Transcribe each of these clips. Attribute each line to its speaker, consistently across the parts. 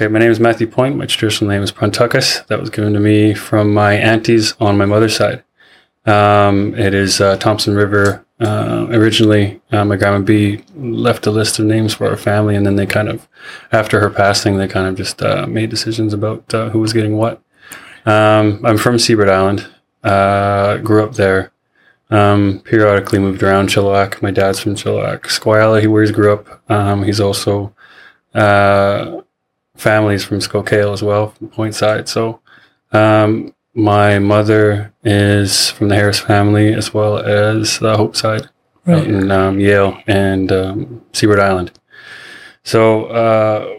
Speaker 1: Okay, my name is Matthew Point. My traditional name is Prontuckus. That was given to me from my aunties on my mother's side. Um, it is uh, Thompson River. Uh, originally, uh, my grandma B left a list of names for our family, and then they kind of, after her passing, they kind of just uh, made decisions about uh, who was getting what. Um, I'm from Seabird Island. Uh, grew up there. Um, periodically moved around Chilliwack. My dad's from Chilliwack. Squiala, he where he grew up. Um, he's also families from Skowkale as well, from Point Side. So um, my mother is from the Harris family as well as the Hope side
Speaker 2: Right.
Speaker 1: out in um, Yale and um, Seabird Island. So uh,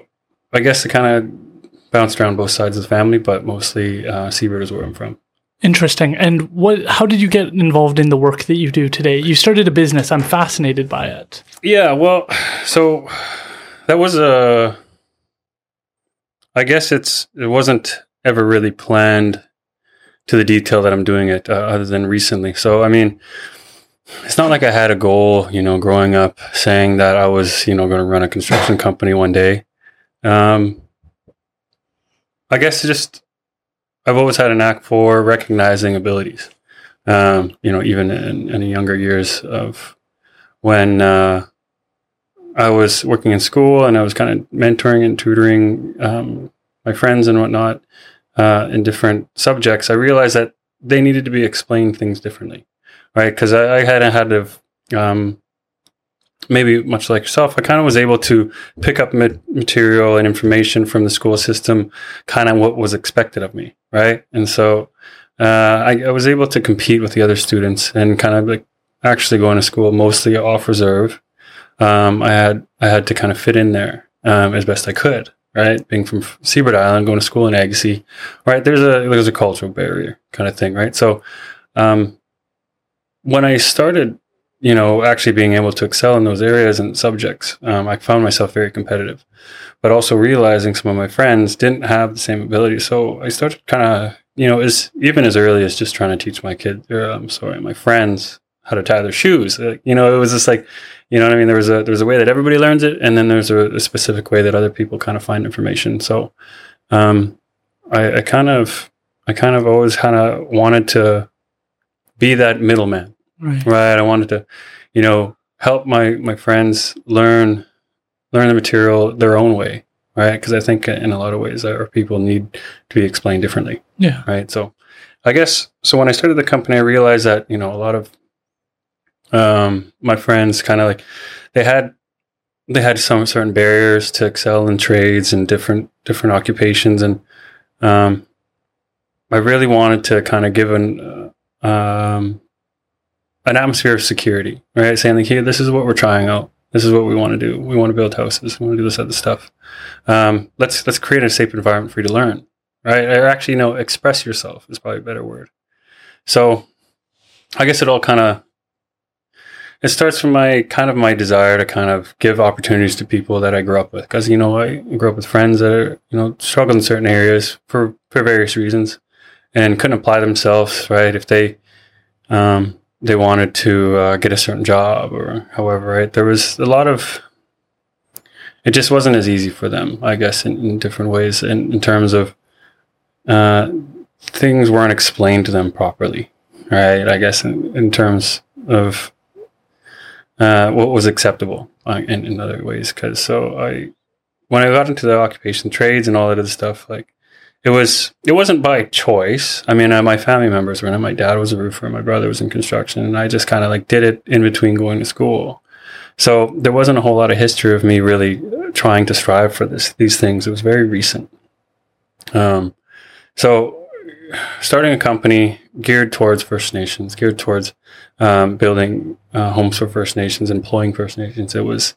Speaker 1: I guess it kind of bounced around both sides of the family, but mostly uh, Seabird is where I'm from.
Speaker 2: Interesting. And what? How did you get involved in the work that you do today? You started a business. I'm fascinated by it.
Speaker 1: Yeah, well, so that was a. I guess it's it wasn't ever really planned to the detail that I'm doing it, uh, other than recently. So I mean, it's not like I had a goal, you know, growing up saying that I was, you know, going to run a construction company one day. Um, I guess just I've always had a knack for recognizing abilities. Um, you know, even in, in the younger years of when uh, I was working in school and I was kind of mentoring and tutoring um, my friends and whatnot uh, in different subjects, I realized that they needed to be explained things differently, right? Because I, I had had to, um, maybe much like yourself, I kind of was able to pick up ma- material and information from the school system, kind of what was expected of me, right? And so uh, I, I was able to compete with the other students and kind of like actually going to school mostly off reserve. Um, I had I had to kind of fit in there um, as best I could. Right, being from Seabird Island, going to school in Agassiz, right? There's a there's a cultural barrier kind of thing, right? So, um, when I started, you know, actually being able to excel in those areas and subjects, um, I found myself very competitive, but also realizing some of my friends didn't have the same ability. So I started kind of, you know, as even as early as just trying to teach my kid, or I'm sorry, my friends how to tie their shoes. Uh, you know, it was just like, you know what I mean? There was a there was a way that everybody learns it, and then there's a, a specific way that other people kind of find information. So, um, I, I kind of I kind of always kind of wanted to be that middleman,
Speaker 2: Right.
Speaker 1: right? I wanted to, you know, help my my friends learn learn the material their own way, right? Because I think in a lot of ways our people need to be explained differently
Speaker 2: Yeah.
Speaker 1: right? So, I guess so. When I started the company, I realized that you know a lot of um, my friends kind of like they had they had some certain barriers to excel in trades and different different occupations, and um, I really wanted to kind of give an uh, um, an atmosphere of security, right? Saying like, here, this is what we're trying out. This is what we want to do. We want to build houses. We want to do this other stuff. Um, let's let's create a safe environment for you to learn right? Or actually, no, express yourself is probably a better word. So, I guess it all kind of it starts from my kind of my desire to kind of give opportunities to people that I grew up with, because you know I grew up with friends that are you know struggled in certain areas for for various reasons, and couldn't apply themselves, right? If they um, they wanted to uh, get a certain job or however, right? There was a lot of it just wasn't as easy for them, I guess, in, in different ways, in, in terms of uh, things weren't explained to them properly, right? I guess in, in terms of uh, what was acceptable uh, in, in other ways. Because so I, when I got into the occupation trades and all that other stuff, like it was, it wasn't by choice. I mean, uh, my family members were in it. My dad was a roofer, my brother was in construction, and I just kind of like did it in between going to school. So there wasn't a whole lot of history of me really trying to strive for this these things. It was very recent. Um, so starting a company geared towards First Nations, geared towards um, building uh, homes for First Nations, employing First Nations, it was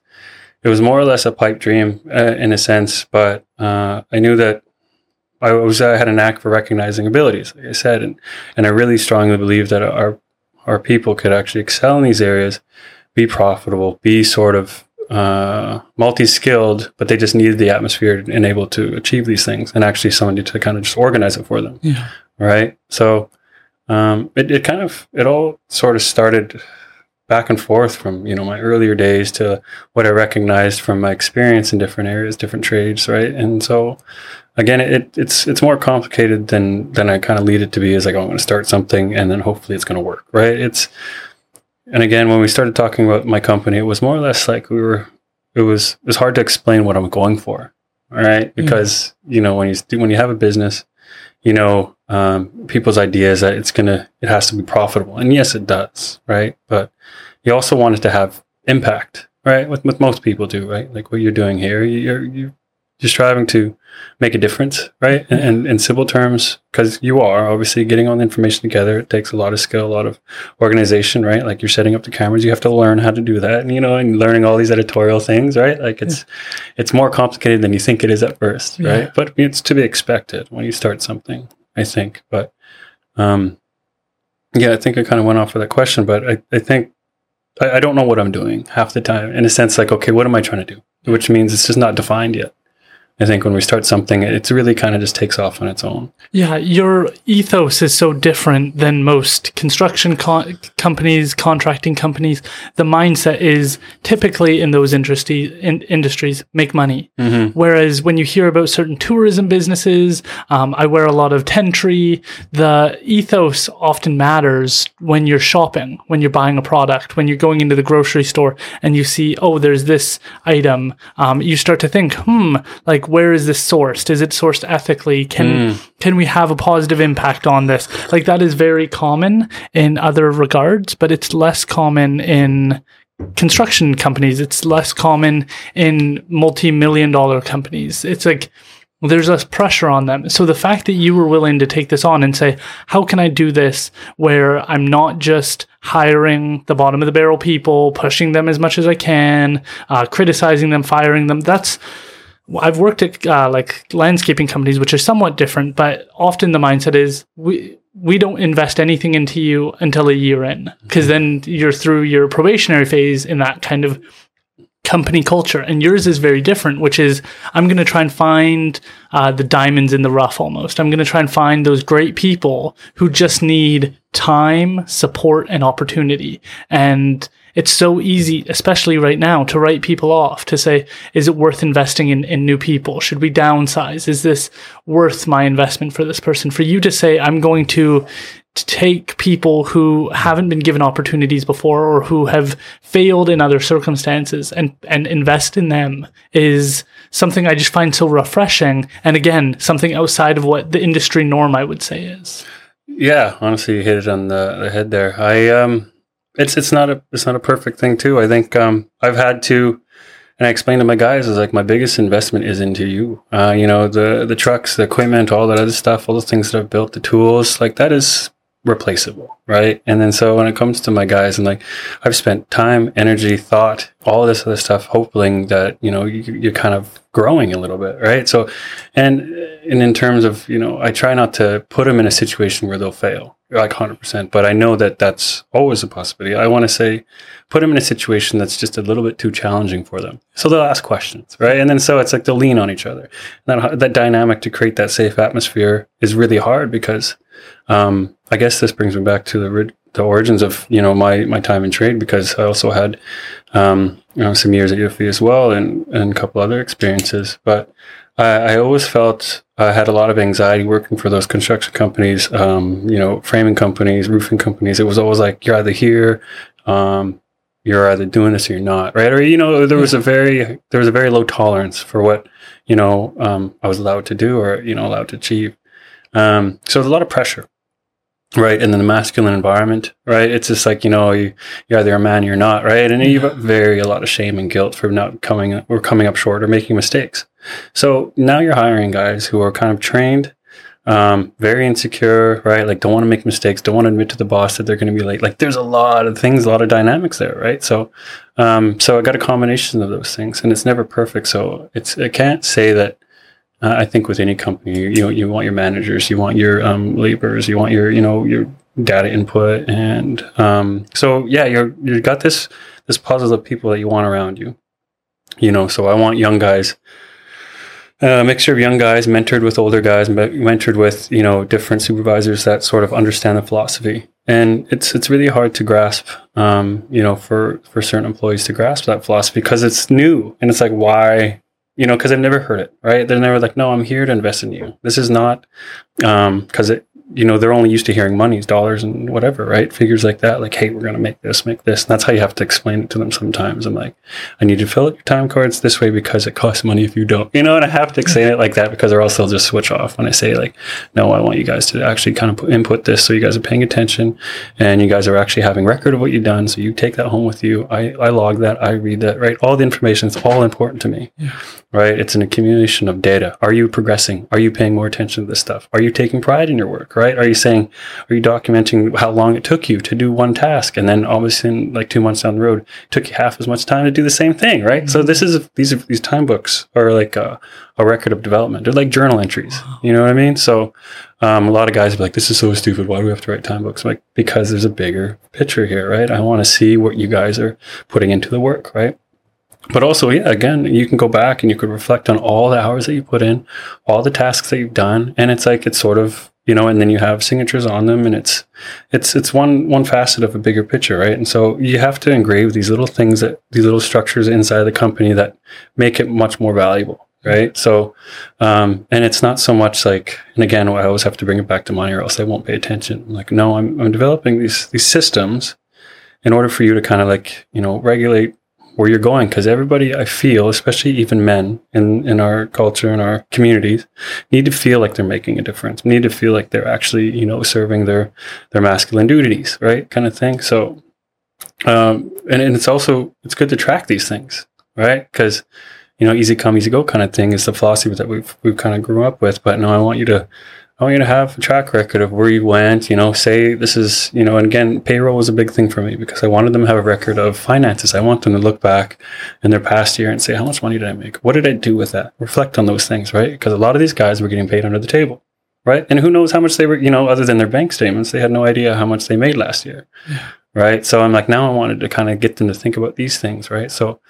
Speaker 1: it was more or less a pipe dream uh, in a sense. But uh, I knew that I was I had a knack for recognizing abilities, like I said, and and I really strongly believe that our our people could actually excel in these areas, be profitable, be sort of uh, multi-skilled, but they just needed the atmosphere and able to achieve these things, and actually somebody to kind of just organize it for them,
Speaker 2: Yeah.
Speaker 1: right? So um, it it kind of it all sort of started back and forth from you know my earlier days to what I recognized from my experience in different areas, different trades, right? And so again, it, it's it's more complicated than than I kind of lead it to be. Is like oh, I'm going to start something and then hopefully it's going to work, right? It's and again when we started talking about my company, it was more or less like we were. It was it was hard to explain what I'm going for, all right? Because mm. you know when you when you have a business, you know um, people's ideas that it's gonna it has to be profitable, and yes, it does, right? But you also want it to have impact, right? With with most people do, right? Like what you're doing here, you're you you're striving to make a difference, right? And, and in simple terms, because you are obviously getting all the information together. It takes a lot of skill, a lot of organization, right? Like you're setting up the cameras, you have to learn how to do that, and you know, and learning all these editorial things, right? Like it's yeah. it's more complicated than you think it is at first, right? Yeah. But it's to be expected when you start something, I think. But um, yeah, I think I kind of went off with that question, but I, I think I, I don't know what I'm doing half the time. In a sense, like, okay, what am I trying to do? Which means it's just not defined yet. I think when we start something, it really kind of just takes off on its own.
Speaker 2: Yeah, your ethos is so different than most construction co- companies, contracting companies. The mindset is typically in those industry, in, industries make money. Mm-hmm. Whereas when you hear about certain tourism businesses, um, I wear a lot of Tentree. The ethos often matters when you're shopping, when you're buying a product, when you're going into the grocery store and you see, oh, there's this item. Um, you start to think, hmm, like like where is this sourced is it sourced ethically can mm. can we have a positive impact on this like that is very common in other regards but it's less common in construction companies it's less common in multi-million dollar companies it's like there's less pressure on them. So the fact that you were willing to take this on and say, how can I do this where I'm not just hiring the bottom of the barrel people, pushing them as much as I can, uh, criticizing them, firing them? That's I've worked at uh, like landscaping companies, which are somewhat different, but often the mindset is we we don't invest anything into you until a year in, because then you're through your probationary phase in that kind of company culture. And yours is very different, which is I'm going to try and find uh, the diamonds in the rough almost. I'm going to try and find those great people who just need time, support, and opportunity. And it's so easy, especially right now, to write people off to say, is it worth investing in, in new people? Should we downsize? Is this worth my investment for this person? For you to say, I'm going to take people who haven't been given opportunities before or who have failed in other circumstances and, and invest in them is something I just find so refreshing. And again, something outside of what the industry norm I would say is.
Speaker 1: Yeah, honestly, you hit it on the, the head there. I um, it's it's not a it's not a perfect thing too. I think um, I've had to, and I explained to my guys is like my biggest investment is into you. Uh, you know the the trucks, the equipment, all that other stuff, all the things that I've built, the tools, like that is replaceable, right? And then so when it comes to my guys, and like I've spent time, energy, thought, all this other stuff, hoping that you know you, you're kind of growing a little bit, right? So, and and in terms of you know, I try not to put them in a situation where they'll fail, like hundred percent. But I know that that's always a possibility. I want to say, put them in a situation that's just a little bit too challenging for them, so they'll ask questions, right? And then so it's like they'll lean on each other. That that dynamic to create that safe atmosphere is really hard because um, I guess this brings me back to the the origins of you know my my time in trade because I also had um, you know some years at UFV as well and and a couple other experiences. But I, I always felt I had a lot of anxiety working for those construction companies, um, you know, framing companies, roofing companies. It was always like you're either here, um, you're either doing this or you're not, right? Or you know, there was a very there was a very low tolerance for what you know um, I was allowed to do or you know allowed to achieve. Um, so there's a lot of pressure right and then the masculine environment right? It's just like you know you, you're either a man or you're not right? And you've got very a lot of shame and guilt for not coming or coming up short or making mistakes. So now you're hiring guys who are kind of trained um, very insecure right? Like don't want to make mistakes don't want to admit to the boss that they're going to be late. Like there's a lot of things a lot of dynamics there right? So um, so i got a combination of those things and it's never perfect. So it's i can't say that uh, I think with any company, you you want your managers, you want your um, laborers, you want your, you know, your data input, and um, so yeah, you got this this puzzle of people that you want around you. You know, so I want young guys, uh, a mixture of young guys mentored with older guys, mentored with you know different supervisors that sort of understand the philosophy and it's it's really hard to grasp um, you know for for certain employees to grasp that philosophy because it's new and it's like why you know because they've never heard it right? They're never like no i'm here to invest in you. This is not um, because it you know they're only used to hearing monies dollars and whatever right? Figures like that like hey we're to make this make this. And that's how you have to explain it to them sometimes. I'm like i need to fill out your time cards this way because it costs money if you don't. You know and i have to explain it like that because or else they'll just switch off when i say like no i want you guys to actually kind of put, input this so you guys are paying attention and you guys are actually having record of what you've done so you take that home with you. I, I log that i read that right? All the information is all important to me.
Speaker 2: Yeah.
Speaker 1: Right? It's an accumulation of data. Are you progressing? Are you paying more attention to this stuff? Are you taking pride in your work right? Are you saying are you documenting how long it took you to do one task and then obviously in like two months down the road it took you half as much time to do the same thing right? So this is these are these time books are like a, a record of development. They're like journal entries you know what i mean? So um, a lot of guys be like this is so stupid. Why do we have to write time books? I'm like because there's a bigger picture here right? I want to see what you guys are putting into the work right but also, again, you can go back and you could reflect on all the hours that you put in, all the tasks that you've done, and it's like it's sort of you know, and then you have signatures on them, and it's it's it's one one facet of a bigger picture, right? And so you have to engrave these little things that these little structures inside the company that make it much more valuable, right? So, um, and it's not so much like, and again, I always have to bring it back to money, or else they won't pay attention. I'm like, no, I'm I'm developing these these systems in order for you to kind of like you know regulate where you're going because everybody i feel especially even men in in our culture and our communities need to feel like they're making a difference need to feel like they're actually you know serving their their masculine duties right kind of thing. So um and, and it's also it's good to track these things right? Because you know easy come easy go kind of thing is the philosophy that we've we've kind of grew up with. But no i want you to I want you to have a track record of where you went, you know, say this is, you know, and again, payroll was a big thing for me because I wanted them to have a record of finances. I want them to look back in their past year and say, how much money did I make? What did I do with that? Reflect on those things, right? Because a lot of these guys were getting paid under the table, right? And who knows how much they were, you know, other than their bank statements, they had no idea how much they made last year, right? So I'm like, now I wanted to kind of get them to think about these things, right? So,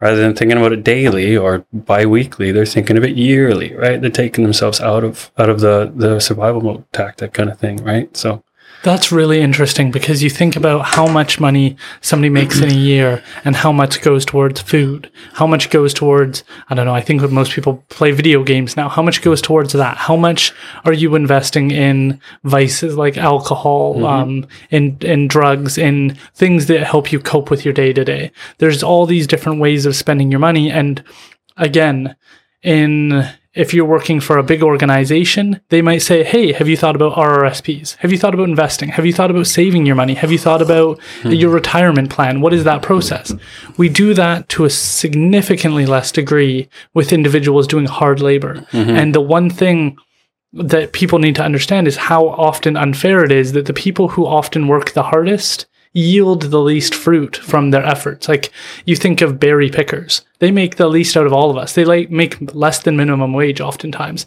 Speaker 1: rather than thinking about it daily or bi-weekly they're thinking of it yearly right? They're taking themselves out of out of the the survival mode tactic kind of thing right? So
Speaker 2: That's really interesting because you think about how much money somebody makes in a year and how much goes towards food, how much goes towards, I don't know, I think most people play video games now. How much goes towards that? How much are you investing in vices like alcohol, um, in, in drugs, in things that help you cope with your day to day? There's all these different ways of spending your money. And again, in if you're working for a big organization, they might say, Hey, have you thought about RRSPs? Have you thought about investing? Have you thought about saving your money? Have you thought about hmm. your retirement plan? What is that process? We do that to a significantly less degree with individuals doing hard labor. Mm-hmm. And the one thing that people need to understand is how often unfair it is that the people who often work the hardest yield the least fruit from their efforts. Like you think of berry pickers, they make the least out of all of us. They like make less than minimum wage oftentimes.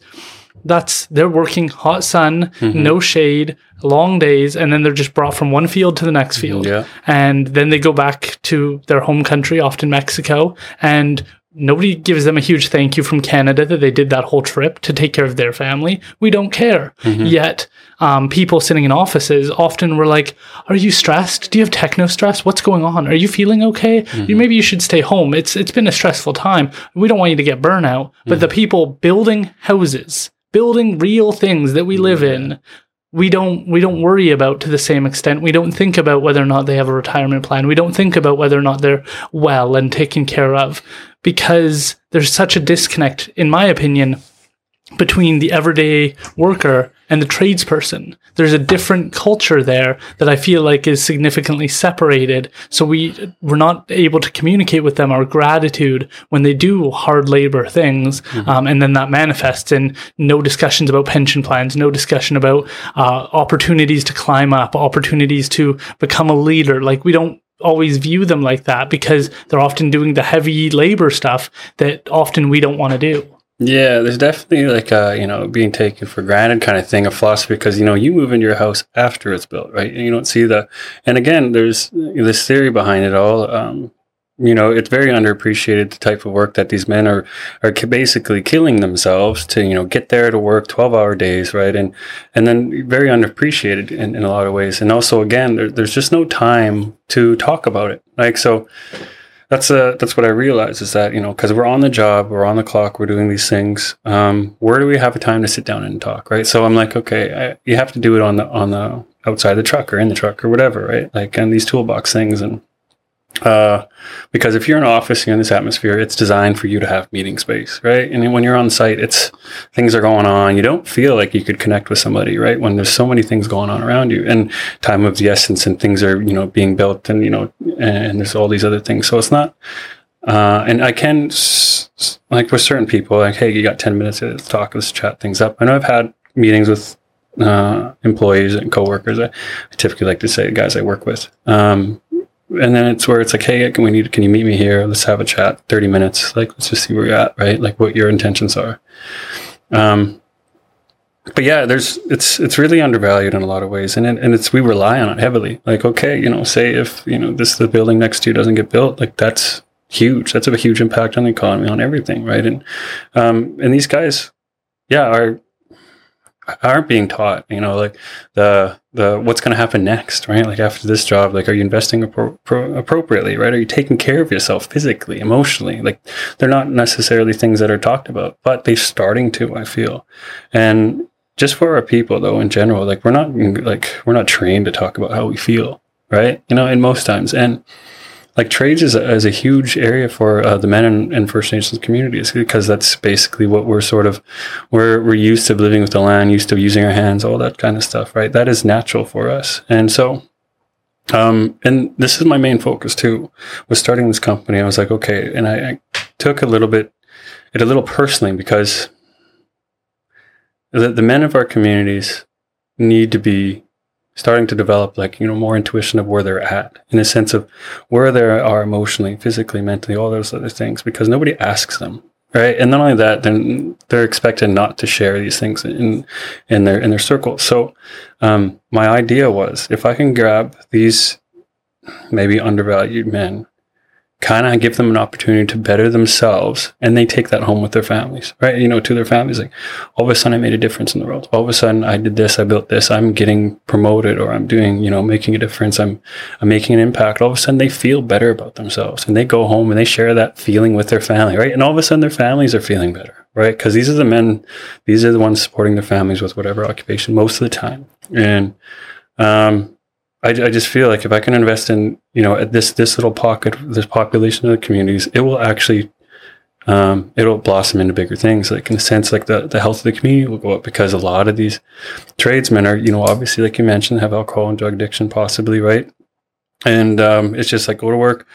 Speaker 2: That's they're working hot sun, mm-hmm. no shade, long days, and then they're just brought from one field to the next mm-hmm. field.
Speaker 1: Yeah.
Speaker 2: And then they go back to their home country, often Mexico, and nobody gives them a huge thank you from Canada that they did that whole trip to take care of their family. We don't care. Mm-hmm. Yet, um, people sitting in offices often were like, "Are you stressed? Do you have techno stress? What's going on? Are you feeling okay? You, maybe you should stay home. It's it's been a stressful time. We don't want you to get burnout." But the mm-hmm. people building houses, building real things that we live in, we don't we don't worry about to the same extent. We don't think about whether or not they have a retirement plan. We don't think about whether or not they're well and taken care of because there's such a disconnect, in my opinion, between the everyday worker and the tradesperson. There's a different culture there that I feel like is significantly separated. So we we're not able to communicate with them our gratitude when they do hard labor things, um, and then that manifests in no discussions about pension plans, no discussion about uh, opportunities to climb up, opportunities to become a leader. Like we don't always view them like that because they're often doing the heavy labor stuff that often we don't want to do.
Speaker 1: Yeah, there's definitely like a you know being taken for granted kind of thing of philosophy because you know you move into your house after it's built, right? And you don't see the. And again, there's this theory behind it all. Um, you know, it's very underappreciated the type of work that these men are are basically killing themselves to you know get there to work twelve hour days, right? And and then very underappreciated in, in a lot of ways. And also, again, there, there's just no time to talk about it. Like so, that's a that's what I realized is that you know because we're on the job, we're on the clock, we're doing these things. Um, where do we have a time to sit down and talk, right? So I'm like, okay, I, you have to do it on the on the outside the truck or in the truck or whatever, right? Like and these toolbox things and uh, because if you're in an office, you're in this atmosphere, it's designed for you to have meeting space, right? And when you're on site, it's things are going on. You don't feel like you could connect with somebody, right? When there's so many things going on around you and time of the essence and things are, you know, being built and, you know, and there's all these other things. So it's not, uh, and I can, like with certain people, like, hey, you got 10 minutes to talk, let's chat things up. I know I've had meetings with uh, employees and coworkers. I, I typically like to say guys I work with. Um, and then it's where it's like, hey, can we need? Can you meet me here? Let's have a chat, thirty minutes. Like, let's just see where you're at, right? Like, what your intentions are. Um, but yeah, there's it's it's really undervalued in a lot of ways, and it, and it's we rely on it heavily. Like, okay, you know, say if you know this the building next to you doesn't get built, like that's huge. That's a huge impact on the economy, on everything, right? And um, and these guys, yeah, are aren't being taught you know like the the what's going to happen next right? Like after this job like are you investing appro- pro- appropriately right? Are you taking care of yourself physically emotionally? Like they're not necessarily things that are talked about but they're starting to i feel. And just for our people though in general like we're not like we're not trained to talk about how we feel right? You know in most times. And like trades is a, is a huge area for uh, the men and, First Nations communities because that's basically what we're sort of we're we're used to living with the land, used to using our hands, all that kind of stuff, right? That is natural for us, and so. Um, and this is my main focus too. Was starting this company, I was like, okay, and I, I took a little bit, it a little personally because the, the men of our communities need to be starting to develop like you know more intuition of where they're at in a sense of where they are emotionally physically mentally all those other things because nobody asks them right? And not only that then they're expected not to share these things in in their in their circle. So um, my idea was if i can grab these maybe undervalued men kind of give them an opportunity to better themselves and they take that home with their families right? You know to their families like all of a sudden i made a difference in the world. All of a sudden i did this i built this i'm getting promoted or i'm doing you know making a difference i'm i'm making an impact. All of a sudden they feel better about themselves and they go home and they share that feeling with their family right? And all of a sudden their families are feeling better right? Because these are the men these are the ones supporting their families with whatever occupation most of the time. And um I, I just feel like if I can invest in you know this this little pocket this population of the communities, it will actually um, it'll blossom into bigger things. Like in a sense, like the, the health of the community will go up because a lot of these tradesmen are, you know, obviously, like you mentioned, have alcohol and drug addiction, possibly, right? And um, it's just like go to work,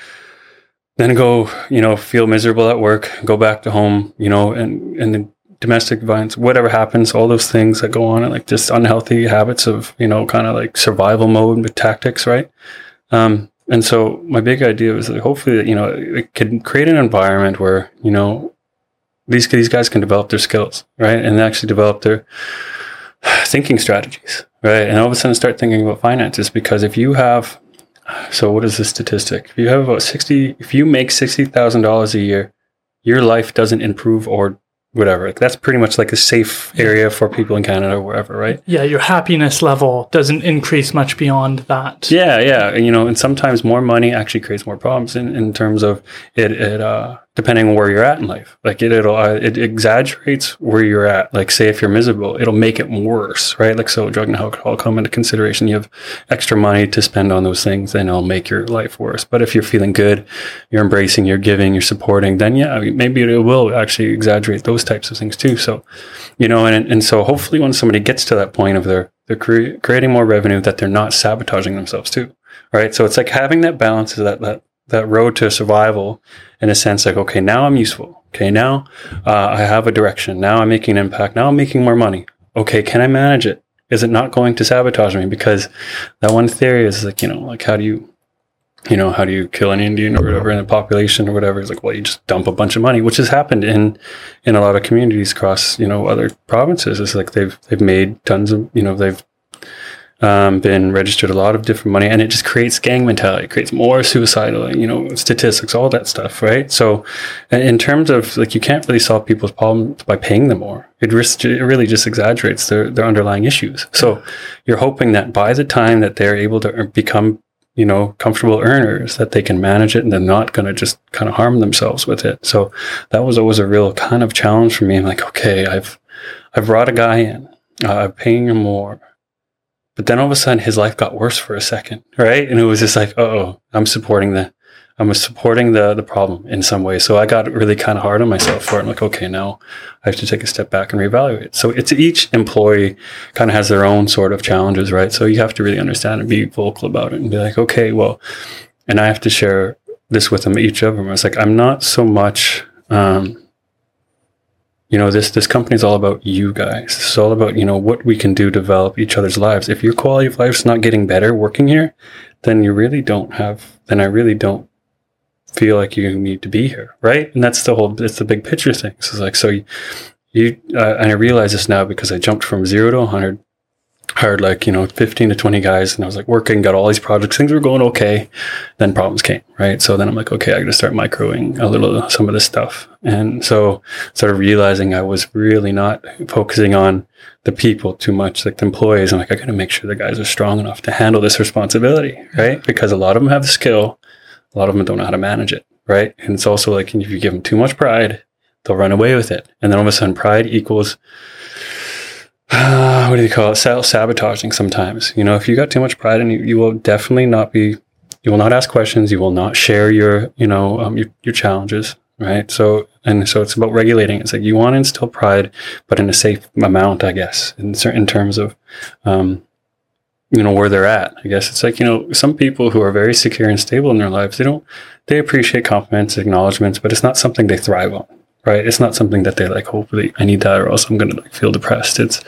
Speaker 1: then go, you know, feel miserable at work, go back to home, you know, and and then domestic violence, whatever happens, all those things that go on, and like just unhealthy habits of, you know, kind of like survival mode with tactics, right? Um, and so my big idea was that hopefully that, you know, it could create an environment where, you know, these, these guys can develop their skills, right? And actually develop their thinking strategies, right? And all of a sudden start thinking about finances because if you have, so what is the statistic? If you have about 60, if you make $60,000 a year, your life doesn't improve or whatever. That's pretty much like a safe area for people in Canada or wherever, right?
Speaker 2: Yeah, your happiness level doesn't increase much beyond that.
Speaker 1: Yeah, yeah. And, you know, and sometimes more money actually creates more problems in, in terms of it, it uh, depending on where you're at in life. Like it, it'll uh, it exaggerates where you're at. Like say if you're miserable, it'll make it worse, right? Like so, drug and alcohol come into consideration. You have extra money to spend on those things, then it'll make your life worse. But if you're feeling good, you're embracing, you're giving, you're supporting, then yeah, maybe it will actually exaggerate those types of things too. So, you know, and and so hopefully when somebody gets to that point of their they're cre- creating more revenue, that they're not sabotaging themselves too, right? So it's like having that balance, is that that that road to survival in a sense like okay now i'm useful. Okay now uh, i have a direction. Now i'm making an impact. Now i'm making more money. Okay can i manage it? Is it not going to sabotage me? Because that one theory is like you know like how do you you know how do you kill an indian or whatever in a population or whatever? It's like well you just dump a bunch of money which has happened in in a lot of communities across you know other provinces. It's like they've they've made tons of you know they've um, been registered a lot of different money, and it just creates gang mentality, it creates more suicidal, you know, statistics, all that stuff, right? So, in terms of like, you can't really solve people's problems by paying them more. It, it really just exaggerates their their underlying issues. So, you're hoping that by the time that they're able to become you know, comfortable earners that they can manage it and they're not going to just kind of harm themselves with it. So that was always a real kind of challenge for me. I'm like, okay, I've, I've brought a guy in, uh, I'm paying him more. But then all of a sudden his life got worse for a second, right? And it was just like, oh, I'm supporting the, I'm supporting the the problem in some way. So I got really kind of hard on myself for it. I'm like, okay, now I have to take a step back and reevaluate. So it's each employee kind of has their own sort of challenges, right? So you have to really understand and be vocal about it and be like, okay, well, and I have to share this with them, each of them. I was like, I'm not so much, um, you know, this this company is all about you guys. It's all about you know what we can do to develop each other's lives. If your quality of life's not getting better working here, then you really don't have. Then I really don't feel like you need to be here, right? And that's the whole, it's the big picture thing. So it's like, so you, you uh, and I realize this now because I jumped from zero to 100, hired like, you know, 15 to 20 guys, and I was like working, got all these projects, things were going okay. Then problems came, right? So then I'm like, okay, I got to start microing a little, some of this stuff. And so started realizing I was really not focusing on the people too much, like the employees. I'm like, I got to make sure the guys are strong enough to handle this responsibility, right? Because a lot of them have the skill a lot of them don't know how to manage it, right? And it's also like if you give them too much pride, they'll run away with it. And then all of a sudden, pride equals what do you call it? Self sabotaging sometimes. You know, if you got too much pride and you, you will definitely not be, you will not ask questions. You will not share your, you know, um, your, your challenges, right? So, and so it's about regulating. It's like you want to instill pride, but in a safe amount, I guess, in certain terms of, um, you know where they're at i guess it's like you know some people who are very secure and stable in their lives they don't they appreciate compliments acknowledgments but it's not something they thrive on right? It's not something that they like hopefully i need that or else i'm gonna like feel depressed. It's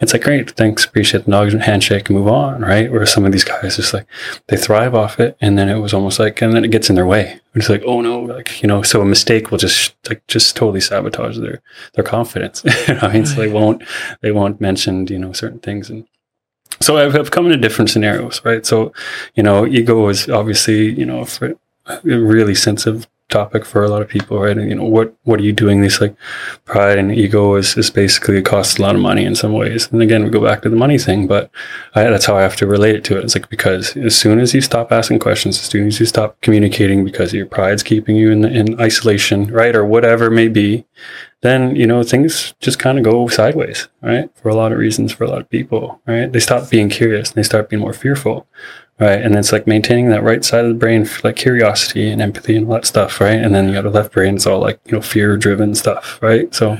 Speaker 1: it's like great thanks appreciate the acknowledgement handshake and move on right? Where some of these guys just like they thrive off it and then it was almost like and then it gets in their way. It's like oh no like you know so a mistake will just like just totally sabotage their their confidence i mean? So they won't they won't mention you know certain things. And so I've, I've come into different scenarios, right? So, you know, ego is obviously, you know, a really sensitive topic for a lot of people, right? And, you know, what, what are you doing? This like pride and ego is, is basically, it costs a lot of money in some ways. And again, we go back to the money thing, but I, that's how I have to relate it to it. It's like, because as soon as you stop asking questions, as soon as you stop communicating because your pride's keeping you in, in isolation, right? Or whatever it may be, then you know things just kind of go sideways, right? For a lot of reasons, for a lot of people, right? They stop being curious and they start being more fearful, right? And it's like maintaining that right side of the brain, for like curiosity and empathy and all that stuff, right? And then you got the left brain, it's all like you know fear-driven stuff, right? So.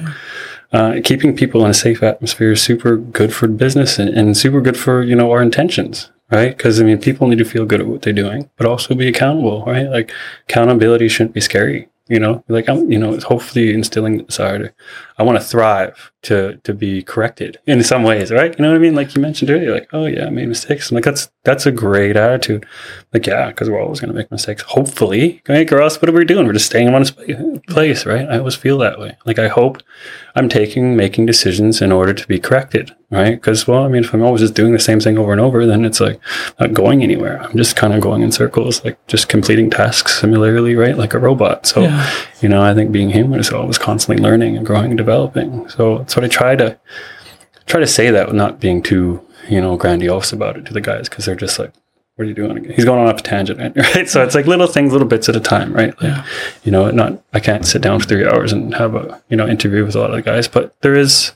Speaker 1: Uh, keeping people in a safe atmosphere is super good for business and, and super good for you know our intentions right because i mean people need to feel good at what they're doing but also be accountable right like accountability shouldn't be scary you know like i'm you know hopefully instilling the desire to i want to thrive to to be corrected in some ways right you know what i mean like you mentioned earlier like oh yeah i made mistakes i'm like that's that's a great attitude like yeah because we're always going to make mistakes hopefully right or else what are we doing we're just staying in one place right i always feel that way like i hope i'm taking making decisions in order to be corrected right? Because, well, I mean, if I'm always just doing the same thing over and over, then it's like not going anywhere. I'm just kind of going in circles, like just completing tasks similarly, right? Like a robot. So, yeah. you know, I think being human is always constantly learning and growing and developing. So what I try to try to say that not being too, you know, grandiose about it to the guys because they're just like, what are you doing again? He's going on off a tangent, right? So it's like little things, little bits at a time, right? Like, yeah. you know, not I can't sit down for three hours and have a you know interview with a lot of the guys, but there is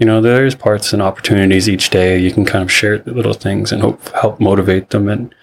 Speaker 1: you know, there's parts and opportunities each day. You can kind of share little things and hope help motivate them and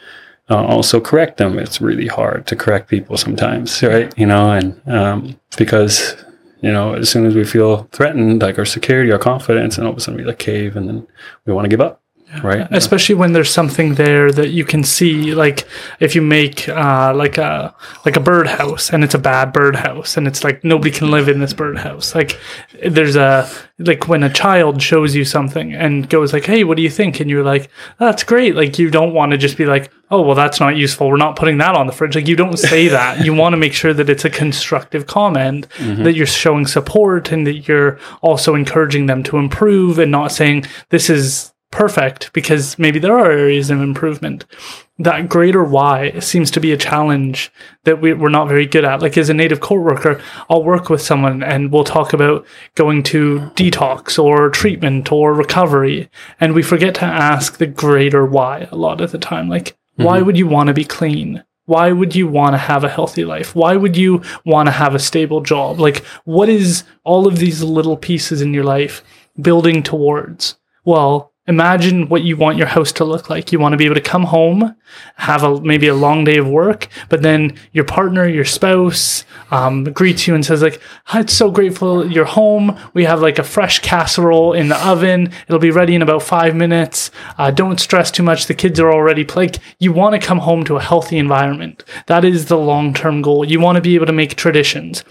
Speaker 1: uh, also correct them. It's really hard to correct people sometimes, right? You know, and um, because you know, as soon as we feel threatened, like our security, our confidence, and all of a sudden we like cave, and then we want to give up right?
Speaker 2: Especially when there's something there that you can see like if you make uh, like a like a birdhouse and it's a bad birdhouse and it's like nobody can live in this birdhouse. Like there's a like when a child shows you something and goes like hey what do you think? and you're like that's great. Like you don't want to just be like oh well that's not useful. We're not putting that on the fridge. Like you don't say that. You want to make sure that it's a constructive comment mm-hmm. that you're showing support and that you're also encouraging them to improve and not saying this is perfect because maybe there are areas of improvement. That greater why seems to be a challenge that we, we're not very good at. Like as a native court worker, I'll work with someone and we'll talk about going to detox or treatment or recovery. And we forget to ask the greater why a lot of the time. Like, why mm-hmm. would you want to be clean? Why would you want to have a healthy life? Why would you want to have a stable job? Like, what is all of these little pieces in your life building towards? Well, imagine what you want your house to look like. You want to be able to come home, have a maybe a long day of work, but then your partner, your spouse, um, greets you and says like, "It's so grateful you're home. We have like a fresh casserole in the oven. It'll be ready in about five minutes. Uh, don't stress too much. The kids are already like you want to come home to a healthy environment. That is the long term goal. You want to be able to make traditions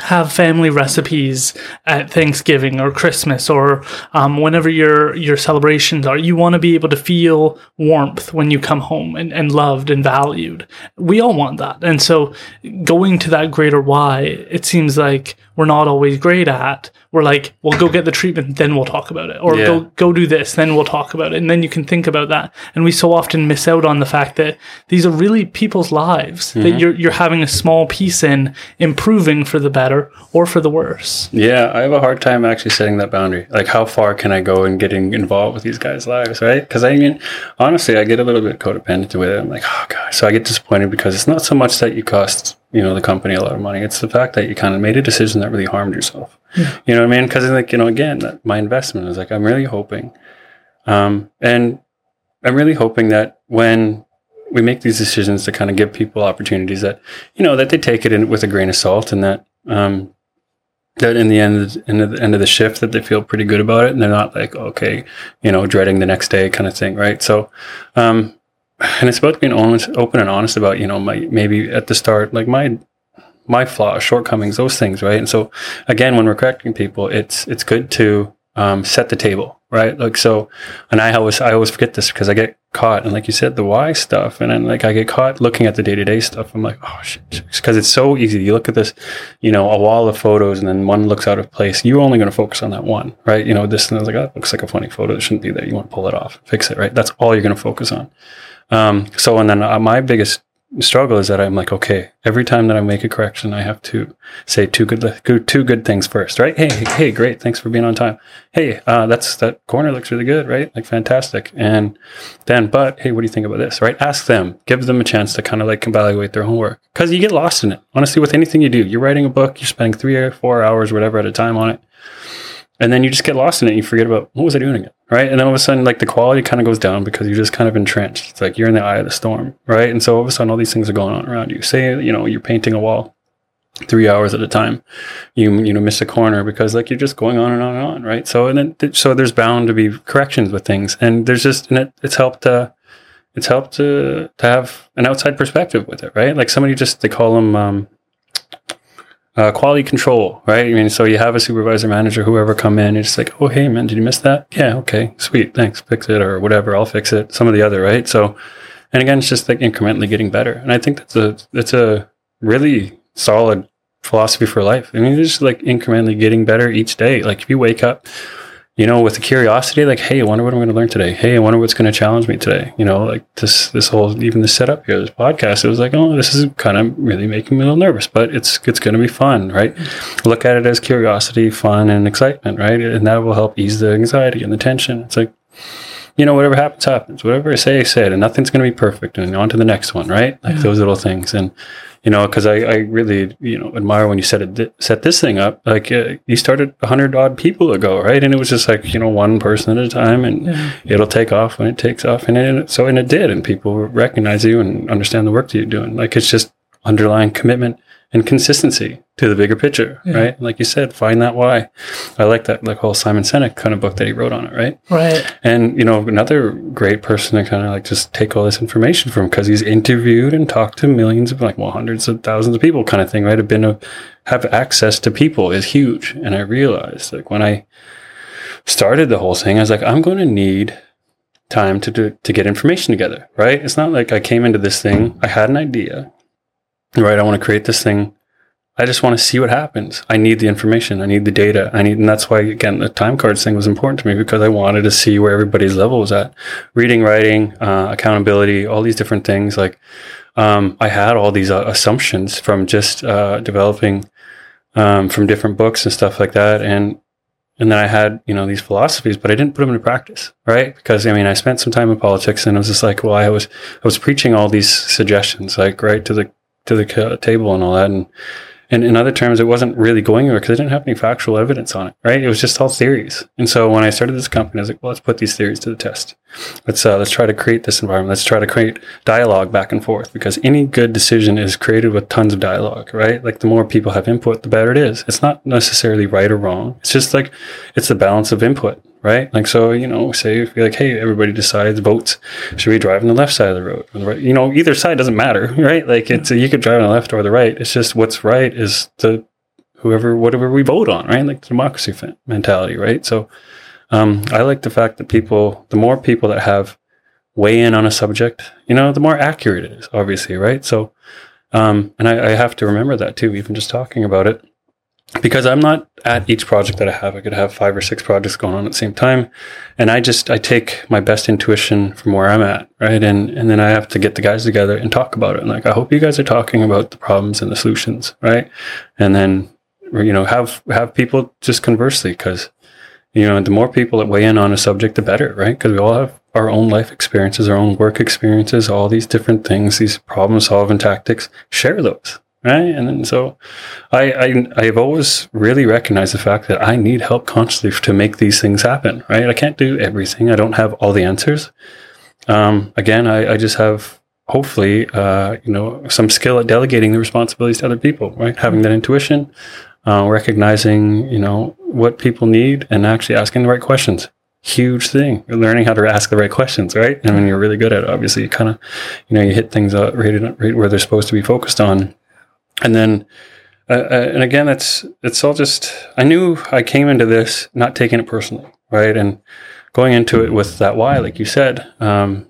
Speaker 2: have family recipes at Thanksgiving or Christmas or um, whenever your your celebrations are. You want to be able to feel warmth when you come home and, and loved and valued. We all want that. And so going to that greater why, it seems like we're not always great at. We're like, well, go get the treatment, then we'll talk about it. Or
Speaker 1: Yeah.
Speaker 2: go go do this, then we'll talk about it. And then you can think about that. And we so often miss out on the fact that these are really people's lives that mm-hmm. you're you're having a small piece in improving for the better or for the worse.
Speaker 1: Yeah, I have a hard time actually setting that boundary. Like, how far can I go in getting involved with these guys' lives, right? Because I mean, honestly, I get a little bit codependent with it. I'm like, oh god. So I get disappointed because it's not so much that you cost you know the company a lot of money. It's the fact that you kind of made a decision that really harmed yourself. You know what I mean? Because like you know, again, that my investment is like I'm really hoping, um, and I'm really hoping that when we make these decisions to kind of give people opportunities that you know that they take it in with a grain of salt and that um, that in the end in the end of the shift that they feel pretty good about it and they're not like okay you know dreading the next day kind of thing right so um and it's about being honest open and honest about you know my maybe at the start like my my flaws shortcomings those things right? And so again when we're correcting people it's it's good to um, set the table right? Like so and i always i always forget this because i get caught and like you said the why stuff and then like i get caught looking at the day-to-day stuff. I'm like oh shit because it's so easy. You look at this you know a wall of photos and then one looks out of place. You're only going to focus on that one right? You know this and like oh, that looks like a funny photo. It shouldn't be there. You want to pull it off. Fix it right? That's all you're going to focus on. Um, so and then uh, my biggest struggle is that I'm like, okay, every time that I make a correction, I have to say two good, two good things first, right? Hey, hey, hey, great, thanks for being on time. Hey, uh, that's that corner looks really good, right? Like fantastic. And then, but hey, what do you think about this, right? Ask them, give them a chance to kind of like evaluate their homework because you get lost in it. Honestly, with anything you do, you're writing a book, you're spending three or four hours, whatever, at a time on it and then you just get lost in it. And you forget about what was I doing again, right? And then all of a sudden, like the quality kind of goes down because you're just kind of entrenched. It's like you're in the eye of the storm, right? And so all of a sudden, all these things are going on around you. Say, you know, you're painting a wall three hours at a time. You you know miss a corner because like you're just going on and on and on, right? So and then so there's bound to be corrections with things, and there's just and it, it's helped. Uh, it's helped to to have an outside perspective with it, right? Like somebody just they call them. Um, uh, quality control, right? I mean, so you have a supervisor, manager, whoever come in, it's like, oh, hey, man, did you miss that? Yeah, okay, sweet, thanks, fix it or whatever, I'll fix it. Some of the other, right? So, and again, it's just like incrementally getting better, and I think that's a that's a really solid philosophy for life. I mean, just like incrementally getting better each day. Like if you wake up, you know, with the curiosity, like, hey, I wonder what I'm going to learn today. Hey, I wonder what's going to challenge me today. You know, like this, this whole, even the setup here, this podcast, it was like, oh, this is kind of really making me a little nervous, but it's, it's going to be fun, right? Look at it as curiosity, fun, and excitement, right? And that will help ease the anxiety and the tension. It's like, you know, whatever happens, happens. Whatever I say, I said, and nothing's going to be perfect. And on to the next one, right? Like those little things. And, you know, because I, I really, you know, admire when you set it, set this thing up. Like uh, you started a hundred odd people ago, right? And it was just like, you know, one person at a time and it'll take off when it takes off. And it, so, and it did. And people recognize you and understand the work that you're doing. Like it's just underlying commitment and consistency to the bigger picture, right? Like you said, find that why. I like that, like whole Simon Sinek kind of book that he wrote on it, right?
Speaker 2: Right.
Speaker 1: And you know, another great person to kind of like just take all this information from because he's interviewed and talked to millions of like well hundreds of thousands of people, kind of thing, right? Have been a, have access to people is huge. And I realized like when I started the whole thing, I was like, I'm going to need time to do, to get information together, right? It's not like I came into this thing, I had an idea, right? I want to create this thing I just want to see what happens. I need the information. I need the data. I need, and that's why again the time cards thing was important to me because I wanted to see where everybody's level was at. Reading, writing, uh, accountability, all these different things. Like um, I had all these uh, assumptions from just uh, developing um, from different books and stuff like that, and and then I had you know these philosophies, but I didn't put them into practice, right? Because I mean, I spent some time in politics, and I was just like, well, I was I was preaching all these suggestions, like right to the to the table and all that, and and in other terms, it wasn't really going anywhere because I didn't have any factual evidence on it, right? It was just all theories. And so when I started this company, I was like, well, let's put these theories to the test. Let's uh, let's try to create this environment. Let's try to create dialogue back and forth because any good decision is created with tons of dialogue, right? Like the more people have input, the better it is. It's not necessarily right or wrong. It's just like it's the balance of input right? Like, so, you know, say you're like, hey, everybody decides votes, should we drive on the left side of the road? The right? You know, either side doesn't matter, right? Like, it's, you could drive on the left or the right. It's just what's right is the, whoever, whatever we vote on, right? Like democracy mentality, right? So, um, I like the fact that people, the more people that have weigh in on a subject, you know, the more accurate it is, obviously, right? So, um, and I, I have to remember that too, even just talking about it because I'm not at each project that I have. I could have five or six projects going on at the same time. And I just, I take my best intuition from where I'm at. Right. And, and then I have to get the guys together and talk about it. And like, I hope you guys are talking about the problems and the solutions. Right. And then, you know, have, have people just conversely because, you know, the more people that weigh in on a subject, the better. Right. Because we all have our own life experiences, our own work experiences, all these different things, these problem solving tactics, share those right? And then so I, I I've always really recognized the fact that I need help constantly to make these things happen, right? I can't do everything. I don't have all the answers. Um, again, I, I just have hopefully uh, you know some skill at delegating the responsibilities to other people, right? Having that intuition, uh, recognizing you know what people need, and actually asking the right questions. Huge thing. You're learning how to ask the right questions, right? And when you're really good at it, obviously, you kind of, you know, you hit things right, right where they're supposed to be focused on and then uh, uh, and again it's it's all just i knew i came into this not taking it personally right? And going into it with that why like you said um,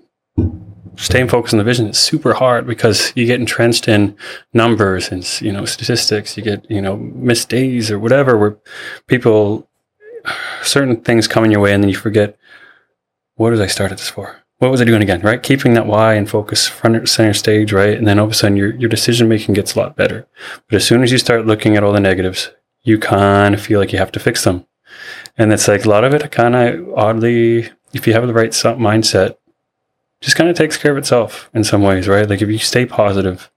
Speaker 1: staying focused on the vision is super hard because you get entrenched in numbers and you know statistics. You get you know missed days or whatever where people certain things come in your way and then you forget what did i started this for what was I doing again, right? Keeping that why and focus front center stage, right? And then all of a sudden your, your decision making gets a lot better. But as soon as you start looking at all the negatives, you kind of feel like you have to fix them. And it's like a lot of it kind of oddly, if you have the right mindset, just kind of takes care of itself in some ways, right? Like if you stay positive,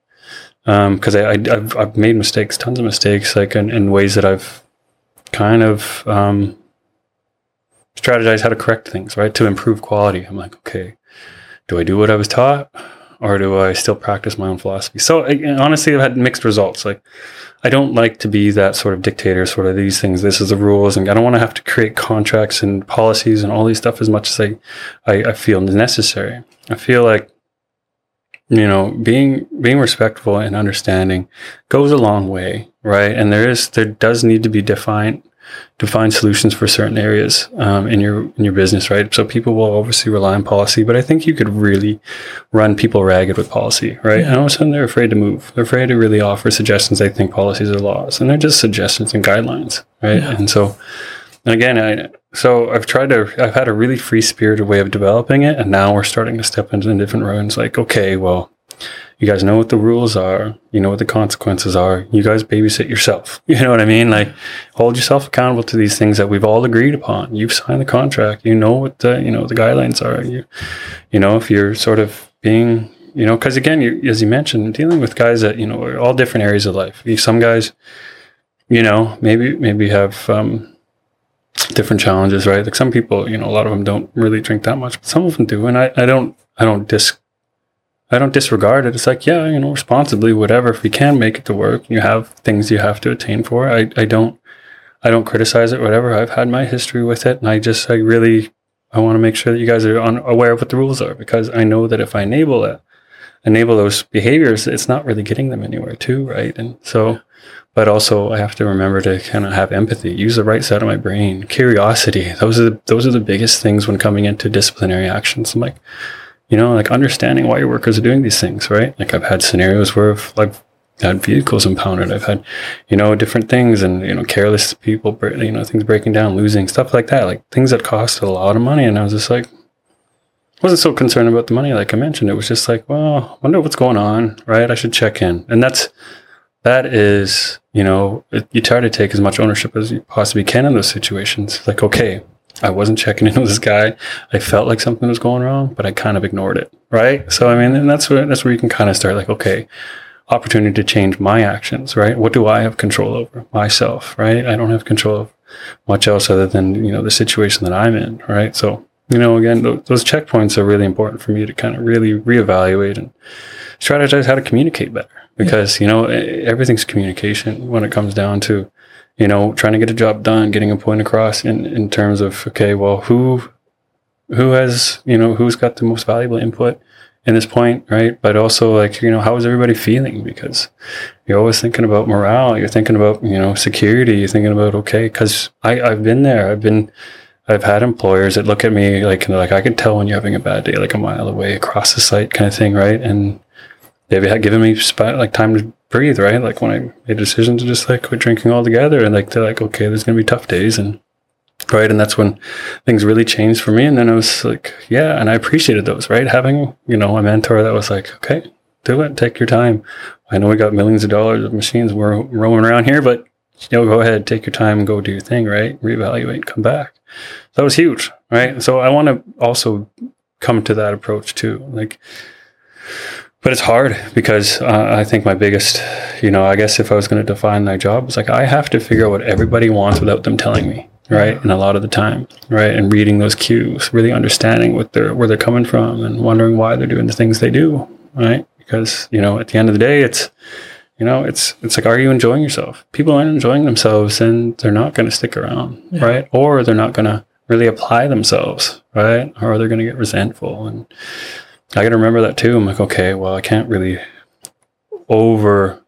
Speaker 1: because um, I, I, have I've made mistakes, tons of mistakes, like in, in ways that I've kind of um, strategize how to correct things, right? To improve quality. I'm like, okay, do I do what I was taught or do I still practice my own philosophy? So honestly, I've had mixed results. Like, I don't like to be that sort of dictator, sort of these things. This is the rules, and I don't want to have to create contracts and policies and all these stuff as much as I, I, I feel necessary. I feel like you know being being respectful and understanding goes a long way right and there is there does need to be defined to find solutions for certain areas um, in your in your business, right? So people will obviously rely on policy, but I think you could really run people ragged with policy, right? Yeah. And all of a sudden they're afraid to move. They're afraid to really offer suggestions. They think policies are laws, and they're just suggestions and guidelines, right? Yeah. And so, and again, I so I've tried to. I've had a really free spirited way of developing it, and now we're starting to step into different roads. Like, okay, well you guys know what the rules are. You know what the consequences are. You guys babysit yourself. You know what I mean? Like hold yourself accountable to these things that we've all agreed upon. You've signed the contract. You know what the, you know, the guidelines are. You, you know, if you're sort of being, you know, cause again, you, as you mentioned, dealing with guys that, you know, are all different areas of life. Some guys, you know, maybe, maybe have, um, different challenges, right? Like some people, you know, a lot of them don't really drink that much, but some of them do. And I, I don't, I don't dis, I don't disregard it. It's like, yeah, you know, responsibly, whatever. If you can make it to work, you have things you have to attain for. I, I don't, I don't criticize it, whatever. I've had my history with it, and I just, I really, I want to make sure that you guys are on, aware of what the rules are because I know that if I enable it, enable those behaviors, it's not really getting them anywhere, too, right? And so, but also I have to remember to kind of have empathy, use the right side of my brain, curiosity. Those are the, those are the biggest things when coming into disciplinary actions. I'm like you know, like understanding why your workers are doing these things, right? Like I've had scenarios where I've like had vehicles impounded. I've had, you know, different things and, you know, careless people, you know, things breaking down, losing, stuff like that. Like things that cost a lot of money. And I was just like, wasn't so concerned about the money, like I mentioned. It was just like, well, I wonder what's going on, right? I should check in. And that's, that is, you know, it, you try to take as much ownership as you possibly can in those situations. Like, okay, I wasn't checking in with this guy. I felt like something was going wrong, but I kind of ignored it, right? So, I mean, and that's where, that's where you can kind of start like, okay, opportunity to change my actions, right? What do I have control over? Myself, right? I don't have control of much else other than, you know, the situation that I'm in, right? So, you know, again, th- those checkpoints are really important for me to kind of really reevaluate and strategize how to communicate better because, yeah. you know, everything's communication when it comes down to, you know, trying to get a job done, getting a point across in, in terms of, okay, well, who, who has, you know, who's got the most valuable input? in this point, right? But also like, you know, how is everybody feeling? Because you're always thinking about morale. You're thinking about, you know, security. You're thinking about, okay, cause I, I've been there. I've been, I've had employers that look at me like, like, I can tell when you're having a bad day, like a mile away across the site kind of thing. Right. And they've had given me spot, like time to breathe, right? Like when I made a decision to just like quit drinking altogether and like, they're like, okay, there's to be tough days. And right and that's when things really changed for me and then i was like yeah and i appreciated those right having you know a mentor that was like okay do it take your time i know we got millions of dollars of machines we're roaming around here but you know go ahead take your time go do your thing right reevaluate come back that was huge right so i want to also come to that approach too like but it's hard because uh, I think my biggest, you know, I guess if I was going to define my job, it's like I have to figure out what everybody wants without them telling me right? And a lot of the time, right? And reading those cues, really understanding what they're where they're coming from, and wondering why they're doing the things they do, right? Because you know, at the end of the day, it's you know, it's it's like, are you enjoying yourself? People aren't enjoying themselves, and they're not going to stick around, yeah. right? Or they're not going to really apply themselves, right? Or they're going to get resentful, and I got to remember that too. I'm like, okay, well, I can't really over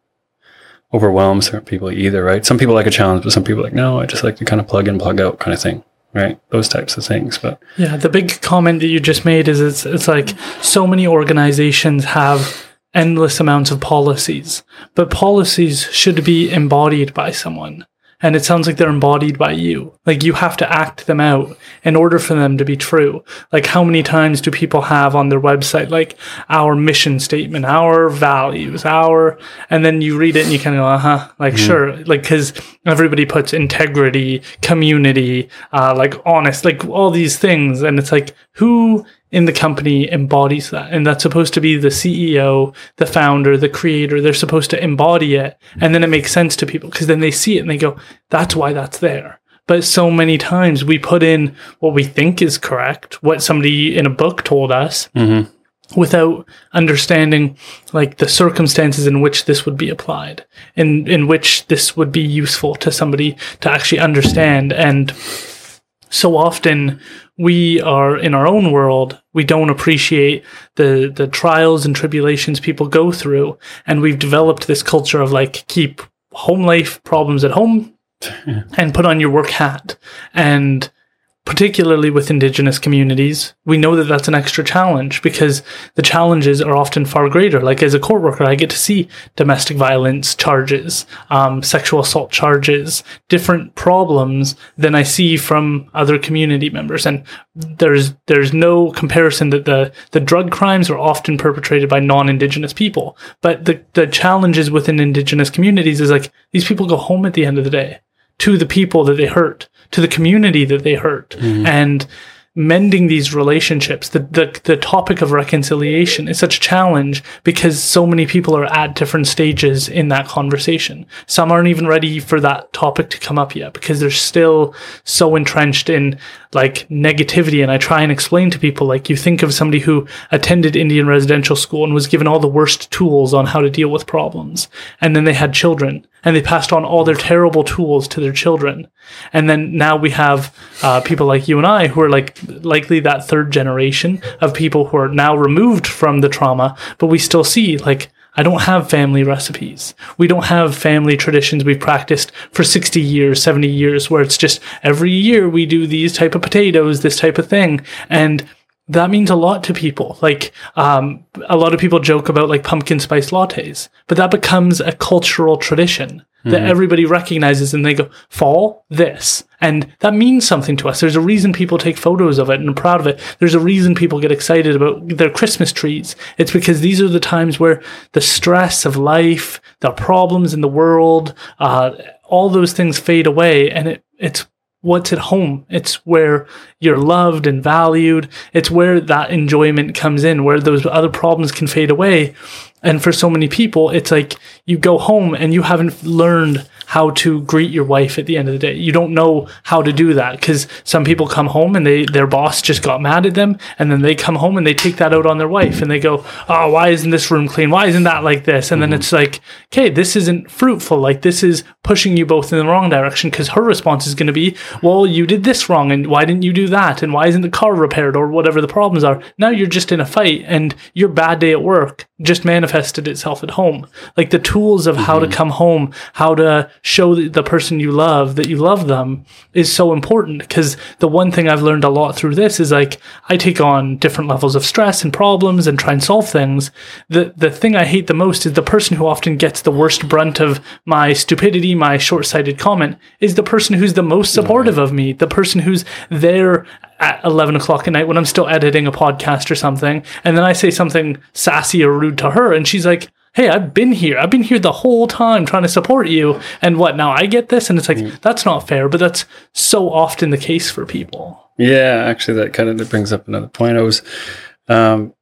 Speaker 1: overwhelm certain people either, right? Some people like a challenge, but some people like, no, I just like to kind of plug in, plug out kind of thing, right? Those types of things. But
Speaker 2: yeah, the big comment that you just made is it's, it's like so many organizations have endless amounts of policies, but policies should be embodied by someone and it sounds like they're embodied by you. Like you have to act them out in order for them to be true. Like how many times do people have on their website like our mission statement, our values, our, and then you read it and you kind of go, uh huh, like mm-hmm. sure, like because everybody puts integrity, community, uh, like honest, like all these things, and it's like who in the company embodies that. And that's supposed to be the CEO, the founder, the creator. They're supposed to embody it. And then it makes sense to people because then they see it and they go, that's why that's there. But so many times we put in what we think is correct, what somebody in a book told us. Mm-hmm. Without understanding like the circumstances in which this would be applied, in in which this would be useful to somebody to actually understand. And so often we are in our own world we don't appreciate the the trials and tribulations people go through. And we've developed this culture of like keep home life problems at home and put on your work hat. And particularly with indigenous communities, we know that that's an extra challenge because the challenges are often far greater. Like as a court worker, I get to see domestic violence charges, um, sexual assault charges, different problems than I see from other community members. And there's there's no comparison that the the drug crimes are often perpetrated by non-indigenous people, but the the challenges within indigenous communities is like these people go home at the end of the day to the people that they hurt to the community that they hurt mm-hmm. and mending these relationships the, the the topic of reconciliation is such a challenge because so many people are at different stages in that conversation some aren't even ready for that topic to come up yet because they're still so entrenched in like negativity and i try and explain to people like you think of somebody who attended indian residential school and was given all the worst tools on how to deal with problems and then they had children and they passed on all their terrible tools to their children. And then now we have uh, people like you and I who are like likely that third generation of people who are now removed from the trauma, but we still see like I don't have family recipes. We don't have family traditions we've practiced for 60 years, 70 years where it's just every year we do these type of potatoes, this type of thing. And that means a lot to people. Like, um, a lot of people joke about like pumpkin spice lattes, but that becomes a cultural tradition that everybody recognizes and they go, fall this. And that means something to us. There's a reason people take photos of it and are proud of it. There's a reason people get excited about their Christmas trees. It's because these are the times where the stress of life, the problems in the world, uh, all those things fade away and it, it's what's at home. It's where you're loved and valued. It's where that enjoyment comes in, where those other problems can fade away. And for so many people, it's like you go home and you haven't learned how to greet your wife at the end of the day. You don't know how to do that because some people come home and they their boss just got mad at them, and then they come home and they take that out on their wife and they go, "Oh, why isn't this room clean? Why isn't that like this?" And then mm-hmm. it's like, "Okay, this isn't fruitful. Like this is pushing you both in the wrong direction." Because her response is going to be, "Well, you did this wrong, and why didn't you do that? And why isn't the car repaired or whatever the problems are?" Now you're just in a fight, and your bad day at work just manifested itself at home. Like the tools of how to mm-hmm. come home, how to show the, the person you love that you love them is so important. Because the one thing I've learned a lot through this is like I take on different levels of stress and problems and try and solve things. The the thing I hate the most is the person who often gets the worst brunt of my stupidity, my short sighted comment, is the person who's the most mm-hmm. supportive of me, the person who's there at 11 o'clock at night when I'm still editing a podcast or something. And then I say something sassy or rude to her, and she's like, Hey, I've been here. I've been here the whole time trying to support you. And what now? I get this? And it's like, that's not fair, but that's so often the case for people.
Speaker 1: Yeah, actually, that kind of brings up another point. I was, um,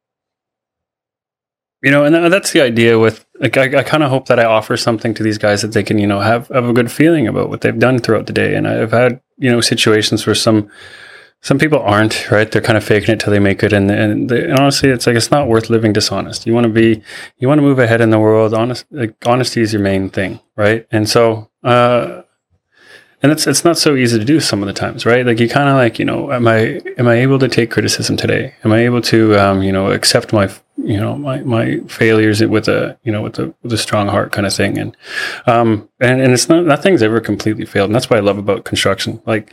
Speaker 1: you know, and that's the idea with like I, I kind of hope that I offer something to these guys that they can, you know, have have a good feeling about what they've done throughout the day. And I've had, you know, situations where some some people aren't right. They're kind of faking it till they make it, and and, they, and honestly, it's like it's not worth living dishonest. You want to be, you want to move ahead in the world. Honest, like honesty is your main thing, right? And so. uh and it's it's not so easy to do some of the times, right? Like you kind of like you know, am I am I able to take criticism today? Am I able to um, you know accept my you know my my failures with a you know with a with a strong heart kind of thing? And um and and it's not nothing's ever completely failed, and that's what I love about construction. Like,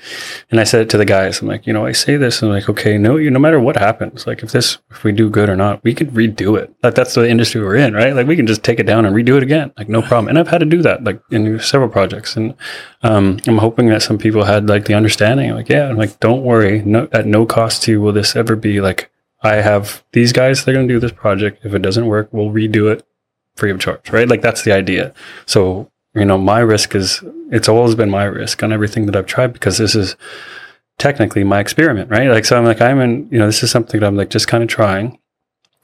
Speaker 1: and I said it to the guys, I'm like, you know, I say this, and I'm like, okay, no, you no matter what happens, like if this if we do good or not, we could redo it. Like that's the industry we're in, right? Like we can just take it down and redo it again, like no problem. And I've had to do that like in several projects, and um, I'm hoping that some people had like the understanding, like, yeah, I'm like, don't worry, no, at no cost to you will this ever be like, I have these guys, they're going to do this project. If it doesn't work, we'll redo it free of charge, right? Like that's the idea. So, you know, my risk is, it's always been my risk on everything that I've tried because this is technically my experiment, right? Like, so I'm like, I'm in, you know, this is something that I'm like just kind of trying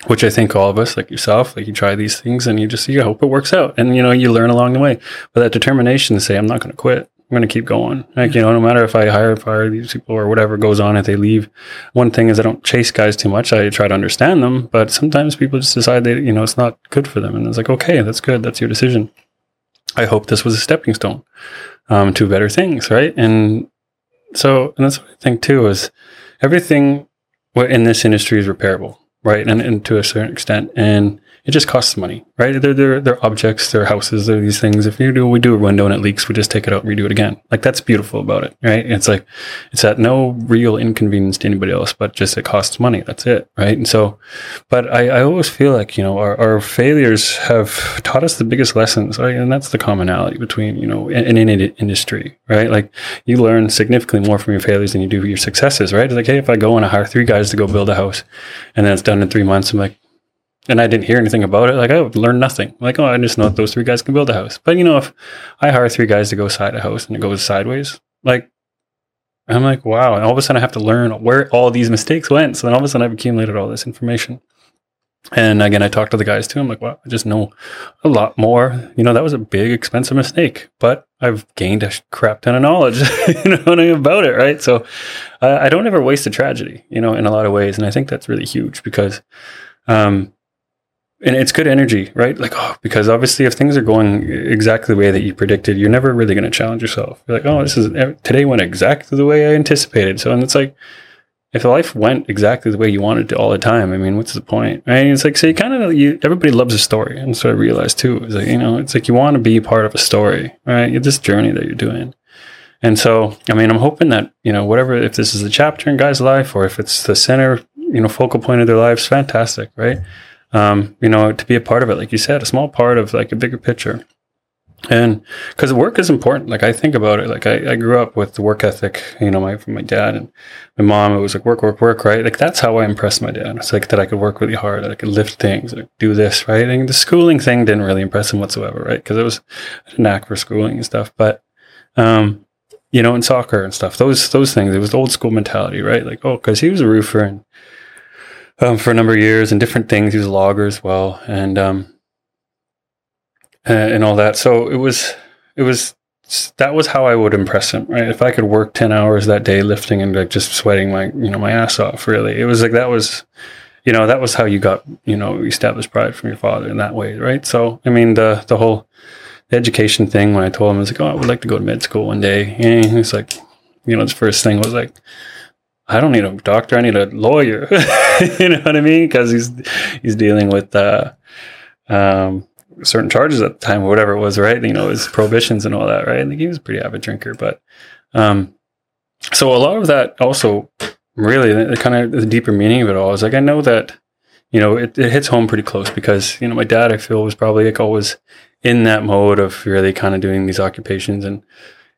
Speaker 1: which I think all of us, like yourself, like you try these things and you just you hope it works out, and you know you learn along the way. But that determination to say I'm not going to quit, I'm going to keep going. Like you know, no matter if I hire, fire these people or whatever goes on, if they leave. One thing is I don't chase guys too much. I try to understand them, but sometimes people just decide that you know it's not good for them, and it's like okay, that's good, that's your decision. I hope this was a stepping stone um, to better things, right? And so, and that's what I think too is everything in this industry is repairable right? And, and to a certain extent, and it just costs money, right? They're, they're, they're objects, they're houses, they're these things. If you do, we do a window and it leaks, we just take it out redo it again. Like that's beautiful about it, right? It's like, it's at no real inconvenience to anybody else, but just it costs money. That's it, right? And so, but I, I always feel like, you know, our, our failures have taught us the biggest lessons, right? And that's the commonality between, you know, in, in any industry, right? Like you learn significantly more from your failures than you do your successes, right? It's like, hey, if I go and I hire three guys to go build a house and then it's done in three months, I'm like, and I didn't hear anything about it. Like I would learn nothing. Like, oh, I just know that those three guys can build a house. But you know, if I hire three guys to go side a house and it goes sideways, like I'm like, wow. And all of a sudden I have to learn where all these mistakes went. So then all of a sudden I've accumulated all this information. And again, I talked to the guys too. I'm like, wow, I just know a lot more. You know, that was a big, expensive mistake, but I've gained a crap ton of knowledge, you know, about it, right? So uh, I don't ever waste a tragedy, you know, in a lot of ways. And I think that's really huge because, um, and it's good energy, right? Like, oh, because obviously, if things are going exactly the way that you predicted, you're never really going to challenge yourself. You're like, oh, this is eh, today went exactly the way I anticipated. So, and it's like, if life went exactly the way you wanted to all the time, I mean, what's the point? Right? It's like, so you kind of, you, everybody loves a story. And so I realized too, is like, you know, it's like you want to be part of a story, right? It's this journey that you're doing. And so, I mean, I'm hoping that, you know, whatever, if this is a chapter in Guy's life or if it's the center you know focal point of their lives fantastic right um, you know to be a part of it like you said a small part of like a bigger picture. And because work is important like i think about it like I, I grew up with the work ethic you know my from my dad and my mom it was like work work work right? Like that's how i impressed my dad. It's like that i could work really hard that i could lift things like do this right? And the schooling thing didn't really impress him whatsoever right? Because it was a knack for schooling and stuff. But um you know in soccer and stuff those those things it was old school mentality right? Like oh because he was a roofer and um, for a number of years and different things he was a logger as well and um and, and all that. So it was, it was, that was how I would impress him, right? If I could work 10 hours that day lifting and like just sweating my, you know, my ass off, really. It was like, that was, you know, that was how you got, you know, established pride from your father in that way, right? So, I mean, the, the whole education thing, when I told him, I was like, oh, I would like to go to med school one day. And he's like, you know, his first thing was like, I don't need a doctor. I need a lawyer. you know what I mean? Because he's he's dealing with uh, um, certain charges at the time or whatever it was, right? You know, his prohibitions and all that, right? And he was a pretty avid drinker, but um, so a lot of that also really the kind of the deeper meaning of it all is like I know that you know it, it hits home pretty close because you know my dad I feel was probably like always in that mode of really kind of doing these occupations and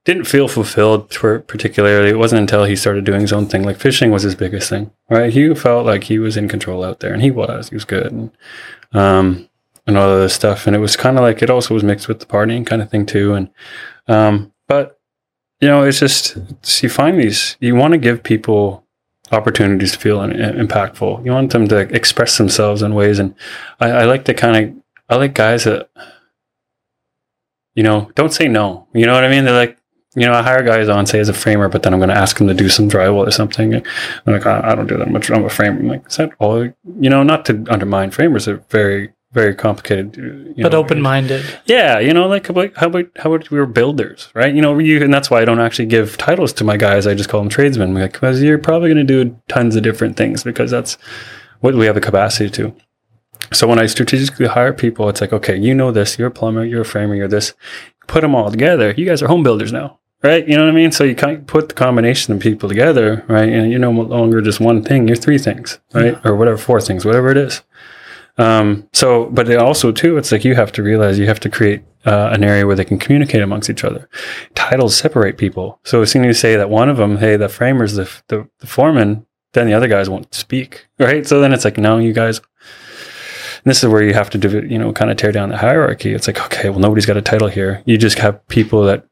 Speaker 1: didn't feel fulfilled particularly. It wasn't until he started doing his own thing. Like fishing was his biggest thing, right? He felt like he was in control out there, and he was. He was good. And, um, and all of this stuff. And it was kind of like it also was mixed with the partying kind of thing too. And um, but you know, it's just it's, you find these. You want to give people opportunities to feel impactful. You want them to express themselves in ways. And I, I like to kind of I like guys that you know don't say no. You know what I mean? They're like you know, I hire guys on, say, as a framer, but then I'm going to ask them to do some drywall or something. I'm like, I, don't do that much. I'm a framer. I'm like, is that all? You know, not to undermine framers they're very very complicated. You
Speaker 2: but open minded.
Speaker 1: Yeah, you know, like, like how about how about we were builders, right? You know, you and that's why I don't actually give titles to my guys. I just call them tradesmen, like because you're probably going to do tons of different things because that's what we have the capacity to. So when I strategically hire people, it's like, okay, you know this, you're a plumber, you're a framer, you're this. Put them all together. You guys are home builders now, right? You know what I mean? So you kind of put the combination of people together, right? And you're no longer just one thing; you're three things, right? Yeah. Or whatever, four things, whatever it is. Um, so, but also too, it's like you have to realize you have to create uh, an area where they can communicate amongst each other. Titles separate people. So as soon as you say that one of them, hey, the framer's the, the, the foreman, then the other guys won't speak, right? So then it's like, no, you guys. this is where you have to do, you know, kind of tear down the hierarchy. It's like, okay, well, nobody's got a title here. You just have people that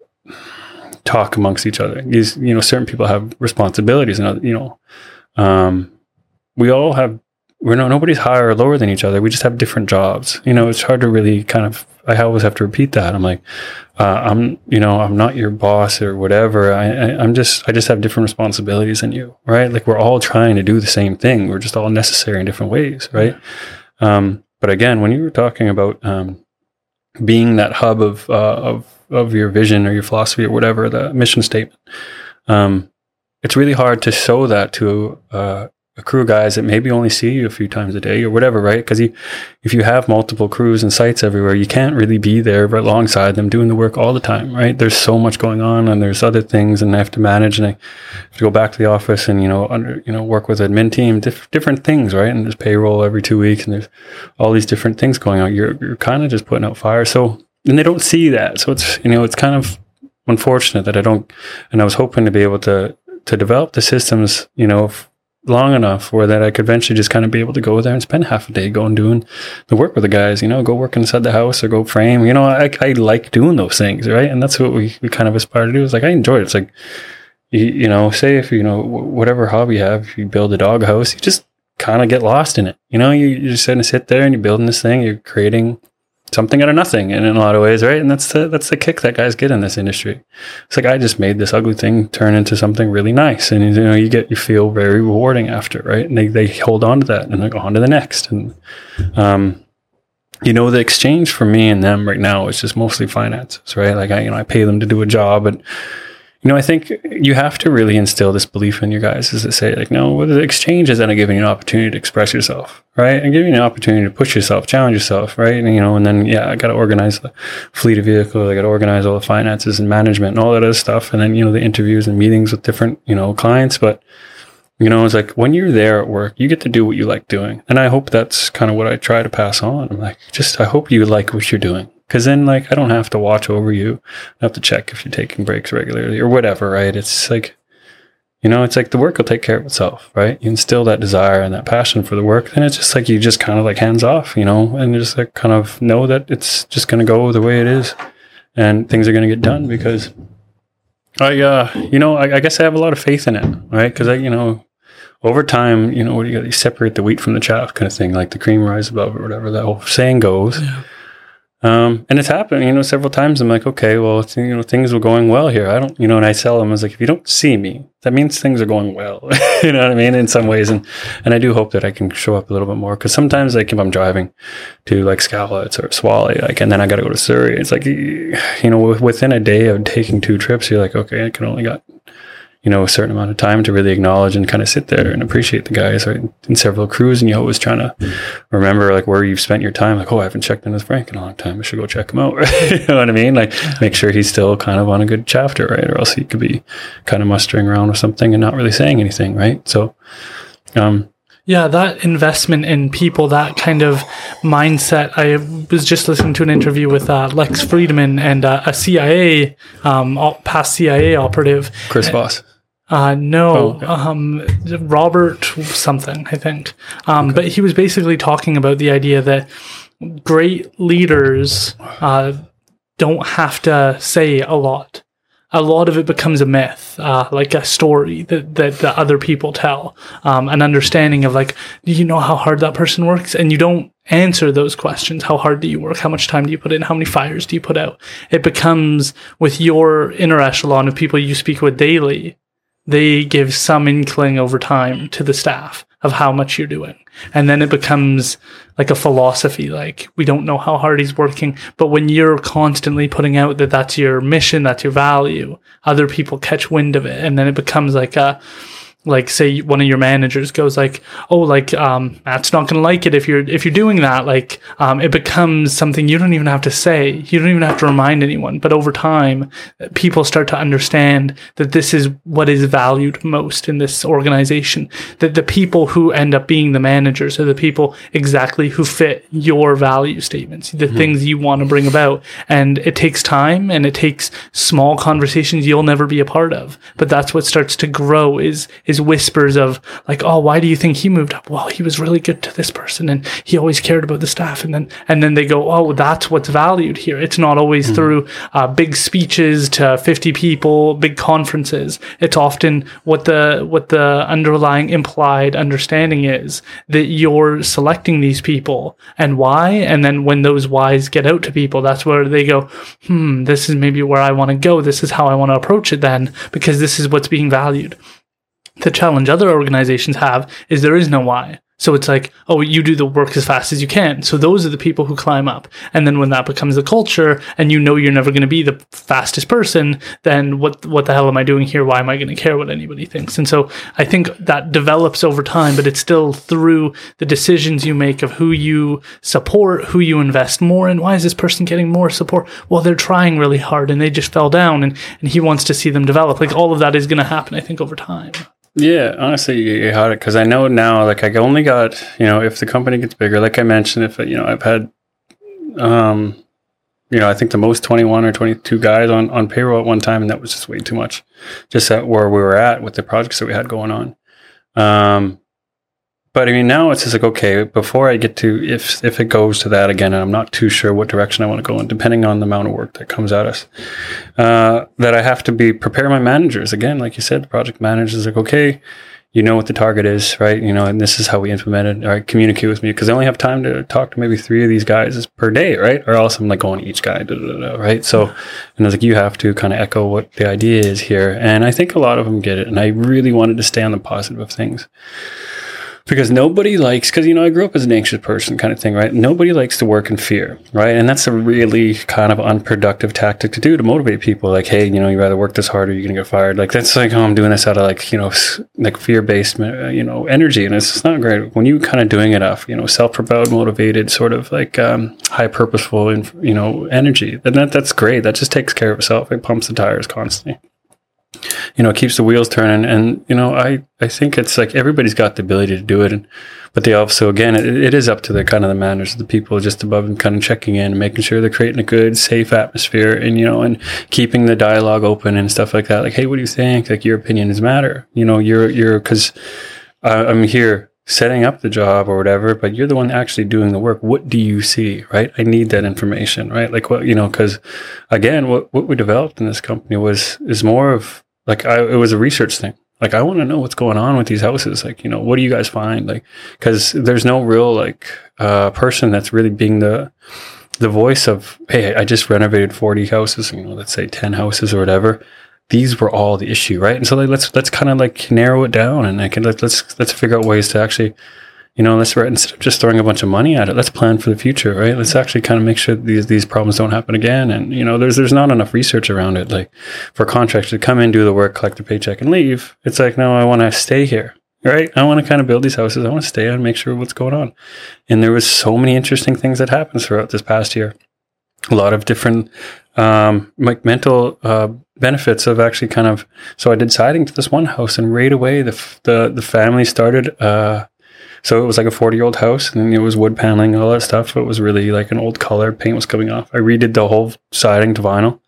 Speaker 1: talk amongst each other. These, you know, certain people have responsibilities, and you know, um, we all have we're not nobody's higher or lower than each other. We just have different jobs. You know, it's hard to really kind of. I always have to repeat that. I'm like, uh, I'm you know, I'm not your boss or whatever. I, I am just I just have different responsibilities than you, right? Like we're all trying to do the same thing. We're just all necessary in different ways, right? Um, but again, when you were talking about um, being that hub of uh, of of your vision or your philosophy or whatever the mission statement, um, it's really hard to show that to uh, a crew guys that maybe only see you a few times a day or whatever, right? Because you, if you have multiple crews and sites everywhere, you can't really be there alongside them doing the work all the time, right? There's so much going on, and there's other things, and I have to manage, and I have to go back to the office and you know, under you know, work with admin team, diff- different things, right? And there's payroll every two weeks, and there's all these different things going on. You're you're kind of just putting out fire, so and they don't see that, so it's you know, it's kind of unfortunate that I don't, and I was hoping to be able to to develop the systems, you know long enough where that I could eventually just kind of be able to go there and spend half a day going doing the work with the guys, you know, go work inside the house or go frame. You know, I, I like doing those things, right? And that's what we, we kind of aspire to do. It's like I enjoy it. It's like you, you know, say if you know whatever hobby you have, if you build a dog house, you just kind of get lost in it. You know, you, you're just sit there and you're building this thing, you're creating something out of nothing and in a lot of ways, right? And that's the that's the kick that guys get in this industry. It's like I just made this ugly thing turn into something really nice, and you know you get you feel very rewarding after, right? And they they hold on to that and they go on to the next, and um, you know the exchange for me and them right now is just mostly finances, right? Like I you know I pay them to do a job, and you know, I think you have to really instill this belief in your guys is to say, like, no, what the exchange is then giving you an opportunity to express yourself, right? And giving you an opportunity to push yourself, challenge yourself, right? And, you know, and then, yeah, I got to organize the fleet of vehicles. I got to organize all the finances and management and all that other stuff. And then, you know, the interviews and meetings with different, you know, clients. But You know, it's like when you're there at work, you get to do what you like doing. And I hope that's kind of what I try to pass on. I'm like, just, I hope you like what you're doing. Cause then like, I don't have to watch over you. I have to check if you're taking breaks regularly or whatever, right? It's like, you know, it's like the work will take care of itself, right? You instill that desire and that passion for the work, then it's just like you just kind of like hands off, you know, and just like kind of know that it's just going to go the way it is and things are going to get done because I, uh, you know, I, I, guess I have a lot of faith in it, right? Because I, you know, over time, you know, you, got? you separate the wheat from the chaff kind of thing, like the cream rise above or whatever that whole saying goes. Yeah. Um, and it's happened, you know, several times. I'm like, okay, well, you know, things were going well here. I don't, you know, and I tell them, I was like, if you don't see me, that means things are going well. you know what I mean? In some ways. And, and I do hope that I can show up a little bit more. Cause sometimes like if I'm driving to like Skowkale or Squiala, like, and then I got to go to Surrey, it's like, you know, within a day of taking two trips, you're like, okay, I can only got you know, a certain amount of time to really acknowledge and kind of sit there and appreciate the guys right in several crews. And you're always trying to remember like where you've spent your time. Like, oh, I haven't checked in with Frank in a long time. I should go check him out. You know what I mean? Like make sure he's still kind of on a good chapter, right? Or else he could be kind of mustering around with something and not really saying anything. Right. So, um,
Speaker 2: yeah, that investment in people, that kind of mindset. I was just listening to an interview with uh, Lex Fridman and uh, a CIA, um, past CIA operative,
Speaker 1: Chris Voss.
Speaker 2: Uh, no, oh, okay. um, Robert something, I think. Um, okay. But he was basically talking about the idea that great leaders uh, don't have to say a lot. A lot of it becomes a myth, uh, like a story that, that, other people tell, um, an understanding of like, do you know how hard that person works? And you don't answer those questions. How hard do you work? How much time do you put in? How many fires do you put out? It becomes with your inner echelon of people you speak with daily they give some inkling over time to the staff of how much you're doing. And then it becomes like a philosophy, like we don't know how hard he's working. But when you're constantly putting out that that's your mission, that's your value, other people catch wind of it. And then it becomes like a, like say one of your managers goes like oh like um matt's not gonna like it if you're if you're doing that like um it becomes something you don't even have to say. You don't even have to remind anyone. But over time people start to understand that this is what is valued most in this organization. That the people who end up being the managers are the people exactly who fit your value statements the mm-hmm. things you want to bring about. And it takes time and it takes small conversations you'll never be a part of. But that's what starts to grow is is whispers of like, oh, why do you think he moved up? Well, he was really good to this person and he always cared about the staff. And then, and then they go, oh, that's what's valued here. It's not always mm-hmm. through uh, big speeches to 50 people, big conferences. It's often what the, what the underlying implied understanding is that you're selecting these people and why. And then when those whys get out to people, that's where they go, hmm, this is maybe where I want to go. This is how I want to approach it then, because this is what's being valued the challenge other organizations have is there is no why. So it's like, oh, you do the work as fast as you can. So those are the people who climb up. And then when that becomes a culture and you know you're never going to be the fastest person, then what what the hell am I doing here? Why am I going to care what anybody thinks? And so I think that develops over time, but it's still through the decisions you make of who you support, who you invest more in. Why is this person getting more support? Well, they're trying really hard and they just fell down and, and he wants to see them develop. Like all of that is going to happen, I think, over time.
Speaker 1: Yeah, honestly, you had it because I know now. Like, I only got you know, if the company gets bigger, like I mentioned, if you know, I've had, um, you know, I think the most twenty one or twenty two guys on on payroll at one time, and that was just way too much, just at where we were at with the projects that we had going on. Um, but I mean, now it's just like okay. Before I get to if if it goes to that again, and I'm not too sure what direction I want to go in, depending on the amount of work that comes at us, uh, that I have to be prepare my managers again. Like you said, the project managers like okay, you know what the target is, right? You know, and this is how we implement it. All right, communicate with me because I only have time to talk to maybe three of these guys per day, right? Or else I'm like going each guy, da, da, da, right? So, and I was like, you have to kind of echo what the idea is here, and I think a lot of them get it. And I really wanted to stay on the positive of things because nobody likes because you know I grew up as an anxious person kind of thing, right? Nobody likes to work in fear, right? And that's a really kind of unproductive tactic to do to motivate people. Like, hey, you know, you rather work this hard or you're gonna get fired. Like that's like, oh, I'm doing this out of like you know like fear based uh, you know energy, and it's, not great when you kind of doing it off you know self propelled, motivated, sort of like um, high purposeful, and you know energy. Then that that's great. That just takes care of itself. It pumps the tires constantly. You know, it keeps the wheels turning. And, you know, I, I think it's like everybody's got the ability to do it. And, but they also, again, it, it is up to the kind of the managers, the people just above them kind of checking in, and making sure they're creating a good, safe atmosphere and, you know, and keeping the dialogue open and stuff like that. Like, hey, what do you think? Like, your opinions matter. You know, you're, you're, cause uh, I'm here setting up the job or whatever, but you're the one actually doing the work. What do you see? Right. I need that information. Right. Like what, you know, cause again, what, what we developed in this company was, is more of like, I, it was a research thing. Like, I want to know what's going on with these houses. Like, you know, what do you guys find? Like, cause there's no real like, uh, person that's really being the, the voice of, Hey, I just renovated 40 houses, you know, let's say 10 houses or whatever these were all the issue, right? And so like, let's let's kind of like narrow it down, and I can let, let's let's figure out ways to actually, you know, let's instead of just throwing a bunch of money at it, let's plan for the future, right? Let's actually kind of make sure these these problems don't happen again. And you know, there's there's not enough research around it. Like for contractors to come in, do the work, collect a paycheck, and leave. It's like no, I want to stay here, right? I want to kind of build these houses. I want to stay and make sure what's going on. And there was so many interesting things that happened throughout this past year. A lot of different um, like mental uh, benefits of actually kind of. So I did siding to this one house, and right away the the the family started. Uh, so it was like a forty year old house, and it was wood paneling, all that stuff. It was really like an old color. Paint was coming off. I redid the whole siding to vinyl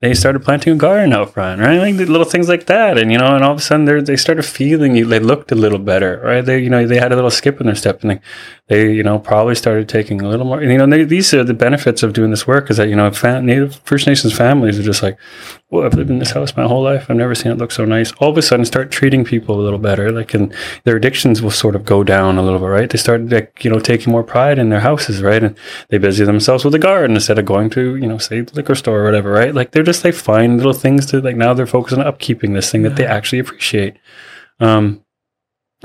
Speaker 1: they started planting a garden out front, right? Like little things like that, and you know, and all of a sudden they they started feeling you. They looked a little better, right? They you know they had a little skip in their step, and they, they you know probably started taking a little more. And, you know, they, these are the benefits of doing this work is that you know Native First Nations families are just like, well, I've lived in this house my whole life. I've never seen it look so nice. All of a sudden, start treating people a little better, like, and their addictions will sort of go down a little bit, right? They started like you know taking more pride in their houses, right? And they busy themselves with a garden instead of going to you know say the liquor store or whatever, right? Like they're just they find little things to like now they're focused on upkeeping this thing that they actually appreciate. Um,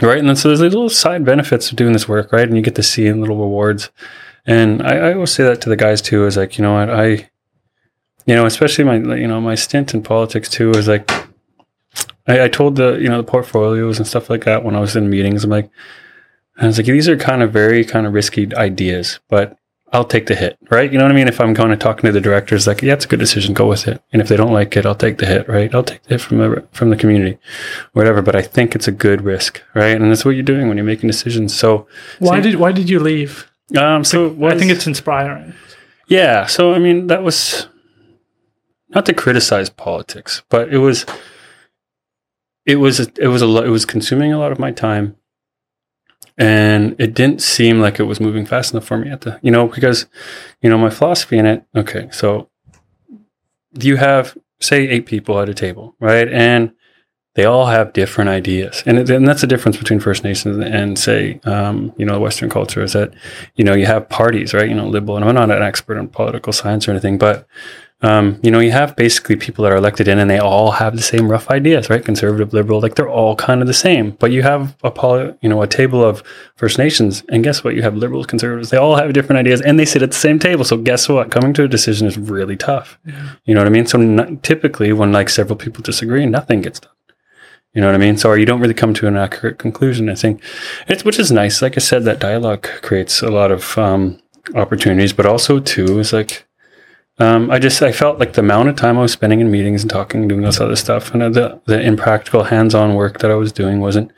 Speaker 1: right. And then so there's these little side benefits of doing this work, right? And you get to see in little rewards. And I, I always say that to the guys too, is like, you know what, I, you know, especially my, you know, my stint in politics too is like, I, I told the, you know, the portfolios and stuff like that when I was in meetings, I'm like, I was like, these are kind of very kind of risky ideas, but I'll take the hit, right? You know what I mean? If I'm going to talking to the directors, like, yeah, it's a good decision, go with it. And if they don't like it, I'll take the hit, right? I'll take the hit from the from the community, whatever. But I think it's a good risk, right? And that's what you're doing when you're making decisions. So
Speaker 2: why did why did you leave?
Speaker 1: Um, so
Speaker 2: was, I think it's inspiring.
Speaker 1: Yeah. So I mean, that was not to criticize politics, but it was it was it was a it was consuming a lot of my time and it didn't seem like it was moving fast enough for me at the you know because you know my philosophy in it okay so you have say eight people at a table right? And they all have different ideas. And, it, and that's the difference between first nations and say um, you know western culture is that you know you have parties right? You know liberal and i'm not an expert in political science or anything but um, you know, you have basically people that are elected in and they all have the same rough ideas, right? Conservative, liberal, like they're all kind of the same. But you have a poly, you know, a table of First Nations, and guess what? You have liberals, conservatives, they all have different ideas and they sit at the same table. So guess what? Coming to a decision is really tough. Yeah. You know what I mean? So n- typically when like several people disagree, nothing gets done. You know what I mean? So, you don't really come to an accurate conclusion. I think it's, which is nice. Like I said, that dialogue creates a lot of, um, opportunities, but also too is like, um, I just I felt like the amount of time I was spending in meetings and talking and doing this other stuff and the the impractical hands-on work that I was doing wasn't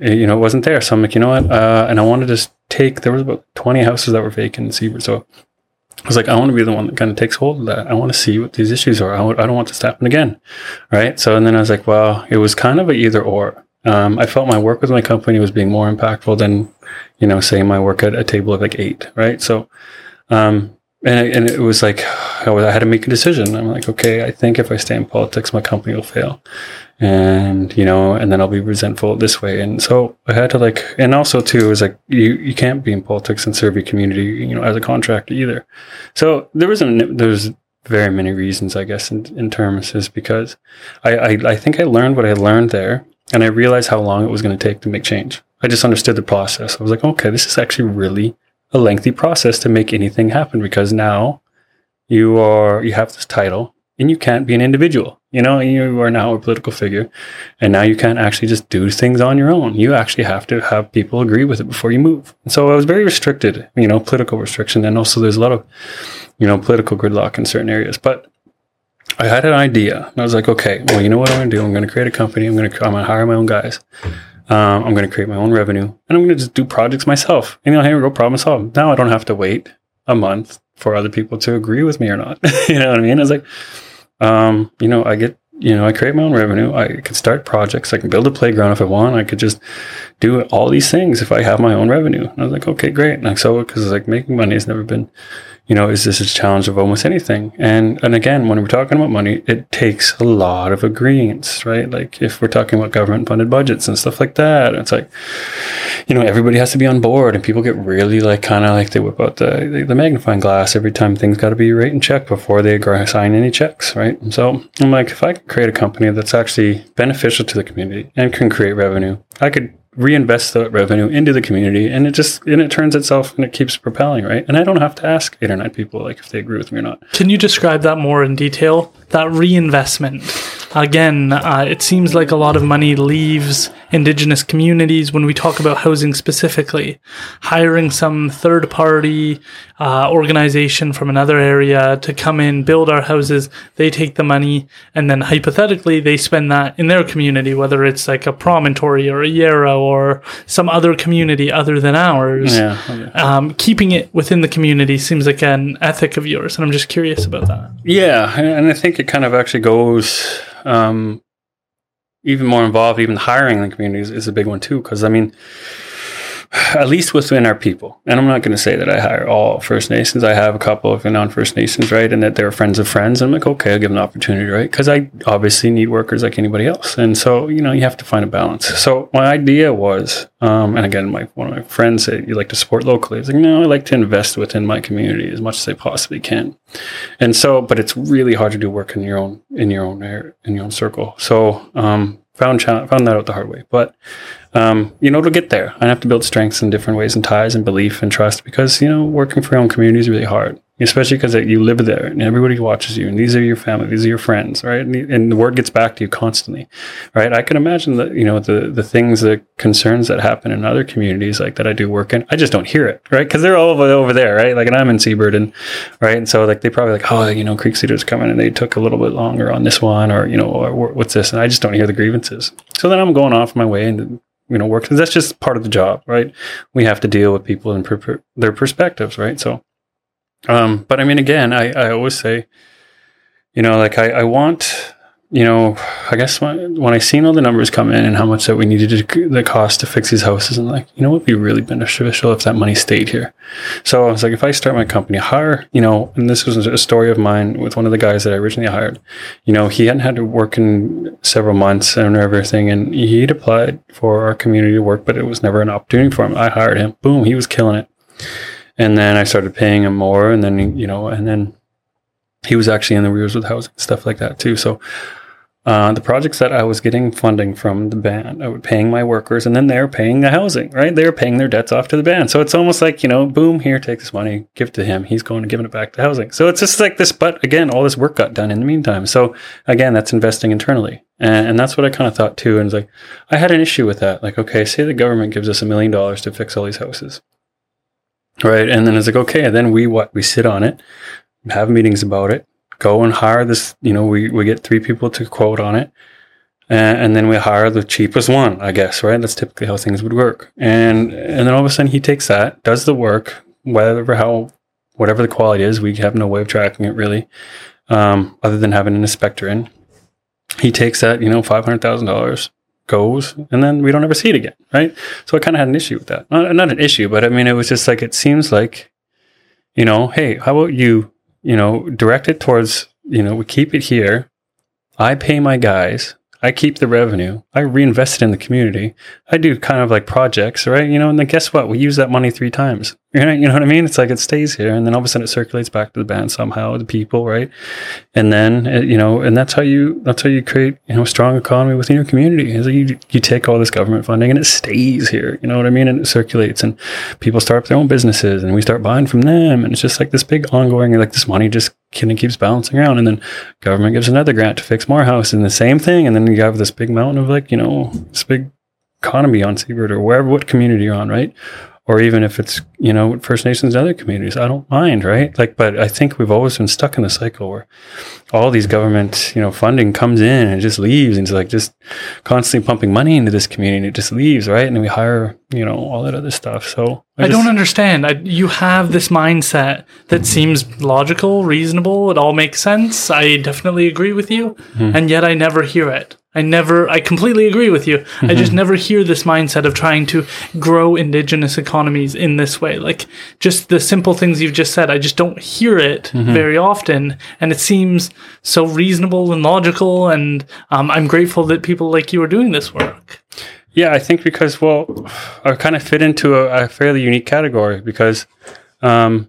Speaker 1: eh, you know wasn't there. So I'm like, you know what? Uh, and I wanted to take there was about 20 houses that were vacant in Seabird. So I was like, I want to be the one that kind of takes hold of that. I want to see what these issues are. I w- I don't want this to happen again. Right. So, and then I was like, well, it was kind of a either or. Um, I felt my work with my company was being more impactful than, you know, say my work at a table of like eight. Right. So, um, and it, and it was like I had to make a decision. I'm like, okay, I think if I stay in politics, my company will fail, and you know, and then I'll be resentful this way. And so I had to like, and also too, it was like you you can't be in politics and serve your community, you know, as a contractor either. So there was a there's very many reasons, I guess, in, in terms is because I, I I think I learned what I learned there, and I realized how long it was going to take to make change. I just understood the process. I was like, okay, this is actually really a lengthy process to make anything happen because now you are you have this title and you can't be an individual. You know, you are now a political figure, and now you can't actually just do things on your own. You actually have to have people agree with it before you move. And so I was very restricted, you know, political restriction, and also there's a lot of, you know, political gridlock in certain areas. But I had an idea. And I was like, okay, well, you know what I'm going to do? I'm going to create a company. I'm going to I'm going to hire my own guys. Um, I'm going to create my own revenue, and I'm going to just do projects myself. And you know, here we go, problem solved. Now I don't have to wait a month for other people to agree with me or not. you know what I mean? I was like, um, you know, I get you know, I create my own revenue. I could start projects. I can build a playground if I want. I could just do all these things if I have my own revenue. And I was like, okay, great. And I so, because it's like making money has never been you know, is this a challenge of almost anything? And and again, when we're talking about money, it takes a lot of agreements, right? Like if we're talking about government funded budgets and stuff like that, it's like, you know, everybody has to be on board, and people get really like kind of like they whip out the the magnifying glass every time things got to be right and check before they sign any checks, right? And so I'm like, if I can create a company that's actually beneficial to the community and can create revenue, I could reinvest that revenue into the community and it just and it turns itself and it keeps propelling right? And i don't have to ask eight or nine people like if they agree with me or not.
Speaker 2: Can you describe that more in detail? That reinvestment again uh, it seems like a lot of money leaves indigenous communities when we talk about housing specifically. Hiring some third party uh, organization from another area to come in build our houses they take the money and then hypothetically they spend that in their community whether it's like a promontory or a yarrow or some other community other than ours. Yeah, okay. um, keeping it within the community seems like an ethic of yours and i'm just curious about that.
Speaker 1: Yeah and i think it kind of actually goes um, even more involved, even hiring in the communities is a big one too. Because I mean, at least within our people, and I'm not going to say that I hire all First Nations. I have a couple of non-First Nations, right, and that they're friends of friends. I'm like, okay, I'll give them an opportunity, right? Because I obviously need workers like anybody else, and so you know, you have to find a balance. So my idea was, um, and again, my one of my friends said, "You like to support locally." I like, "No, I like to invest within my community as much as I possibly can." And so, but it's really hard to do work in your own in your own in your own circle. So um, found found that out the hard way. But um, you know, it'll get there. I have to build strengths in different ways and ties and belief and trust because you know working for your own community is really hard, especially because you live there and everybody watches you and these are your family, these are your friends, right? And, and, the word gets back to you constantly, right? I can imagine that you know the the things, the concerns that happen in other communities like that I do work in. I just don't hear it, right? Because they're all over, over there, right? Like, and I'm in Seabird, and right, and so like they probably like, oh, you know, Creek Cedars coming and they took a little bit longer on this one, or you know, or, what's this, and I just don't hear the grievances. So then I'm going off my way and you know work because that's just part of the job right? We have to deal with people and per- their perspectives right? So um but i mean again i i always say you know like i i want you know, I guess when, when I seen all the numbers come in and how much that we needed to, the cost to fix these houses, and like, you know, it would be really beneficial if that money stayed here. So I was like, if I start my company, hire, you know, and this was a story of mine with one of the guys that I originally hired. You know, he hadn't had to work in several months and everything, and he'd applied for our community work, but it was never an opportunity for him. I hired him. Boom, he was killing it. And then I started paying him more, and then you know, and then he was actually in the rears with housing stuff like that too. So uh, the projects that I was getting funding from the band, I was paying my workers, and then they're paying the housing, right? They're paying their debts off to the band. So it's almost like, you know, boom, here, take this money, give it to him. He's going and giving it back to housing. So it's just like this, but again, all this work got done in the meantime. So again, that's investing internally. And, and that's what I kind of thought too. And it's like, I had an issue with that. Like, okay, say the government gives us a million dollars to fix all these houses. Right. And then it's like, okay, then we what? We sit on it, have meetings about it, go and hire this, you know, we, we get three people to quote on it. And, and, then we hire the cheapest one, I guess, right? That's typically how things would work. And and then all of a sudden he takes that, does the work, whatever how whatever the quality is, we have no way of tracking it really, um, other than having an inspector in. He takes that, you know, five hundred thousand dollars, goes, and then we don't ever see it again, right? So I kind of had an issue with that. Not, not an issue, but I mean, it was just like it seems like, you know, hey, how about you you know, direct it towards, you know, we keep it here. I pay my guys. I keep the revenue. I reinvest it in the community. I do kind of like projects, right? You know, and then guess what? We use that money three times. You know what I mean? It's like it stays here, and then all of a sudden it circulates back to the band somehow, the people, right? And then it, you know, and that's how you that's how you create you know a strong economy within your community. Is you you take all this government funding and it stays here. You know what I mean? And it circulates, and people start up their own businesses, and we start buying from them, and it's just like this big ongoing. Like this money just kind of keeps bouncing around, and then government gives another grant to fix more houses, and the same thing, and then you have this big mountain of like you know this big economy on Seabird or wherever what community you're on, right? Or even if it's you know First Nations and other communities, I don't mind, right? Like, but I think we've always been stuck in the cycle where all these government you know funding comes in and just leaves, and it's like just constantly pumping money into this community, and it just leaves, right? And then we hire you know all that other stuff. So
Speaker 2: I, don't understand. I, you have this mindset that seems logical, reasonable. It all makes sense. I definitely agree with you, hmm. and yet I never hear it. I never, I completely agree with you. I just never hear this mindset of trying to grow indigenous economies in this way. Like just the simple things you've just said, I just don't hear it very often. And it seems so reasonable and logical. And um, I'm grateful that people like you are doing this work.
Speaker 1: Yeah, I think because well, I kind of fit into a, a fairly unique category because um,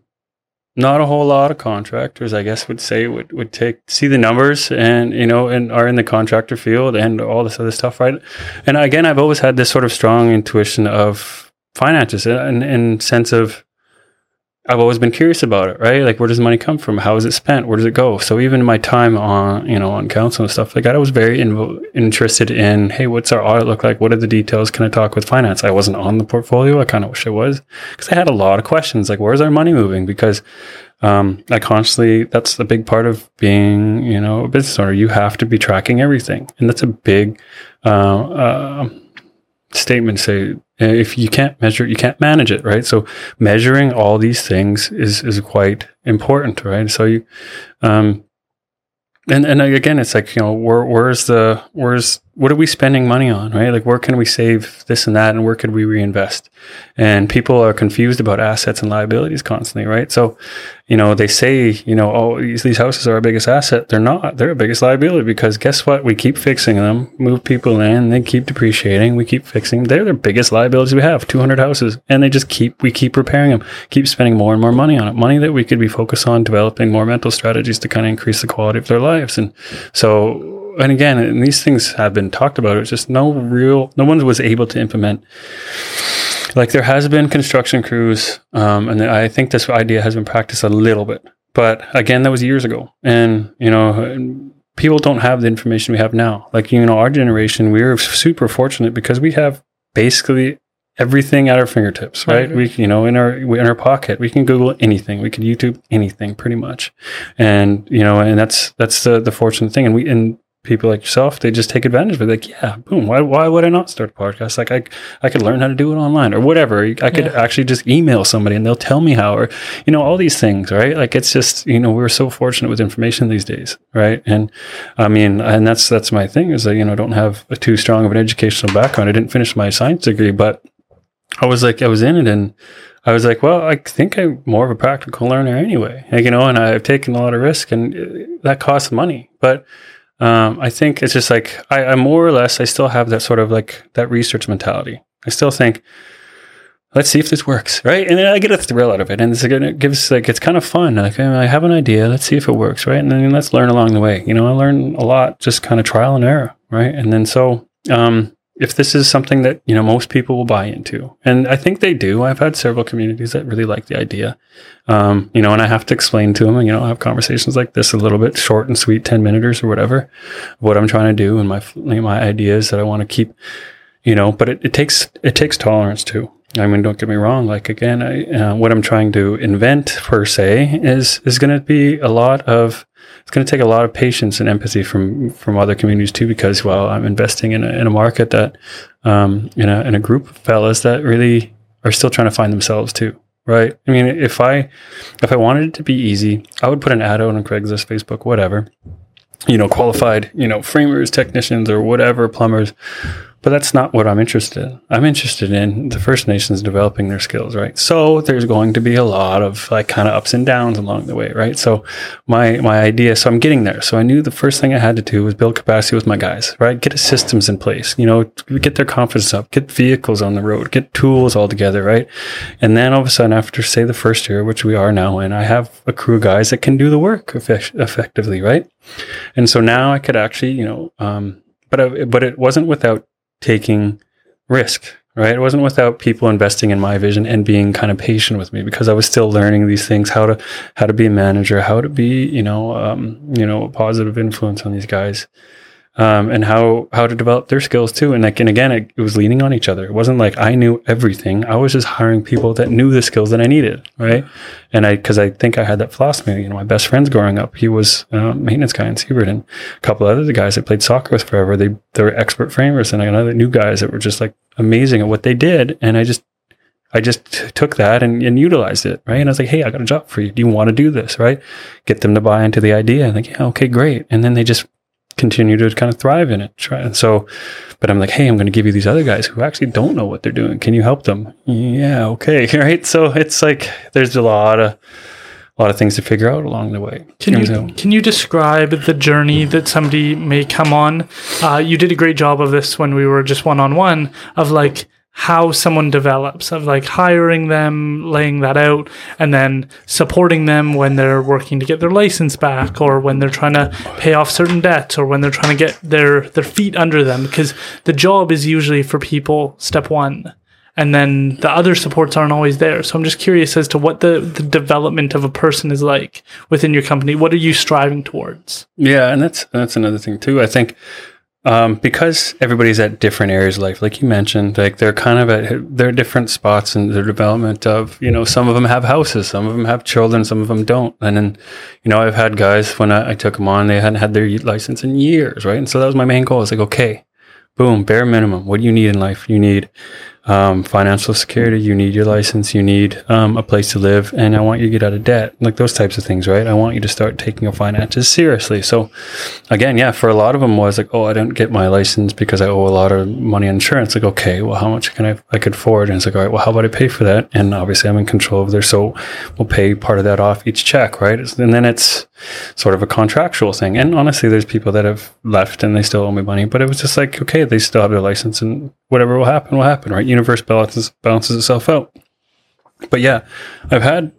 Speaker 1: not a whole lot of contractors, I guess, would say would would take see the numbers and you know and are in the contractor field and all this other stuff, right? And again, I've always had this sort of strong intuition of finances and in sense of I've always been curious about it, right? Like, where does money come from? How is it spent? Where does it go? So even my time on, you know, on council and stuff like that, I was very interested in, hey, what's our audit look like? What are the details? Can I talk with finance? I wasn't on the portfolio. I kind of wish I was because I had a lot of questions, like, where's our money moving? Because um, I constantly, that's a big part of being, you know, a business owner. You have to be tracking everything. And that's a big, uh, uh, statement say if you can't measure it, you can't manage it, right? So measuring all these things is is quite important, right? So you, um, and and again, it's like you know where where's the where's what are we spending money on, right? Like where can we save this and that, and where could we reinvest? And people are confused about assets and liabilities constantly, right? So, you know, they say, you know, oh, these, these houses are our biggest asset. They're not. They're our biggest liability because guess what? We keep fixing them, move people in, they keep depreciating. We keep fixing. They're the biggest liabilities we have. Two hundred houses, and they just keep we keep repairing them, keep spending more and more money on it. Money that we could be focused on developing more mental strategies to kind of increase the quality of their lives. And so and again, and these things have been talked about. It's just no real, no one was able to implement. Like there has been construction crews, um, and I think this idea has been practiced a little bit. But again, that was years ago, and you know, people don't have the information we have now. Like you know, our generation, we are super fortunate because we have basically everything at our fingertips, right? We, you know, in our in our pocket, we can Google anything, we can YouTube anything, pretty much, and you know, and that's that's the the fortunate thing. And we and people like yourself, they just take advantage of it. Like, yeah, boom. Why, why would I not start a podcast? Like, I, I could learn how to do it online or whatever. I could
Speaker 2: Yeah.
Speaker 1: actually just email somebody and they'll tell me how, or, you know, all these things, right? Like, it's just, you know, we're so fortunate with information these days, right? And I mean, and that's, that's my thing is that, you know, I don't have a too strong of an educational background. I didn't finish my science degree, but I was like, I was in it and I was like, well, I think I'm more of a practical learner anyway, like, you know, and I've taken a lot of risk and uh, that costs money, but um, I think it's just like I, I more or less I still have that sort of like that research mentality. I still think, let's see if this works, right? And then I get a thrill out of it, and it's it gives like it's kind of fun. Like I have an idea, let's see if it works, right? And then let's learn along the way. You know, I learn a lot just kind of trial and error, right? And then so um, if this is something that you know most people will buy into, and I think they do. I've had several communities that really like the idea, um, you know, and I have to explain to them, and you know, I have conversations like this a little bit short and sweet, ten minuters or whatever, what I'm trying to do and my my ideas that I want to keep, you know. But it, it takes it takes tolerance too. I mean, don't get me wrong. Like again, I, uh, what I'm trying to invent per se is is going to be a lot of it's going to take a lot of patience and empathy from from other communities too, because well, I'm investing in a, in a market that um, in a in a group of fellas that really are still trying to find themselves too, right? I mean, if I if I wanted it to be easy, I would put an ad out on Craigslist, Facebook, whatever, you know, qualified, you know, framers, technicians, or whatever, plumbers. But that's not what I'm interested in. I'm interested in the First Nations developing their skills, right? So there's going to be a lot of like kind of ups and downs along the way, right? So my my idea, so I'm getting there. So I knew the first thing I had to do was build capacity with my guys, right? Get systems in place, you know, get their confidence up, get vehicles on the road, get tools all together, right? And then all of a sudden, after say the first year, which we are now in, I have a crew of guys that can do the work effect- effectively, right? And so now I could actually, you know, um, but I, but it wasn't without taking risk, right? It wasn't without people investing in my vision and being kind of patient with me because I was still learning these things, how to how to be a manager, how to be, you know, um, you know, a positive influence on these guys. Um, and how how to develop their skills too. And like, and again, it, it, was leaning on each other. It wasn't like I knew everything. I was just hiring people that knew the skills that I needed, right? And I, because I think I had that philosophy. You know, my best friends growing up, he was a maintenance guy in Seabird, and a couple other guys I played soccer with forever. They they were expert framers, and I got other new guys that were just like amazing at what they did. And I just I just took that and, and, utilized it, right? And I was like, hey, I got a job for you. Do you want to do this, right? Get them to buy into the idea. And like, yeah, okay, great. And then they just continue to kind of thrive in it. Try. And so, but I'm like, hey, I'm going to give you these other guys who actually don't know what they're doing. Can you help them? Yeah, okay, right. So it's like there's a lot of a lot of things to figure out along the way.
Speaker 2: Can you can you describe the journey that somebody may come on? Uh, you did a great job of this when we were just one on one of like how someone develops of like hiring them, laying that out, and then supporting them when they're working to get their license back or when they're trying to pay off certain debts or when they're trying to get their, their feet under them. Because the job is usually for people, step one. And then the other supports aren't always there. So I'm just curious as to what the, the development of a person is like within your company. What are you striving towards?
Speaker 1: Yeah, and that's that's another thing too. I think um, because everybody's at different areas of life, like you mentioned, like they're kind of at their different spots in their development of, you know, some of them have houses, some of them have children, some of them don't. And then, you know, I've had guys when I, I took them on, they hadn't had their license in years, right? And so that was my main goal. It's like, okay, boom, bare minimum. What do you need in life? You need um, financial security, you need your license, you need um, a place to live, and I want you to get out of debt, like those types of things, right? I want you to start taking your finances seriously. So, again, yeah, for a lot of them was like, oh, I don't get my license because I owe a lot of money on insurance. Like, okay, well, how much can I I could afford? And it's like, all right, well, how about I pay for that? And obviously, I'm in control of there, so we'll pay part of that off each check, right? And then it's sort of a contractual thing. And honestly, there's people that have left and they still owe me money, but it was just like, okay, they still have their license, and whatever will happen will happen, right? Universe balances balances itself out. But yeah, I've had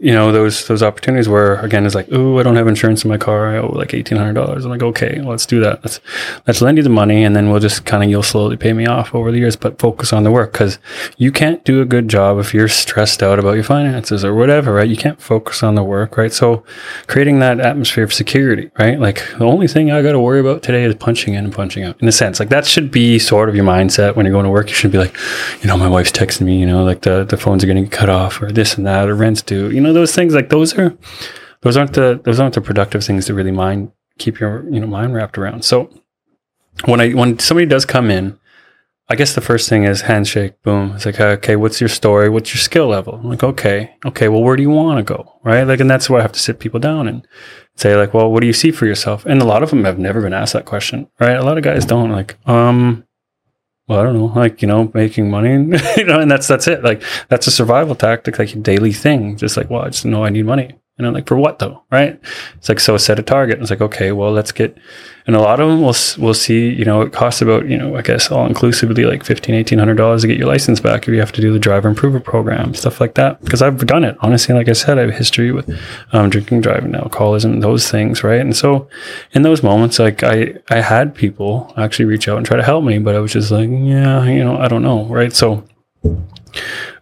Speaker 1: you know those those opportunities where again it's like oh I don't have insurance in my car. I owe like eighteen hundred dollars. I'm like okay let's do that. Let's let's lend you the money and then we'll just kind of you'll slowly pay me off over the years but focus on the work. Because you can't do a good job if you're stressed out about your finances or whatever right? You can't focus on the work right? So creating that atmosphere of security right? Like the only thing I got to worry about today is punching in and punching out in a sense. Like that should be sort of your mindset when you're going to work. You should be like you know my wife's texting me you know like the the phones are getting cut off or this and that or rent's due you know those things like those are those aren't the those aren't the productive things to really mind keep your you know mind wrapped around. So when I when somebody does come in, I guess the first thing is handshake, boom. It's like, okay, what's your story? What's your skill level? I'm like, okay, okay, well, where do you want to go? Right. Like, and that's where I have to sit people down and say, like, well, what do you see for yourself? And a lot of them have never been asked that question. Right. A lot of guys don't like, um, well, I don't know, like, you know, making money, you know, and that's, that's it. Like, that's a survival tactic, like a daily thing. Just like, well, I just know I need money. And I'm like, for what though? Right. It's like, so set a target. It's like, okay, well, let's get, and a lot of them will, will see, you know, it costs about, you know, I guess all inclusively like fifteen, eighteen hundred dollars to get your license back if you have to do the driver improver program, stuff like that. Because I've done it. Honestly, like I said, I have history with um, drinking, driving, alcoholism, those things. Right. And so in those moments, like I, I had people actually reach out and try to help me, but I was just like, yeah, you know, I don't know. Right. So,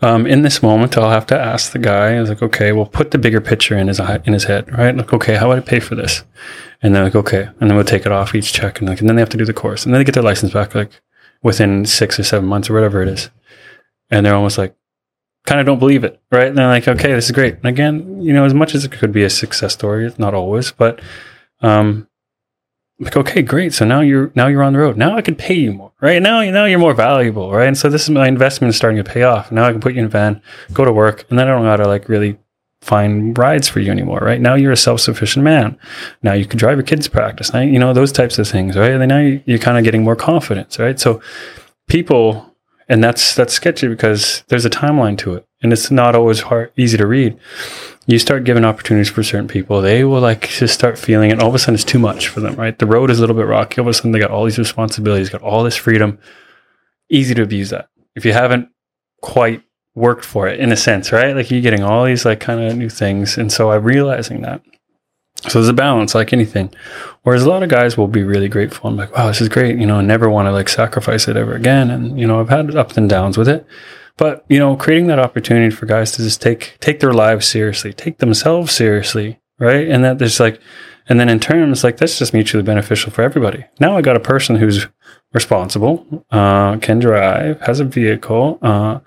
Speaker 1: um, in this moment, I'll have to ask the guy. I was like, okay, well, put the bigger picture in his in his head, right? Like, okay, how would I pay for this? And they're like, okay, and then we'll take it off each check, and like, and then they have to do the course, and then they get their license back like within six or seven months or whatever it is, and they're almost like, kind of don't believe it, right? And they're like, okay, this is great. And again, you know, as much as it could be a success story, it's not always, but um, like okay great. So now you're now you're on the road. Now i can pay you more right? Now you know you're more valuable right? And so this is my investment is starting to pay off. Now i can put you in a van go to work and then i don't gotta like really find rides for you anymore right? Now you're a self-sufficient man. Now you can drive your kids practice. Now you know those types of things right? And then now you, you're kind of getting more confidence right? So people and that's that's sketchy because there's a timeline to it and it's not always hard easy to read you start giving opportunities for certain people, they will like just start feeling it. All of a sudden, it's too much for them, right? The road is a little bit rocky. All of a sudden, they got all these responsibilities, got all this freedom. Easy to abuse that if you haven't quite worked for it in a sense, right? Like you're getting all these like kind of new things. And so I'm realizing that. So there's a balance like anything. Whereas a lot of guys will be really grateful. I'm like, wow, this is great, you know, and never want to like sacrifice it ever again. And, you know, I've had ups and downs with it. But you know, creating that opportunity for guys to just take take their lives seriously, take themselves seriously, right? And that there's like, And then in terms like that's just mutually beneficial for everybody. Now I got a person who's responsible, uh, can drive, has a vehicle, uh,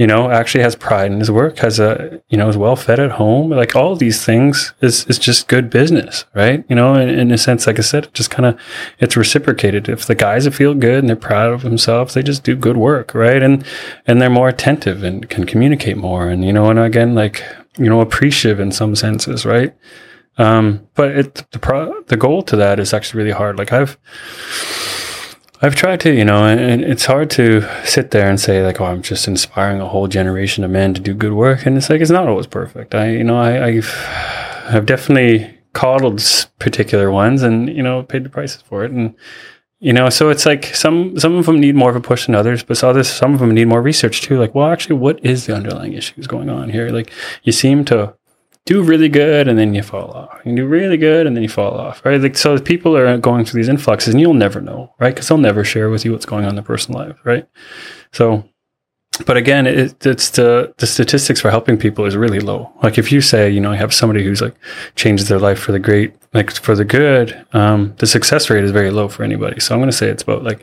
Speaker 1: you know, actually has pride in his work, has a, you know, is well fed at home. Like all these things is, is just good business, right? You know, in, in a sense, like I said, just kind of, it's reciprocated. If the guys feel good and they're proud of themselves, they just do good work, right? And, and they're more attentive and can communicate more. And, you know, and again, like, you know, appreciative in some senses, right? Um, but it, the pro, the goal to that is actually really hard. Like I've, I've tried to, you know, and it's hard to sit there and say like, "Oh, I'm just inspiring a whole generation of men to do good work," and it's like it's not always perfect. I, you know, I, I've, I've definitely coddled particular ones, and you know, paid the prices for it, and you know, so it's like some some of them need more of a push than others, but others some of them need more research too. Like, well, actually, what is the underlying issues going on here? Like, you seem to do really good and then you fall off. You do really good and then you fall off, right? Like so, people are going through these influxes, and you'll never know, right? Because they'll never share with you what's going on in their personal life, right? So, but again, it, it's the the statistics for helping people is really low. Like if you say, you know, I have somebody who's like changes their life for the great, like for the good, um, the success rate is very low for anybody. So I'm going to say it's about like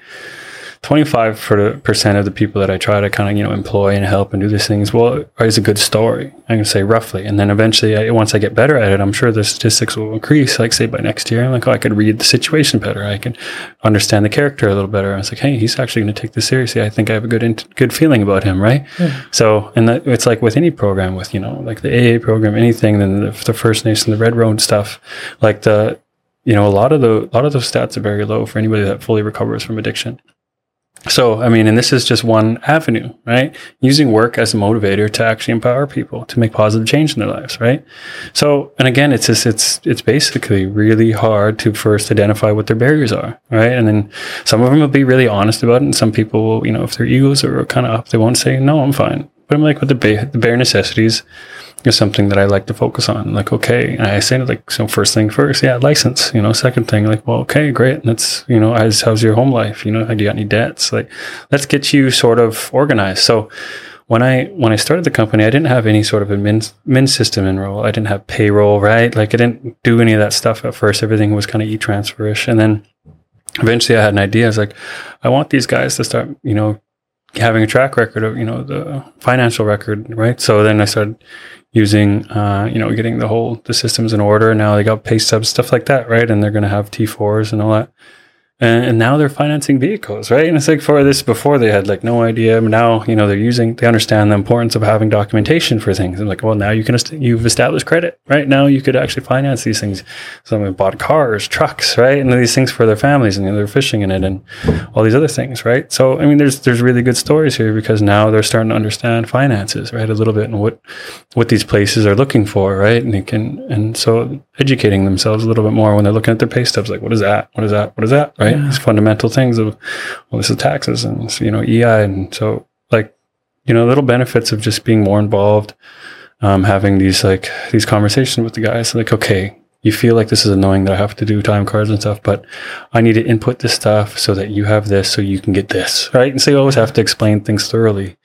Speaker 1: 25 percent of the people that I try to kind of, you know, employ and help and do these things, well, is a good story. I can say roughly. And then eventually, I, once I get better at it, I'm sure the statistics will increase. Like, say, by next year, I'm like, oh, I could read the situation better. I can understand the character a little better. I was like, hey, he's actually going to take this seriously. I think I have a good, in- good feeling about him, right? Yeah. So, and that, it's like with any program, with, you know, like the AA program, anything, then the, the First Nation, the Red Road stuff, like the, you know, a lot of the, a lot of those stats are very low for anybody that fully recovers from addiction. So, I mean, and this is just one avenue, right? Using work as a motivator to actually empower people to make positive change in their lives, right? So, and again, it's just, it's, it's basically really hard to first identify what their barriers are, right? And then some of them will be really honest about it. And some people will, you know, if their egos are kind of up, they won't say, no, I'm fine. But I'm like, with the, ba- the bare necessities, is something that I like to focus on. Like, okay, I say like, so first thing first, yeah, license. You know, second thing, like, well, okay, great. Let's, you know, how's, how's your home life? You know, do you got any debts? Like, let's get you sort of organized. So when I when I started the company, I didn't have any sort of admin, admin system enroll. I didn't have payroll, right? Like, I didn't do any of that stuff at first. Everything was kind of e-transferish, and then eventually I had an idea. I was like, I want these guys to start, you know, having a track record of you know the financial record right? So then i started using uh, you know getting the whole the systems in order. Now they got pay stubs stuff like that right? And they're going to have t4s and all that and, and, now they're financing vehicles, right? And it's like for this before they had like no idea. Now you know they're using, they understand the importance of having documentation for things. And like, well, now you can you've established credit, right? Now you could actually finance these things. Some have bought cars, trucks, right, and these things for their families, and you know, they're fishing in it, and all these other things, right? So I mean, there's there's really good stories here because now they're starting to understand finances, right, a little bit, and what what these places are looking for, right? And they can, and so educating themselves a little bit more when they're looking at their pay stubs, like, what is that? What is that? What is that? Right? Yeah. These fundamental things of, well, this is taxes and, you know, EI. And so, like, you know, little benefits of just being more involved, um, having these, like, these conversations with the guys, like, okay, you feel like this is annoying that I have to do time cards and stuff, but I need to input this stuff so that you have this so you can get this, right? And so you always have to explain things thoroughly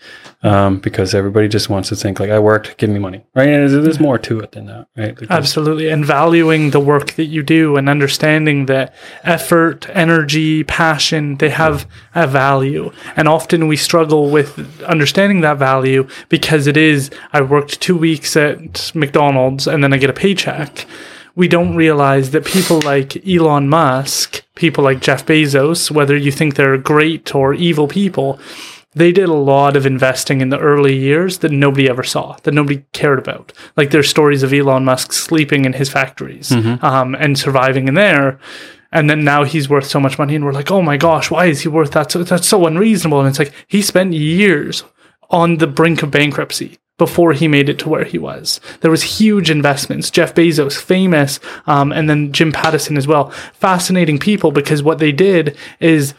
Speaker 1: um, because everybody just wants to think like I worked, give me money, right? And there's, there's more to it than that, right? Because
Speaker 2: Absolutely, and valuing the work that you do and understanding that effort, energy, passion they have a value, and often we struggle with understanding that value because it is I worked two weeks at McDonald's and then I get a paycheck we don't realize that people like Elon Musk, people like Jeff Bezos, whether you think they're great or evil people, they did a lot of investing in the early years that nobody ever saw, that nobody cared about. Like there's stories of Elon Musk sleeping in his factories mm-hmm. um, and surviving in there. And then now he's worth so much money, and we're like, oh my gosh, why is he worth that? So, that's so unreasonable. And it's like he spent years on the brink of bankruptcy before he made it to where he was. There was huge investments. Jeff Bezos, famous, um, and then Jim Pattison as well. Fascinating people because what they did is,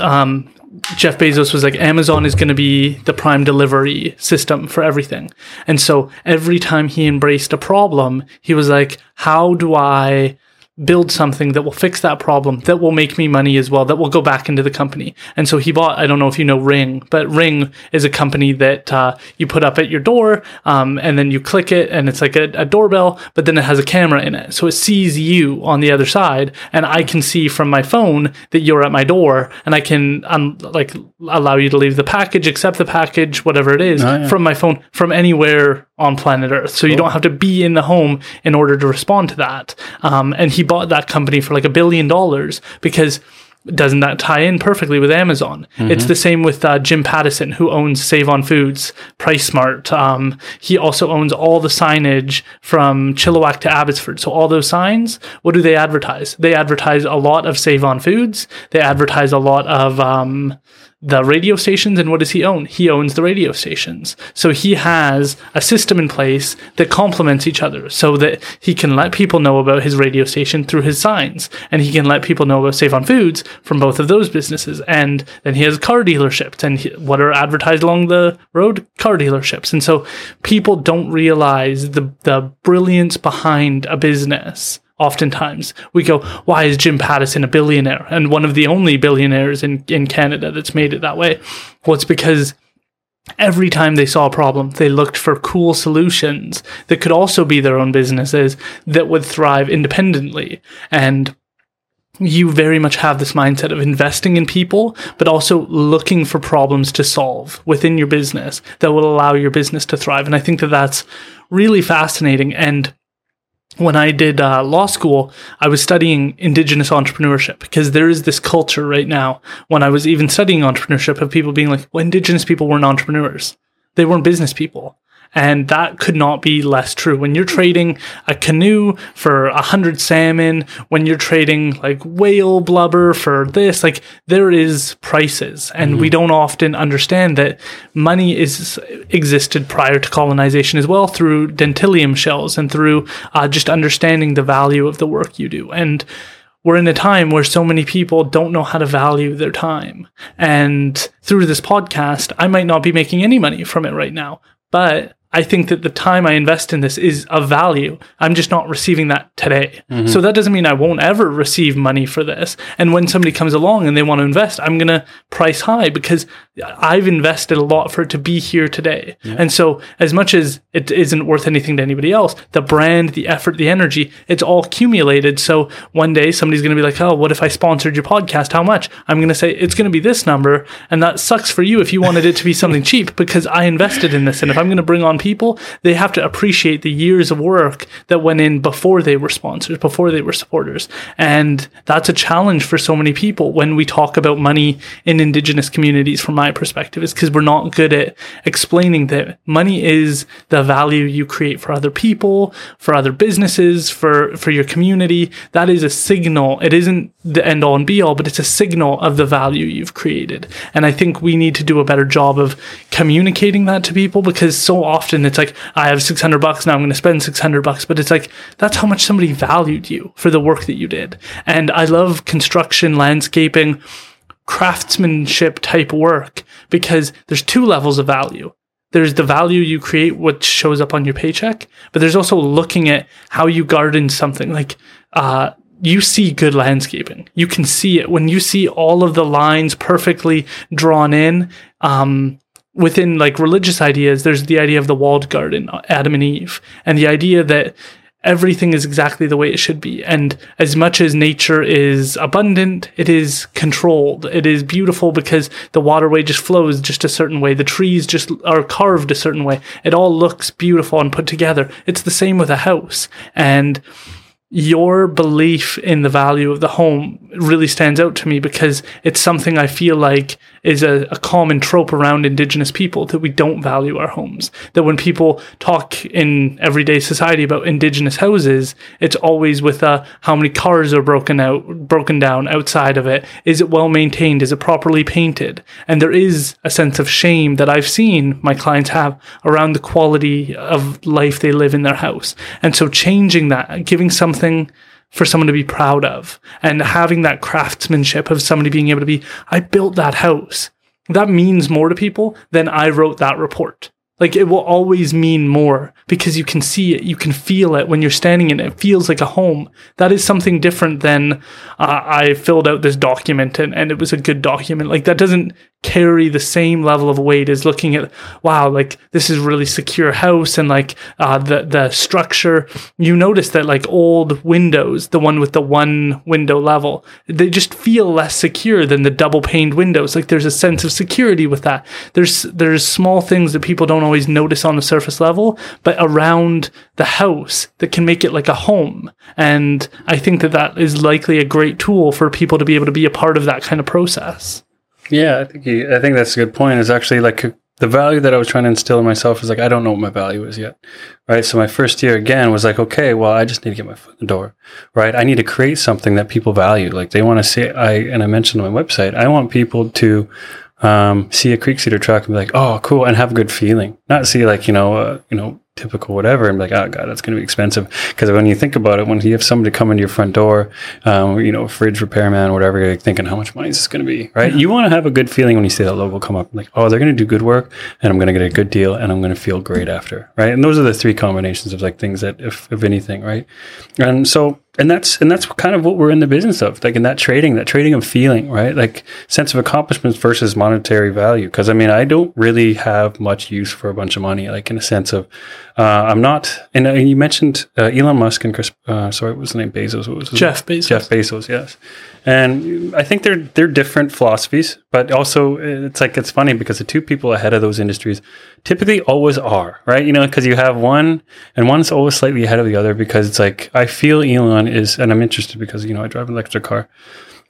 Speaker 2: um, Jeff Bezos was like, Amazon is going to be the prime delivery system for everything. And so every time he embraced a problem, he was like, how do I build something that will fix that problem, that will make me money as well, that will go back into the company. And so he bought, I don't know if you know Ring, but Ring is a company that uh, you put up at your door um, and then you click it and it's like a, a doorbell, but then it has a camera in it. So it sees you on the other side and I can see from my phone that you're at my door and I can um, like allow you to leave the package, accept the package, whatever it is,
Speaker 1: Oh, yeah.
Speaker 2: from my phone from anywhere on planet Earth. So you don't have to be in the home in order to respond to that. Um, and he bought that company for like a billion dollars because doesn't that tie in perfectly with Amazon? It's the same with uh, Jim Pattison, who owns Save on Foods, Price Smart. Um, he also owns all the signage from Chilliwack to Abbotsford. So all those signs, what do they advertise? They advertise a lot of Save on Foods. They advertise a lot of um, the radio stations and what does he own? He owns the radio stations. So he has a system in place that complements each other so that he can let people know about his radio station through his signs and he can let people know about Save on Foods from both of those businesses. And then he has car dealerships and he, what are advertised along the road? Car dealerships. And so people don't realize the, the brilliance behind a business oftentimes we go why is jim pattison a billionaire and one of the only billionaires in, in canada that's made it that way well it's because every time they saw a problem they looked for cool solutions that could also be their own businesses that would thrive independently and you very much have this mindset of investing in people, but also looking for problems to solve within your business that will allow your business to thrive. And I think that that's really fascinating. And when I did uh, law school, I was studying Indigenous entrepreneurship because there is this culture right now. When I was even studying entrepreneurship, of people being like, well, Indigenous people weren't entrepreneurs, they weren't business people. And that could not be less true. When you're trading a canoe for a hundred salmon, when you're trading like whale blubber for this, like there is prices. And we don't often understand that money is existed prior to colonization as well through dentalium shells and through uh, just understanding the value of the work you do. And we're in a time where so many people don't know how to value their time. And through this podcast, I might not be making any money from it right now, but I think that the time I invest in this is of value. I'm just not receiving that today. Mm-hmm. So that doesn't mean I won't ever receive money for this. And when somebody comes along and they want to invest, I'm going to price high because I've invested a lot for it to be here today. And so as much as it isn't worth anything to anybody else, the brand, the effort, the energy, it's all accumulated. So one day somebody's going to be like, "Oh, what if I sponsored your podcast? How much?" I'm going to say it's going to be this number, and that sucks for you if you wanted it to be something cheap because I invested in this. And if I'm going to bring on people, they have to appreciate the years of work that went in before they were sponsors, before they were supporters. And that's a challenge for so many people when we talk about money in indigenous communities from my perspective is because we're not good at explaining that money is the value you create for other people, for other businesses, for for your community. That is a signal. It isn't the end all and be all, but it's a signal of the value you've created. And I think we need to do a better job of communicating that to people because so often it's like I have 600 bucks now I'm going to spend 600 bucks, but it's like that's how much somebody valued you for the work that you did. And I love construction, landscaping, craftsmanship type work because there's two levels of value. There's the value you create, which shows up on your paycheck, but there's also looking at how you garden something. Like, uh, you see good landscaping. You can see it when you see all of the lines perfectly drawn in. Um, within like religious ideas, there's the idea of the walled garden, Adam and Eve, and the idea that everything is exactly the way it should be. And as much as nature is abundant, it is controlled. It is beautiful because the waterway just flows just a certain way. The trees just are carved a certain way. It all looks beautiful and put together. It's the same with a house. And your belief in the value of the home really stands out to me because it's something I feel like is a, a, common trope around Indigenous people that we don't value our homes. That when people talk in everyday society about Indigenous houses, it's always with how many cars are broken out, broken down outside of it. Is it well maintained? Is it properly painted? And there is a sense of shame that I've seen my clients have around the quality of life they live in their house. And so changing that, giving something for someone to be proud of and having that craftsmanship of somebody being able to be, I built that house. That means more to people than I wrote that report. Like it will always mean more because you can see it, you can feel it when you're standing in it. It feels like a home. That is something different than uh, I filled out this document and, and it was a good document. Like that doesn't carry the same level of weight as looking at wow, like this is really secure house and like uh, the the structure. You notice that like old windows, the one with the one window level, they just feel less secure than the double paned windows. Like there's a sense of security with that. There's there's small things that people don't always notice on the surface level, but around the house that can make it like a home. And I think that that is likely a great tool for people to be able to be a part of that kind of process.
Speaker 1: Yeah, I think you, I think that's a good point. Is actually like the value that I was trying to instill in myself is like I don't know what my value is yet, right? So my first year again was like, okay, well, I just need to get my foot in the door, right? I need to create something that people value. Like they want to see. I and I mentioned on my website, I want people to um, see a Creek Cedar truck and be like, oh, cool, and have a good feeling. Not see like you know, uh, you know, typical whatever and be like, oh god, that's going to be expensive. Because when you think about it, when you have somebody come into your front door, um, you know, fridge repairman, whatever, you're thinking, how much money is this going to be, right? Yeah. You want to have a good feeling when you see that logo come up, like, oh, they're going to do good work, and I'm going to get a good deal, and I'm going to feel great after, right? And those are the three combinations of like things that, if if anything, right? And so and that's and that's kind of what we're in the business of like in that trading that trading of feeling right? Like sense of accomplishments versus monetary value. Because i mean i don't really have much use for a bunch of money like in a sense of uh, i'm not and uh, you mentioned uh, elon musk and chris uh, sorry what was the name? Bezos what was
Speaker 2: jeff name? bezos.
Speaker 1: Jeff bezos yes. And I think they're they're different philosophies, but also it's like it's funny because the two people ahead of those industries typically always are right. You know, because you have one and one's always slightly ahead of the other because it's like I feel Elon is, and I'm interested because you know I drive an electric car,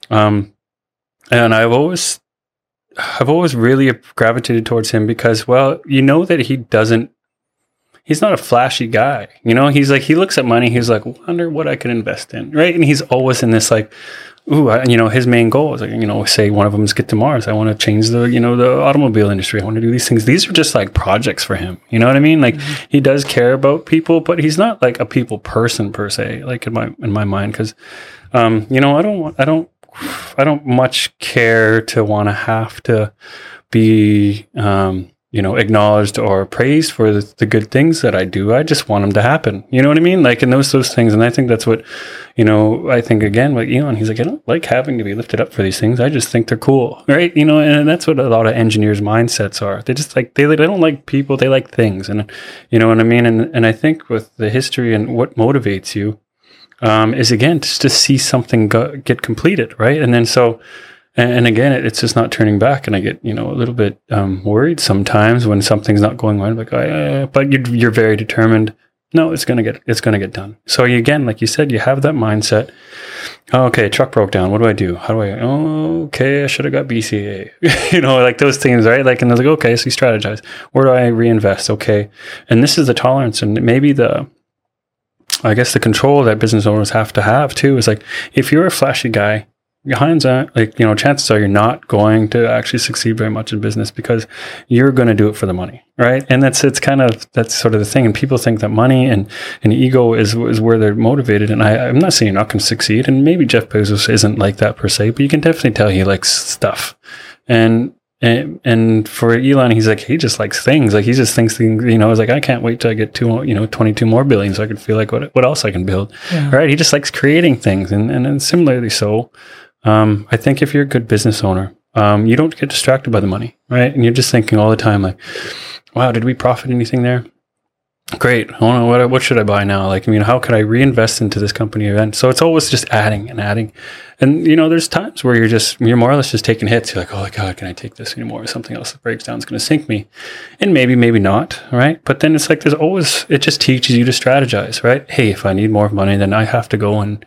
Speaker 1: um, and I've always I've always really gravitated towards him because well you know that he doesn't he's not a flashy guy. You know, he's like he looks at money, he's like, wonder what I could invest in, right? And he's always in this like, ooh, I, you know, his main goal is like, you know, say one of them is get to Mars. I want to change the, you know, the automobile industry. I want to do these things. These are just like projects for him. You know what I mean? Like mm-hmm. he does care about people, but he's not like a people person per se, like in my, in my mind. Cause, um, you know, I don't want, I don't, I don't much care to want to have to be, um, you know, acknowledged or praised for the, the, good things that I do. I just want them to happen. You know what I mean? Like in those those things, and I think that's what, you know, I think again, like Elon, he's like, I don't like having to be lifted up for these things. I just think they're cool, right? You know, and that's what a lot of engineers' mindsets are. They just like they they don't like people, they like things, and you know what I mean. And and I think with the history and what motivates you, um, is again just to see something go, get completed, right? And then so and, and again, it, it's just not turning back. And I get, you know, a little bit um, worried sometimes when something's not going right. Like, oh, but you're, you're very determined. No, it's gonna get it's gonna get done. So you, again, like you said, you have that mindset. Oh, okay, truck broke down. What do I do? How do I? Okay, I should have got BCAA. you know, like those things, right? Like, and they're like, okay, so you strategize. Where do I reinvest? Okay, and this is the tolerance, and maybe the I guess the control that business owners have to have too is like if you're a flashy guy behind that, like, you know, chances are you're not going to actually succeed very much in business because you're going to do it for the money. Right. And that's, it's kind of, that's sort of the thing. And people think that money and, and ego is, is where they're motivated. And I, I'm not saying you're not going to succeed. And maybe Jeff Bezos isn't like that per se, but you can definitely tell he likes stuff. And, and, and for Elon, he's like, he just likes things. Like he just thinks things, you know, he's like, I can't wait till I get two, you know, 22 more billion so I can feel like what, what else I can build. Yeah. Right. He just likes creating things. And, and, and similarly so, um, I think if you're a good business owner, um, you don't get distracted by the money, right? And you're just thinking all the time, like, wow, did we profit anything there? Great. Oh, what, what should I buy now? Like, I mean, how could I reinvest into this company event? So it's always just adding and adding. And you know, there's times where you're just you're more or less just taking hits. You're like, oh my god, can I take this anymore? Something else that breaks down is going to sink me, and maybe, maybe not, right? But then it's like there's always it just teaches you to strategize, right? Hey, if I need more money, then I have to go and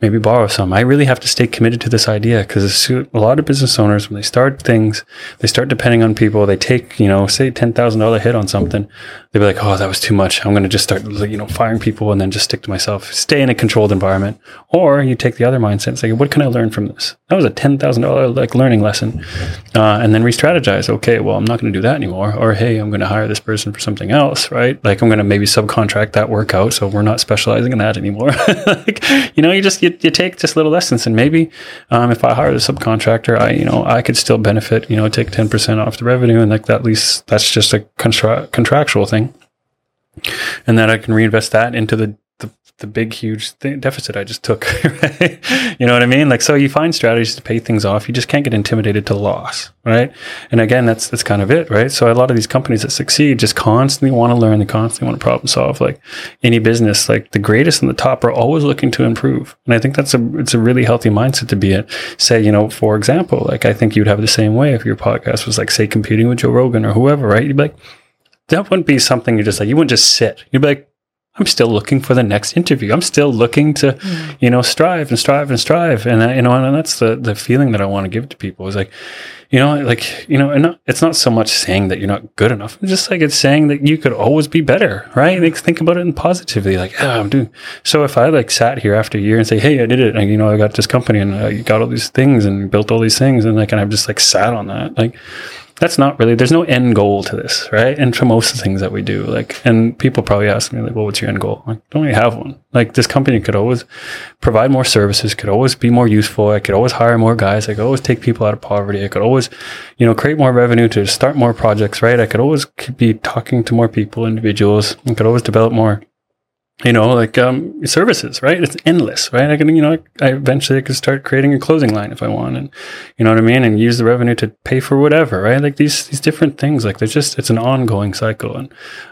Speaker 1: maybe borrow some. I really have to stay committed to this idea because a lot of business owners when they start things, they start depending on people. They take you know say ten thousand dollar hit on something, they'll be like, oh, that was too much. I'm going to just start you know firing people and then just stick to myself. Stay in a controlled environment, or you take the other mindset and say, what what can I learn from this? That was a ten thousand dollar like learning lesson, uh, and then re-strategize. Okay, well, I'm not going to do that anymore. Or hey, I'm going to hire this person for something else, right? Like I'm going to maybe subcontract that work out, so we're not specializing in that anymore. like, you know, you just you, you take just little lessons, and maybe um, if I hire a subcontractor, I you know I could still benefit. You know, take ten percent off the revenue, and like that at least that's just a contra- contractual thing and then I can reinvest that into the the, big huge th- deficit I just took. Right? You know what I mean? Like so, you find strategies to pay things off. You just can't get intimidated to loss, right? And again, that's that's kind of it, right? So a lot of these companies that succeed just constantly want to learn, they constantly want to problem solve. Like any business, like the greatest and the top are always looking to improve, and I think that's a it's a really healthy mindset to be in. Say, you know, for example, like I think you'd have the same way if your podcast was like say competing with Joe Rogan or whoever, right? You'd be like that wouldn't be something you just like you wouldn't just sit you'd be like i'm still looking for the next interview. I'm still looking to mm. you know strive and strive and strive. And uh, you know and that's the the feeling that i want to give to people is like you know like you know and not, it's not so much saying that you're not good enough. It's just like it's saying that you could always be better right? Like think about it in positively like oh, i'm doing so if i like sat here after a year and say hey i did it. And you know i got this company and i got all these things and built all these things and like and i've just like sat on that like that's not really there's no end goal to this right? And for most of the things that we do like and people probably ask me like well what's your end goal? Like don't really have one. Like this company could always provide more services could always be more useful. I could always hire more guys. I could always take people out of poverty. I could always you know create more revenue to start more projects right? I could always be talking to more people individuals. I could always develop more you know, like um, services, right? It's endless, right? I can, you know, I eventually I could start creating a clothing line if I want, and you know what I mean, and use the revenue to pay for whatever, right? Like these these different things, like there's just it's an ongoing cycle, and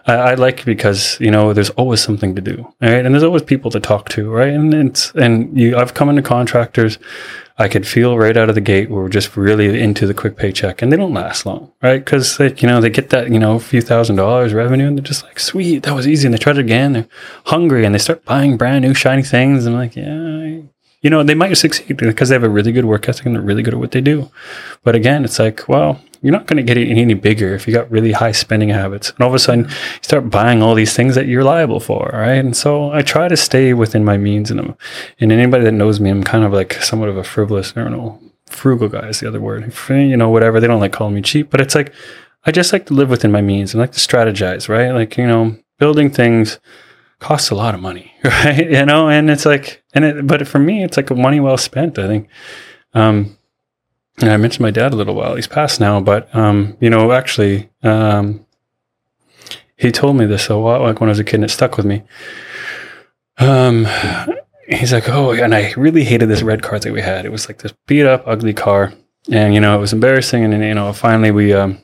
Speaker 1: I, I like because you know there's always something to do, right? And there's always people to talk to, right? And it's and you, I've come into contractors I could feel right out of the gate we're just really into the quick paycheck and they don't last long, right? Because like, you know, they get that, you know, a few thousand dollars revenue and they're just like, sweet, that was easy. And they try it again. They're hungry and they start buying brand new shiny things. And I'm like, yeah, you know, they might succeed because they have a really good work ethic and they're really good at what they do. But again, it's like, well, you're not going to get it any bigger if you got really high spending habits. And all of a sudden, you start buying all these things that you're liable for, right? And so I try to stay within my means. And, I'm, and anybody that knows me, I'm kind of like somewhat of a frivolous, I don't know, frugal guy is the other word. You know, whatever. They don't like calling me cheap, but it's like, I just like to live within my means and like to strategize, right? Like, you know, building things costs a lot of money, right? You know, and it's like, and it, but for me, it's like money well spent, I think. Um, and I mentioned my dad a little while. He's passed now, but um, you know, actually, um, he told me this a while, like when I was a kid, and it stuck with me. Um, he's like, "Oh," and I really hated this red car that we had. It was like this beat up, ugly car, and you know, it was embarrassing. And then, you know, finally, we, um,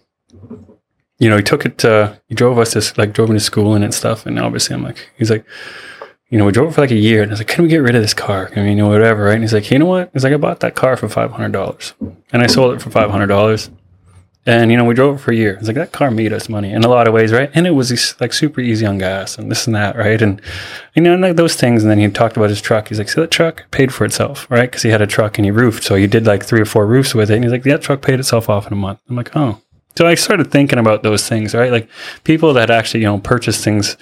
Speaker 1: you know, he took it. To, he drove us to like drove me to school and stuff. And obviously, I'm like, he's like, you know, we drove it for like a year and I was like, can we get rid of this car? I mean, you know, whatever, right? And he's like, you know what? He's like, I bought that car for $500 and I sold it for $500. And, you know, we drove it for a year. It's like, that car made us money in a lot of ways, right? And it was like super easy on gas and this and that, right? And, you know, and like those things. And then he talked about his truck. He's like, see that truck paid for itself, right? Because he had a truck and he roofed. So he did like three or four roofs with it. And he's like, that truck paid itself off in a month. I'm like, oh. So I started thinking about those things, right? Like people that actually, you know, purchase things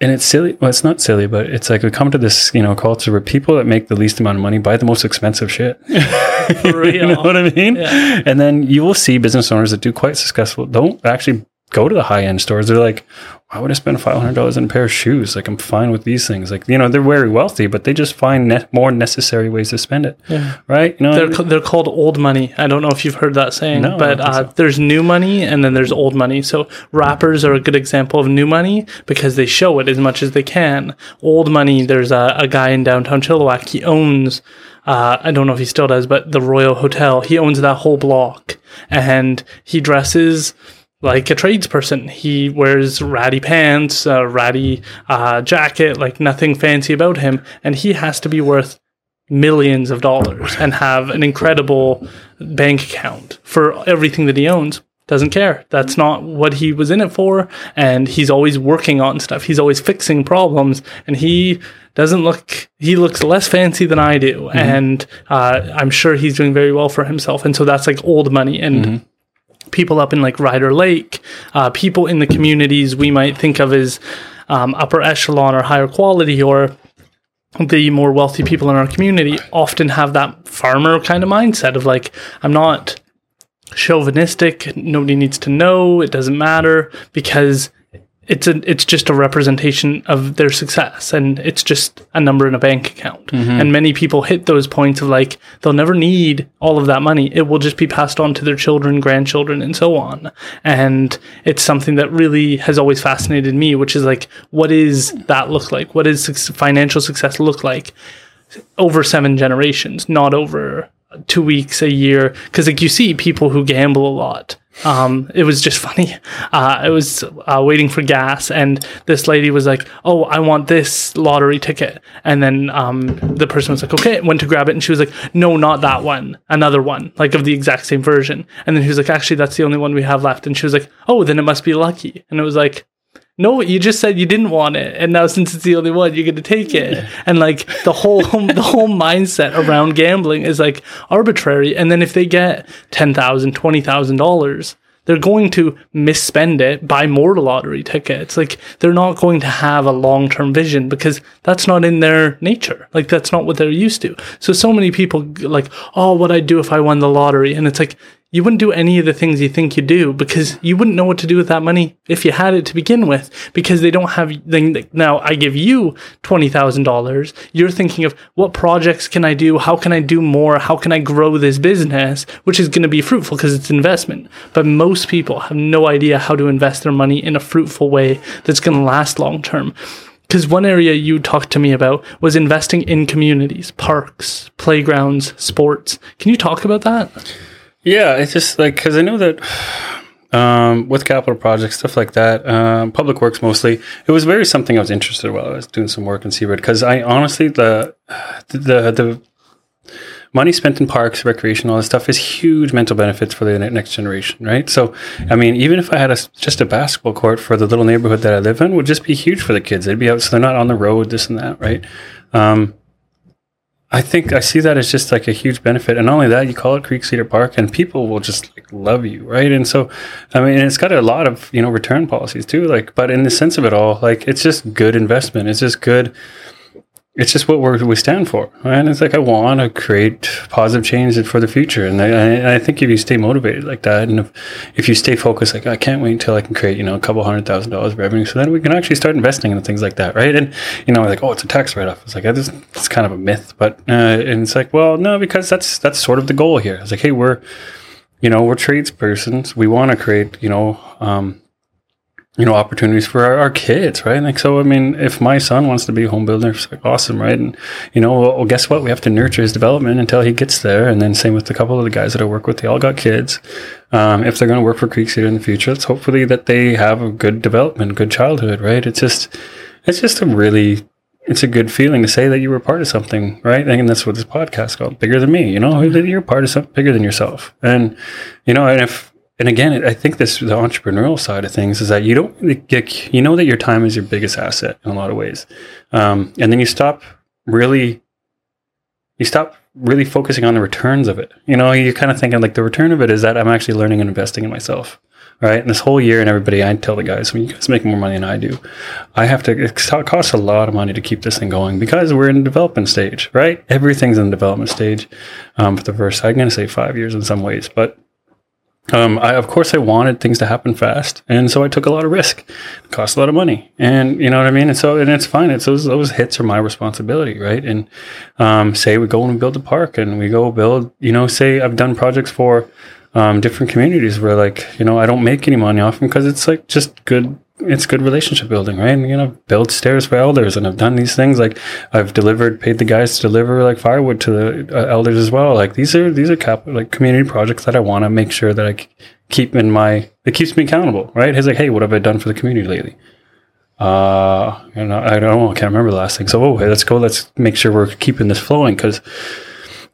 Speaker 1: and it's silly. Well, it's not silly, but it's like we come to this, you know, culture where people that make the least amount of money buy the most expensive shit. You know what I mean?
Speaker 2: Yeah.
Speaker 1: And then you will see business owners that do quite successful don't actually go to the high end stores. They're like, why would I spend five hundred dollars on a pair of shoes? Like I'm fine with these things. Like you know, they're very wealthy, but they just find ne- more necessary ways to spend it.
Speaker 2: Yeah.
Speaker 1: Right? You know,
Speaker 2: They're, they're called old money. I don't know if you've heard that saying,
Speaker 1: No,
Speaker 2: but uh,
Speaker 1: so.
Speaker 2: there's new money and then there's old money. So rappers are a good example of new money because they show it as much as they can. Old money, there's a, a guy in downtown Chilliwack. He owns, uh, I don't know if he still does, but the Royal Hotel. He owns that whole block and he dresses like a tradesperson. He wears ratty pants, a ratty uh, jacket, like nothing fancy about him. And he has to be worth millions of dollars and have an incredible bank account for everything that he owns. Doesn't care. That's not what he was in it for. And he's always working on stuff. He's always fixing problems. And he doesn't look, he looks less fancy than I do. And uh, I'm sure he's doing very well for himself. And so that's like old money. And people up in like Ryder Lake, uh, people in the communities we might think of as um, upper echelon or higher quality or the more wealthy people in our community often have that farmer kind of mindset of like, I'm not chauvinistic. Nobody needs to know. It doesn't matter because it's a it's just a representation of their success and it's just a number in a bank account
Speaker 1: Mm-hmm.
Speaker 2: and many people hit those points of like they'll never need all of that money it will just be passed on to their children grandchildren and so on and it's something that really has always fascinated me which is like what is that look like what does financial success look like over seven generations, not over two weeks, a year. Because like you see people who gamble a lot. Um, it was just funny. Uh, I was uh, waiting for gas, and this lady was like, "Oh, I want this lottery ticket," and then um, the person was like, "Okay," went to grab it, and she was like, "No, not that one, another one, like of the exact same version." And then he was like, "Actually, that's the only one we have left," and she was like, "Oh, then it must be lucky," and it was like. No, you just said you didn't want it, and now since it's the only one, you're going to take it. And like the whole the whole mindset around gambling is like arbitrary. And then if they get ten thousand, twenty thousand dollars, they're going to misspend it, buy more lottery tickets. Like they're not going to have a long term vision because that's not in their nature. Like that's not what they're used to. So so many people like, oh, what I'd do if I won the lottery, and it's like you wouldn't do any of the things you think you do because you wouldn't know what to do with that money if you had it to begin with because they don't have now I give you $20,000 you're thinking of what projects can I do? How can I do more? How can I grow this business? Which is going to be fruitful because it's investment. But most people have no idea how to invest their money in a fruitful way that's going to last long term. Because one area you talked to me about was investing in communities, parks, playgrounds, sports. Can you talk about that?
Speaker 1: Yeah, it's just like because I know that um, with capital projects, stuff like that, um, public works mostly, it was very something I was interested in while I was doing some work in Seabird. Because I honestly the the the money spent in parks, recreation, all this stuff is huge mental benefits for the next generation, right? So, I mean, even if I had a just a basketball court for the little neighborhood that I live in, would just be huge for the kids. They'd be out, so they're not on the road, this and that, right? Um, I think I see that as just like a huge benefit, and not only that, you call it Creek Cedar Park, and people will just like love you, right? And so, I mean, it's got a lot of you know return policies too, like, but in the sense of it all, like, it's just good investment. It's just good. It's just what we're, we stand for, right? And it's like I want to create positive change for the future, and I, I, think if you stay motivated like that, and if, if you stay focused, like I can't wait until I can create, you know, a couple hundred thousand dollars revenue, so then we can actually start investing in things like that, right? And you know, like oh, it's a tax write-off. It's like just, it's kind of a myth, but uh, and it's like well, no, because that's that's sort of the goal here. It's like hey, we're you know we're tradespersons. We want to create you know um, you know opportunities for our, our kids right like so i mean if my son wants to be a home builder it's like awesome right and you know well, guess what we have to nurture his development until he gets there and then same with a couple of the guys that i work with they all got kids um, if they're going to work for creek Cedar in the future it's hopefully that they have a good development good childhood right it's just it's just a really it's a good feeling to say that you were part of something, right? And that's what this podcast called, bigger than me. You know, that you're part of something bigger than yourself. And you know, and if and again, I think this the entrepreneurial side of things is that you don't get you know that your time is your biggest asset in a lot of ways, um, and then you stop really, you stop really focusing on the returns of it. You know, you're kind of thinking like the return of it is that I'm actually learning and investing in myself. Right. And this whole year and everybody, I tell the guys, when you guys make more money than I do, I have to, it costs a lot of money to keep this thing going because we're in the development stage, right? Everything's in the development stage um, for the first, I'm going to say five years in some ways, but um, I, of course, I wanted things to happen fast, and so I took a lot of risk. It cost a lot of money, and you know what I mean. And so, and it's fine. It's those those hits are my responsibility, right? And um, say we go and build a park, and we go build. You know, say I've done projects for um, different communities where, like, you know, I don't make any money off them because it's like just good it's good relationship building, right? And, you know, build stairs for elders, and I've done these things. Like I've delivered, paid the guys to deliver like firewood to the uh, elders as well. Like these are these are cap- like community projects that I want to make sure that I c- keep in my. It keeps me accountable, right? It's like, hey, what have I done for the community lately? Uh, you know, I don't know. I can't remember the last thing. So, oh, let's go. Let's make sure we're keeping this flowing because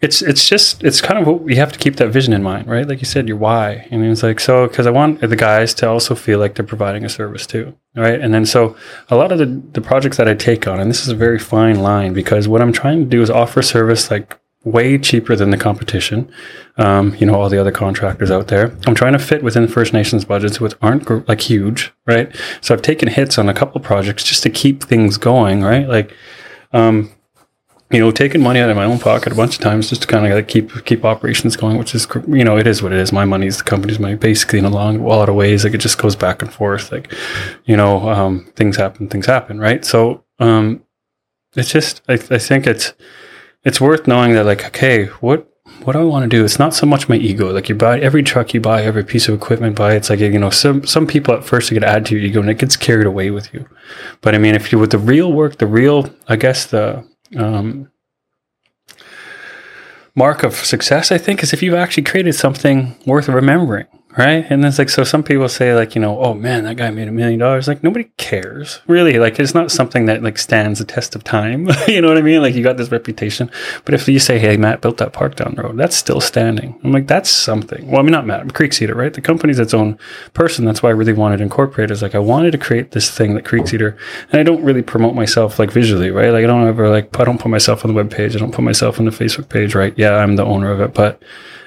Speaker 1: it's it's just it's kind of what we have to keep that vision in mind, right? Like you said, your why. And it's like so because I want the guys to also feel like they're providing a service too, right? And then so a lot of the the projects that I take on, and this is a very fine line because what I'm trying to do is offer service like way cheaper than the competition. Um, you know, all the other contractors out there. I'm trying to fit within First Nations budgets, which aren't gr- like huge, right? So I've taken hits on a couple projects just to keep things going, right? Like, um, you know, taking money out of my own pocket a bunch of times just to kind of keep keep operations going, which is you know, it is what it is. My money is the company's money, basically in a long a lot of ways. Like it just goes back and forth. Like, you know, um, things happen, things happen, right? So, um, it's just I, I think it's it's worth knowing that like, okay, what what do I want to do? It's not so much my ego. Like you buy every truck you buy, every piece of equipment buy. It's like you know, some some people at first you get add to your ego and it gets carried away with you. But I mean, if you with the real work, the real, I guess the um, mark of success, I think, is if you've actually created something worth remembering right? And it's like so some people say like, you know, oh man, that guy made a million dollars. Like nobody cares. Really. Like it's not something that like stands the test of time. you know what I mean? Like you got this reputation. But if you say, Hey, Matt built that park down the road, that's still standing. I'm like, that's something. Well, I mean not Matt, I'm right? The company's its own person. That's why I really wanted to incorporate is like I wanted to create this thing that Creek Cedar and I don't really promote myself like visually, right? Like I don't ever like I don't put myself on the web page, I don't put myself on the Facebook page, right? Yeah, I'm the owner of it, but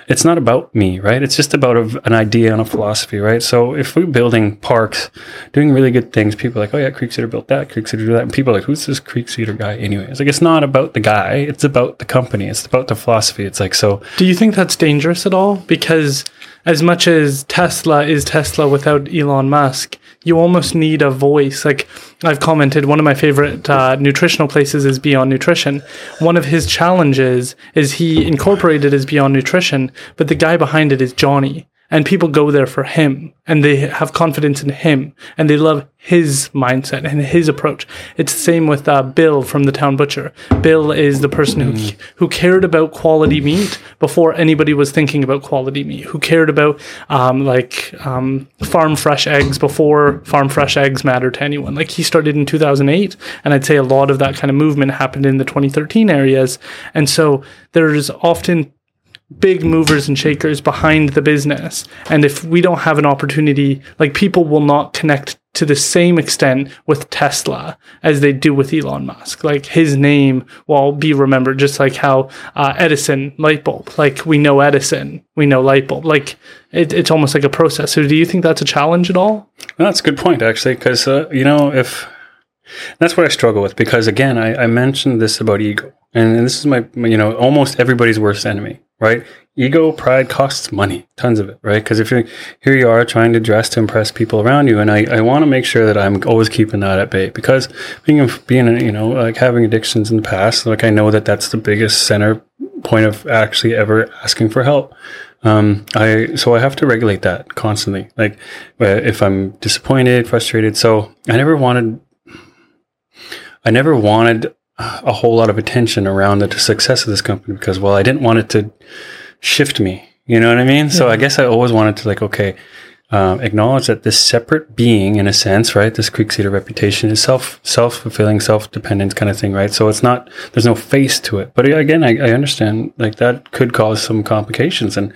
Speaker 1: it's not about me, right? It's just about a, an idea and a philosophy, right? So if we're building parks, doing really good things, people are like, oh yeah, Creek Cedar built that, Creek Cedar do that, and people are like, who's this Creek Cedar guy anyway? It's like it's not about the guy, it's about the company, it's about the philosophy. It's like so.
Speaker 2: Do you think that's dangerous at all? Because as much as Tesla is Tesla without Elon Musk, you almost need a voice. Like I've commented, one of my favorite uh, nutritional places is Beyond Nutrition. One of his challenges is he incorporated as Beyond Nutrition, but the guy behind it is Johnny and people go there for him and they have confidence in him and they love his mindset and his approach. It's the same with uh, Bill from the Town Butcher. Bill is the person who mm. who cared about quality meat before anybody was thinking about quality meat. Who cared about um, like um, farm fresh eggs before farm fresh eggs mattered to anyone. Like he started in 2008, and I'd say a lot of that kind of movement happened in the 2013 areas. And so there's often big movers and shakers behind the business. And if we don't have an opportunity, like people will not connect to the same extent with Tesla as they do with Elon Musk. Like his name will be remembered, just like how uh, Edison light bulb. Like we know Edison, we know light bulb. Like it, it's almost like a process. So do you think that's a challenge at all?
Speaker 1: That's a good point, actually, because uh, you know if that's what I struggle with. Because again, I, I mentioned this about ego, and this is my you know almost everybody's worst enemy right? Ego, pride costs money, tons of it, right? Because if you're here, you are trying to dress to impress people around you, and I, I want to make sure that I'm always keeping that at bay because being being you know like having addictions in the past, like I know that that's the biggest center point of actually ever asking for help. Um, I so I have to regulate that constantly. Like if I'm disappointed, frustrated, so I never wanted. I never wanted a whole lot of attention around the success of this company because, well, I didn't want it to shift me. You know what I mean? Yeah. So I guess I always wanted to like, okay, um, acknowledge that this separate being, in a sense, right? This Creek Cedar reputation is self self fulfilling, self dependent kind of thing, right? So it's not there's no face to it. But again, I, I understand like that could cause some complications, and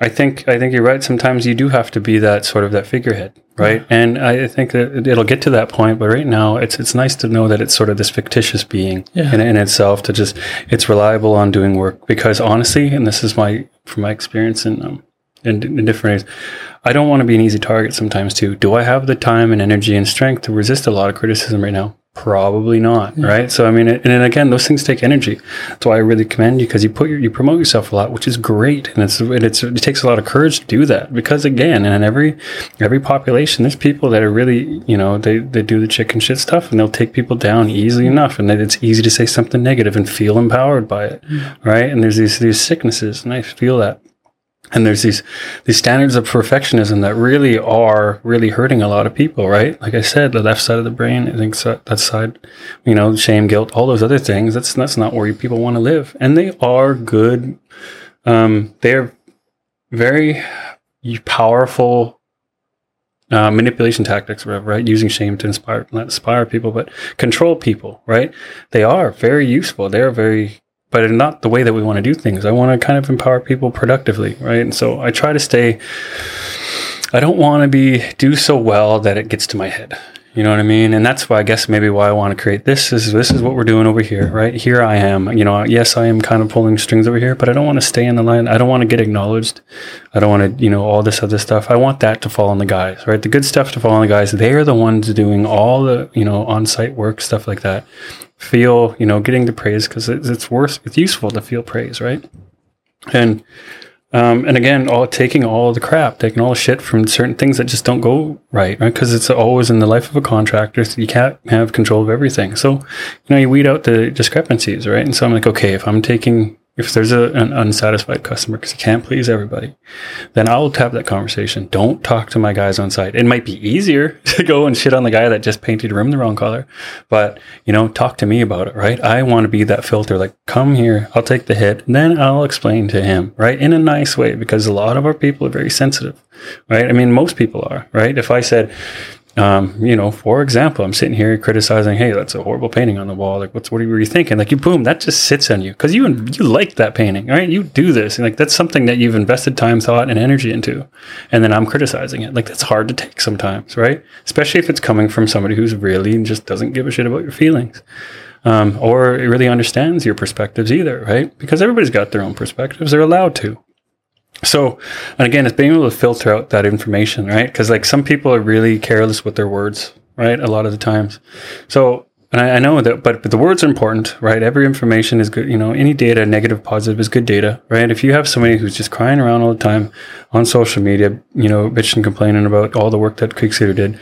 Speaker 1: I think I think you're right. Sometimes you do have to be that sort of that figurehead, right? Yeah. And I think that it'll get to that point. But right now, it's it's nice to know that it's sort of this fictitious being yeah. in, in itself. To just it's reliable on doing work because honestly, and this is my from my experience in um, in, in different ways, I don't want to be an easy target sometimes too. Do I have the time and energy and strength to resist a lot of criticism right now? Probably not, yeah. right? So I mean, and then again, those things take energy. That's why I really commend you because you put your, you promote yourself a lot, which is great, and it's and it's it takes a lot of courage to do that because again, in every every population, there's people that are really you know they they do the chicken shit stuff and they'll take people down easily enough, and it's easy to say something negative and feel empowered by it, mm-hmm. right? And there's these these sicknesses, and I feel that and there's these these standards of perfectionism that really are really hurting a lot of people right like i said the left side of the brain i think that side you know shame guilt all those other things that's that's not where people want to live and they are good um, they're very powerful uh, manipulation tactics, whatever, right? Using shame to inspire, not inspire people, but control people, right? They are very useful. They are very but not the way that we want to do things. I want to kind of empower people productively, right? And so I try to stay. I don't want to be do so well that it gets to my head. You know what I mean? And that's why I guess maybe why I want to create this is this is what we're doing over here, right? Here I am. You know, yes, I am kind of pulling strings over here, but I don't want to stay in the line. I don't want to get acknowledged. I don't want to, you know, all this other stuff. I want that to fall on the guys, right? The good stuff to fall on the guys. They are the ones doing all the, you know, on-site work, stuff like that. Feel, you know, getting the praise because it's, it's worth, it's useful to feel praise, right? And um, and again, all taking all the crap, taking all the shit from certain things that just don't go right, right? Because it's always in the life of a contractor, so you can't have control of everything. So, you know, you weed out the discrepancies, right? And so I'm like, okay, if I'm taking if there's a, an unsatisfied customer because you can't please everybody, then I'll have that conversation. Don't talk to my guys on site. It might be easier to go and shit on the guy that just painted a room the wrong color, but you know, talk to me about it, right? I want to be that filter. Like, come here, I'll take the hit, then I'll explain to him, right, in a nice way, because a lot of our people are very sensitive, right? I mean, most people are, right? If I said, um, you know, for example, I'm sitting here criticizing, hey, that's a horrible painting on the wall. Like, what's what were you thinking? Like, you boom, that just sits on you because you you like that painting, right? You do this, and like that's something that you've invested time, thought, and energy into, and then I'm criticizing it. Like, that's hard to take sometimes, right? Especially if it's coming from somebody who's really just doesn't give a shit about your feelings. Um, or really understands your perspectives either, right? Because everybody's got their own perspectives. They're allowed to. So, and again, it's being able to filter out that information, right? Because like some people are really careless with their words, right? A lot of the times. So, and I, I know that, but, but the words are important, right? Every information is good. You know, any data, negative, positive, is good data, right? If you have somebody who's just crying around all the time on social media, you know, bitching, complaining about all the work that Creek Cedar did,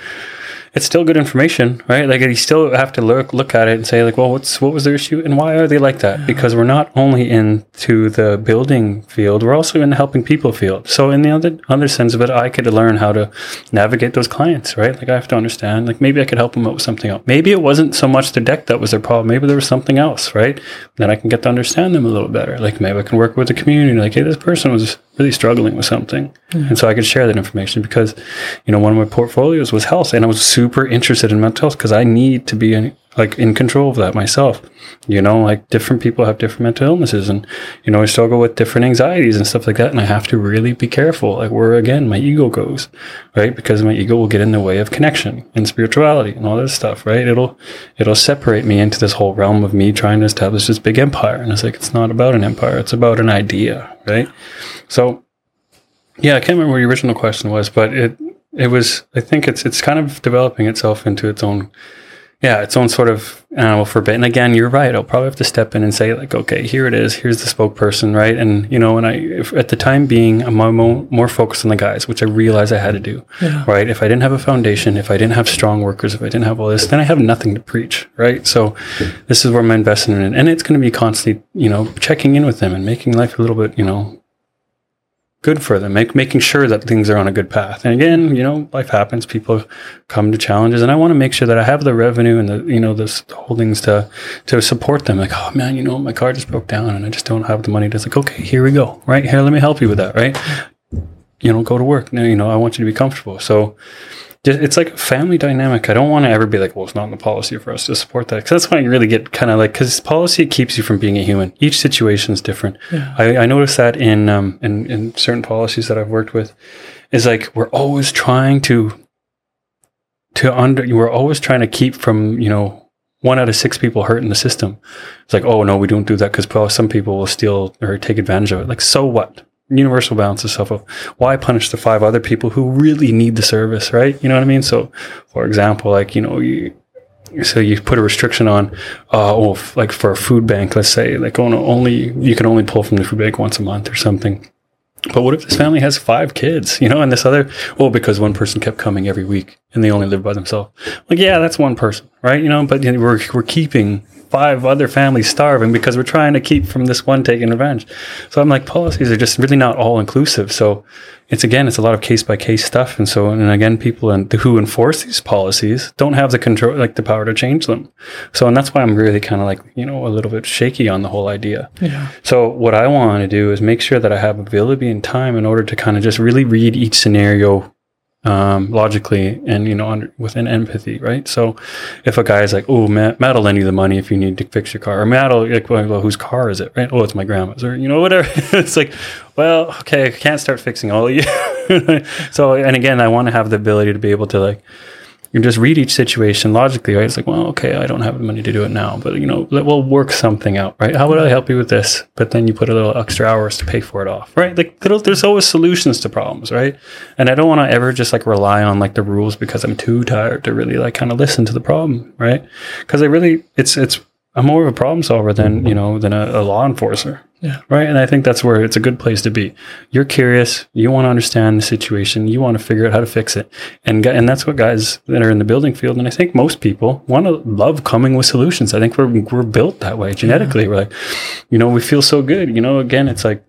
Speaker 1: it's still good information, right? Like you still have to look look at it and say like, well, what's what was their issue and why are they like that? Because we're not only into the building field, we're also in the helping people field. So in the other other sense of it, I could learn how to navigate those clients, right? Like I have to understand, like maybe I could help them out with something else. Maybe it wasn't so much the deck that was their problem. Maybe there was something else, right? Then I can get to understand them a little better. Like maybe I can work with the community. Like, hey, this person was really struggling with something. Mm-hmm. And so I could share that information because, you know, one of my portfolios was health and I was super interested in mental health because I need to be like in control of that myself. You know, like different people have different mental illnesses and, you know, I struggle with different anxieties and stuff like that. And I have to really be careful, like where again, my ego goes, right? Because my ego will get in the way of connection and spirituality and all this stuff, right? It'll, it'll separate me into this whole realm of me trying to establish this big empire. And it's like, it's not about an empire. It's about an idea, right? So, yeah, I can't remember what your original question was, but it it was. I think it's it's kind of developing itself into its own, yeah, its own sort of animal for a bit. And again, you're right. I'll probably have to step in and say like, okay, here it is. Here's the spokesperson, right? And you know, and I if, at the time being, I'm more, more focused on the guys, which I realized I had to do, yeah. right? If I didn't have a foundation, if I didn't have strong workers, if I didn't have all this, then I have nothing to preach, right? So this is where I'm investing in, it, and it's going to be constantly, you know, checking in with them and making life a little bit, you know good for them, make, making sure that things are on a good path. And again, you know, life happens. People come to challenges, and I want to make sure that I have the revenue and the you know the holdings to to support them. Like, oh man, you know, my car just broke down, and I just don't have the money. To like, okay, here we go. Right here, let me help you with that. Right, you know, go to work. Now, you know, I want you to be comfortable. So it's like a family dynamic. I don't want to ever be like, well, it's not in the policy for us to support that. Because that's when I really get kind of like, because policy keeps you from being a human. Each situation is different. Yeah. I, I noticed that in, um, in, in certain policies that I've worked with is like, we're always trying to, to under, we're always trying to keep from, you know, one out of six people hurt in the system. It's like, oh no, we don't do that because some people will steal or take advantage of it. Like, so what? Universal balance itself of why punish the five other people who really need the service, right? You know what I mean? So, for example, like, you know, you, so you put a restriction on, uh, oh, like for a food bank, let's say, like only, you can only pull from the food bank once a month or something. But what if this family has five kids, you know, and this other, well, because one person kept coming every week and they only live by themselves. Like, yeah, that's one person, right? You know, but you know, we're, we're keeping five other families starving because we're trying to keep from this one taking revenge. So I'm like, policies are just really not all inclusive. So it's again, it's a lot of case by case stuff. And so, and again, people and who enforce these policies don't have the control, like the power to change them. So, and that's why I'm really kind of like, you know, a little bit shaky on the whole idea. Yeah. So what I want to do is make sure that I have ability and time in order to kind of just really read each scenario um, logically and you know under, with an empathy, right? So if a guy is like, "Oh, Matt, Matt will lend you the money if you need to fix your car," or Matt will like, well, "Whose car is it?" Right? Oh, it's my grandma's, or you know, whatever. it's like, well, okay, I can't start fixing all of you. so, and again, I want to have the ability to be able to like you just read each situation logically, right? It's like, well, okay, I don't have the money to do it now, but you know, we'll work something out, right? How would I help you with this? But then you put a little extra hours to pay for it off, right? Like there's always solutions to problems, right? And I don't want to ever just like rely on like the rules because I'm too tired to really like kind of listen to the problem, right? Because I really, it's it's I'm more of a problem solver than you know than a, a law enforcer,
Speaker 2: Yeah.
Speaker 1: right? And I think that's where it's a good place to be. You're curious, you want to understand the situation, you want to figure out how to fix it, and and that's what guys that are in the building field, and I think most people want to love coming with solutions. I think we're we're built that way genetically. We're like, you know, we feel so good. You know, again, it's like.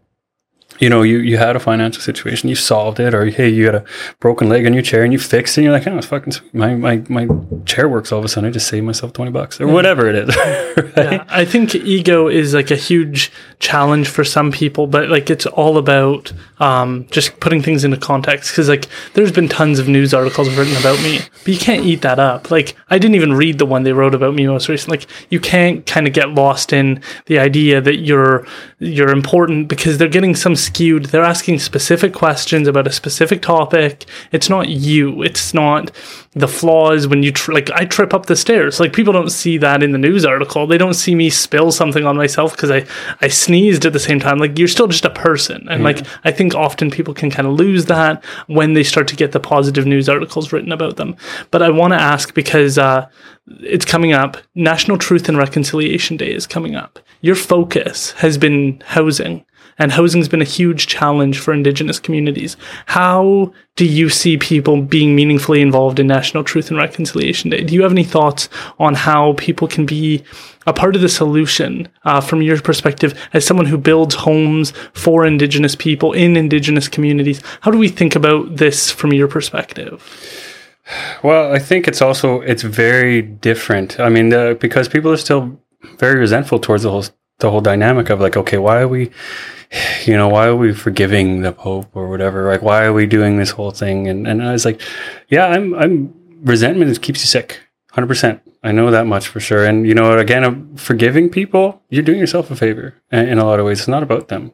Speaker 1: You know, you, you had a financial situation, you solved it, or hey, you had a broken leg in your chair and you fixed it. And you're like, oh, it's fucking sweet. My, my, my chair works all of a sudden. I just saved myself 20 bucks or whatever it is. right?
Speaker 2: Yeah, I think ego is like a huge challenge for some people, but like it's all about um, just putting things into context. Because like there's been tons of news articles written about me, but you can't eat that up. Like I didn't even read the one they wrote about me most recently. Like you can't kind of get lost in the idea that you're you're important because they're getting some skewed. They're asking specific questions about a specific topic. It's not you. It's not the flaws when you tr- like I trip up the stairs. Like people don't see that in the news article. They don't see me spill something on myself because I I sneezed at the same time. Like you're still just a person, and like I think often people can kind of lose that when they start to get the positive news articles written about them. But I want to ask because uh, it's coming up. National Truth and Reconciliation Day is coming up. Your focus has been housing and housing's been a huge challenge for indigenous communities. How do you see people being meaningfully involved in National Truth and Reconciliation Day? Do you have any thoughts on how people can be a part of the solution uh, from your perspective as someone who builds homes for indigenous people in indigenous communities? How do we think about this from your perspective?
Speaker 1: Well, I think it's also it's very different. I mean, uh, because people are still very resentful towards the whole the whole dynamic of like, okay, why are we, you know, why are we forgiving the Pope or whatever? Like, why are we doing this whole thing? And and I was like, yeah, I'm I'm resentment keeps you sick, hundred percent. I know that much for sure. And you know, again, forgiving people, you're doing yourself a favor in, in a lot of ways. It's not about them.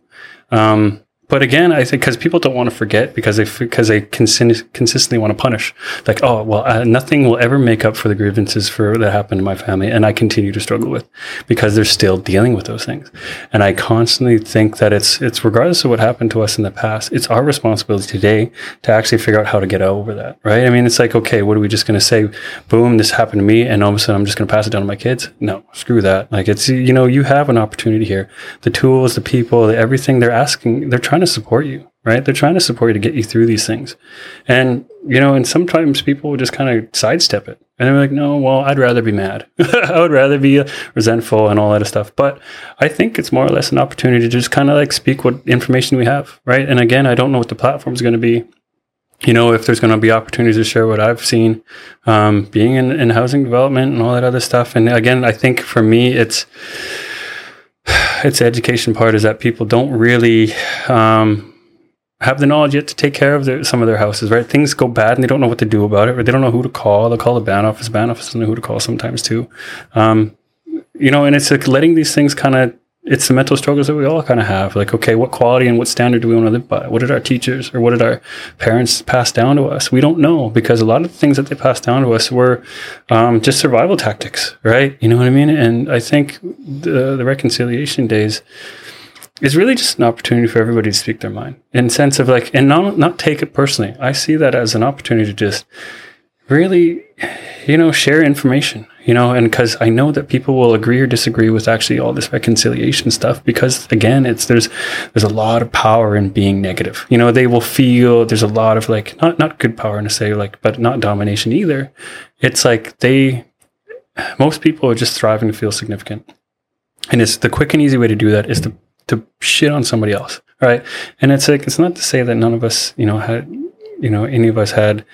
Speaker 1: Um, but again, I think because people don't want to forget because they because they consin- consistently want to punish. Like, oh well, uh, nothing will ever make up for the grievances for that happened in my family, and I continue to struggle with because they're still dealing with those things. And I constantly think that it's it's regardless of what happened to us in the past, it's our responsibility today to actually figure out how to get over that. Right? I mean, it's like, okay, what are we just going to say? Boom, this happened to me, and all of a sudden I'm just going to pass it down to my kids? No, screw that. Like, it's you know, you have an opportunity here. The tools, the people, the, everything they're asking, they're trying to support you, right? They're trying to support you to get you through these things. And, you know, and sometimes people just kind of sidestep it. And they're like, no, well, I'd rather be mad. I would rather be resentful and all that stuff. But I think it's more or less an opportunity to just kind of like speak what information we have, right? And again, I don't know what the platform is going to be. You know, if there's going to be opportunities to share what I've seen, um, being in, in housing development and all that other stuff. And again, I think for me, it's, it's the education part is that people don't really um, have the knowledge yet to take care of their, some of their houses, right? Things go bad and they don't know what to do about it, or they don't know who to call. They'll call the ban office. Ban office doesn't know who to call sometimes too. Um, you know, and it's like letting these things kind of it's the mental struggles that we all kind of have. Like, okay, what quality and what standard do we want to live by? What did our teachers or what did our parents pass down to us? We don't know because a lot of the things that they passed down to us were um, just survival tactics, right? You know what I mean? And I think the, the reconciliation days is really just an opportunity for everybody to speak their mind in sense of like, and not, not take it personally. I see that as an opportunity to just really, you know, share information, you know, and because I know that people will agree or disagree with actually all this reconciliation stuff because again, it's there's there's a lot of power in being negative. You know, they will feel there's a lot of like not not good power to say like, but not domination either. It's like they most people are just thriving to feel significant. And it's the quick and easy way to do that is to to shit on somebody else. Right. And it's like it's not to say that none of us, you know, had you know, any of us had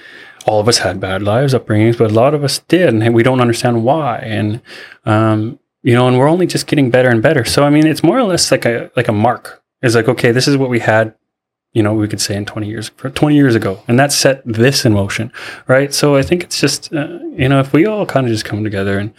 Speaker 1: all of us had bad lives, upbringings, but a lot of us did, and we don't understand why. And um, you know, and we're only just getting better and better. So I mean, it's more or less like a like a mark. It's like okay, this is what we had you know, we could say in 20 years, 20 years ago. And that set this in motion, right? So I think it's just, uh, you know, if we all kind of just come together and,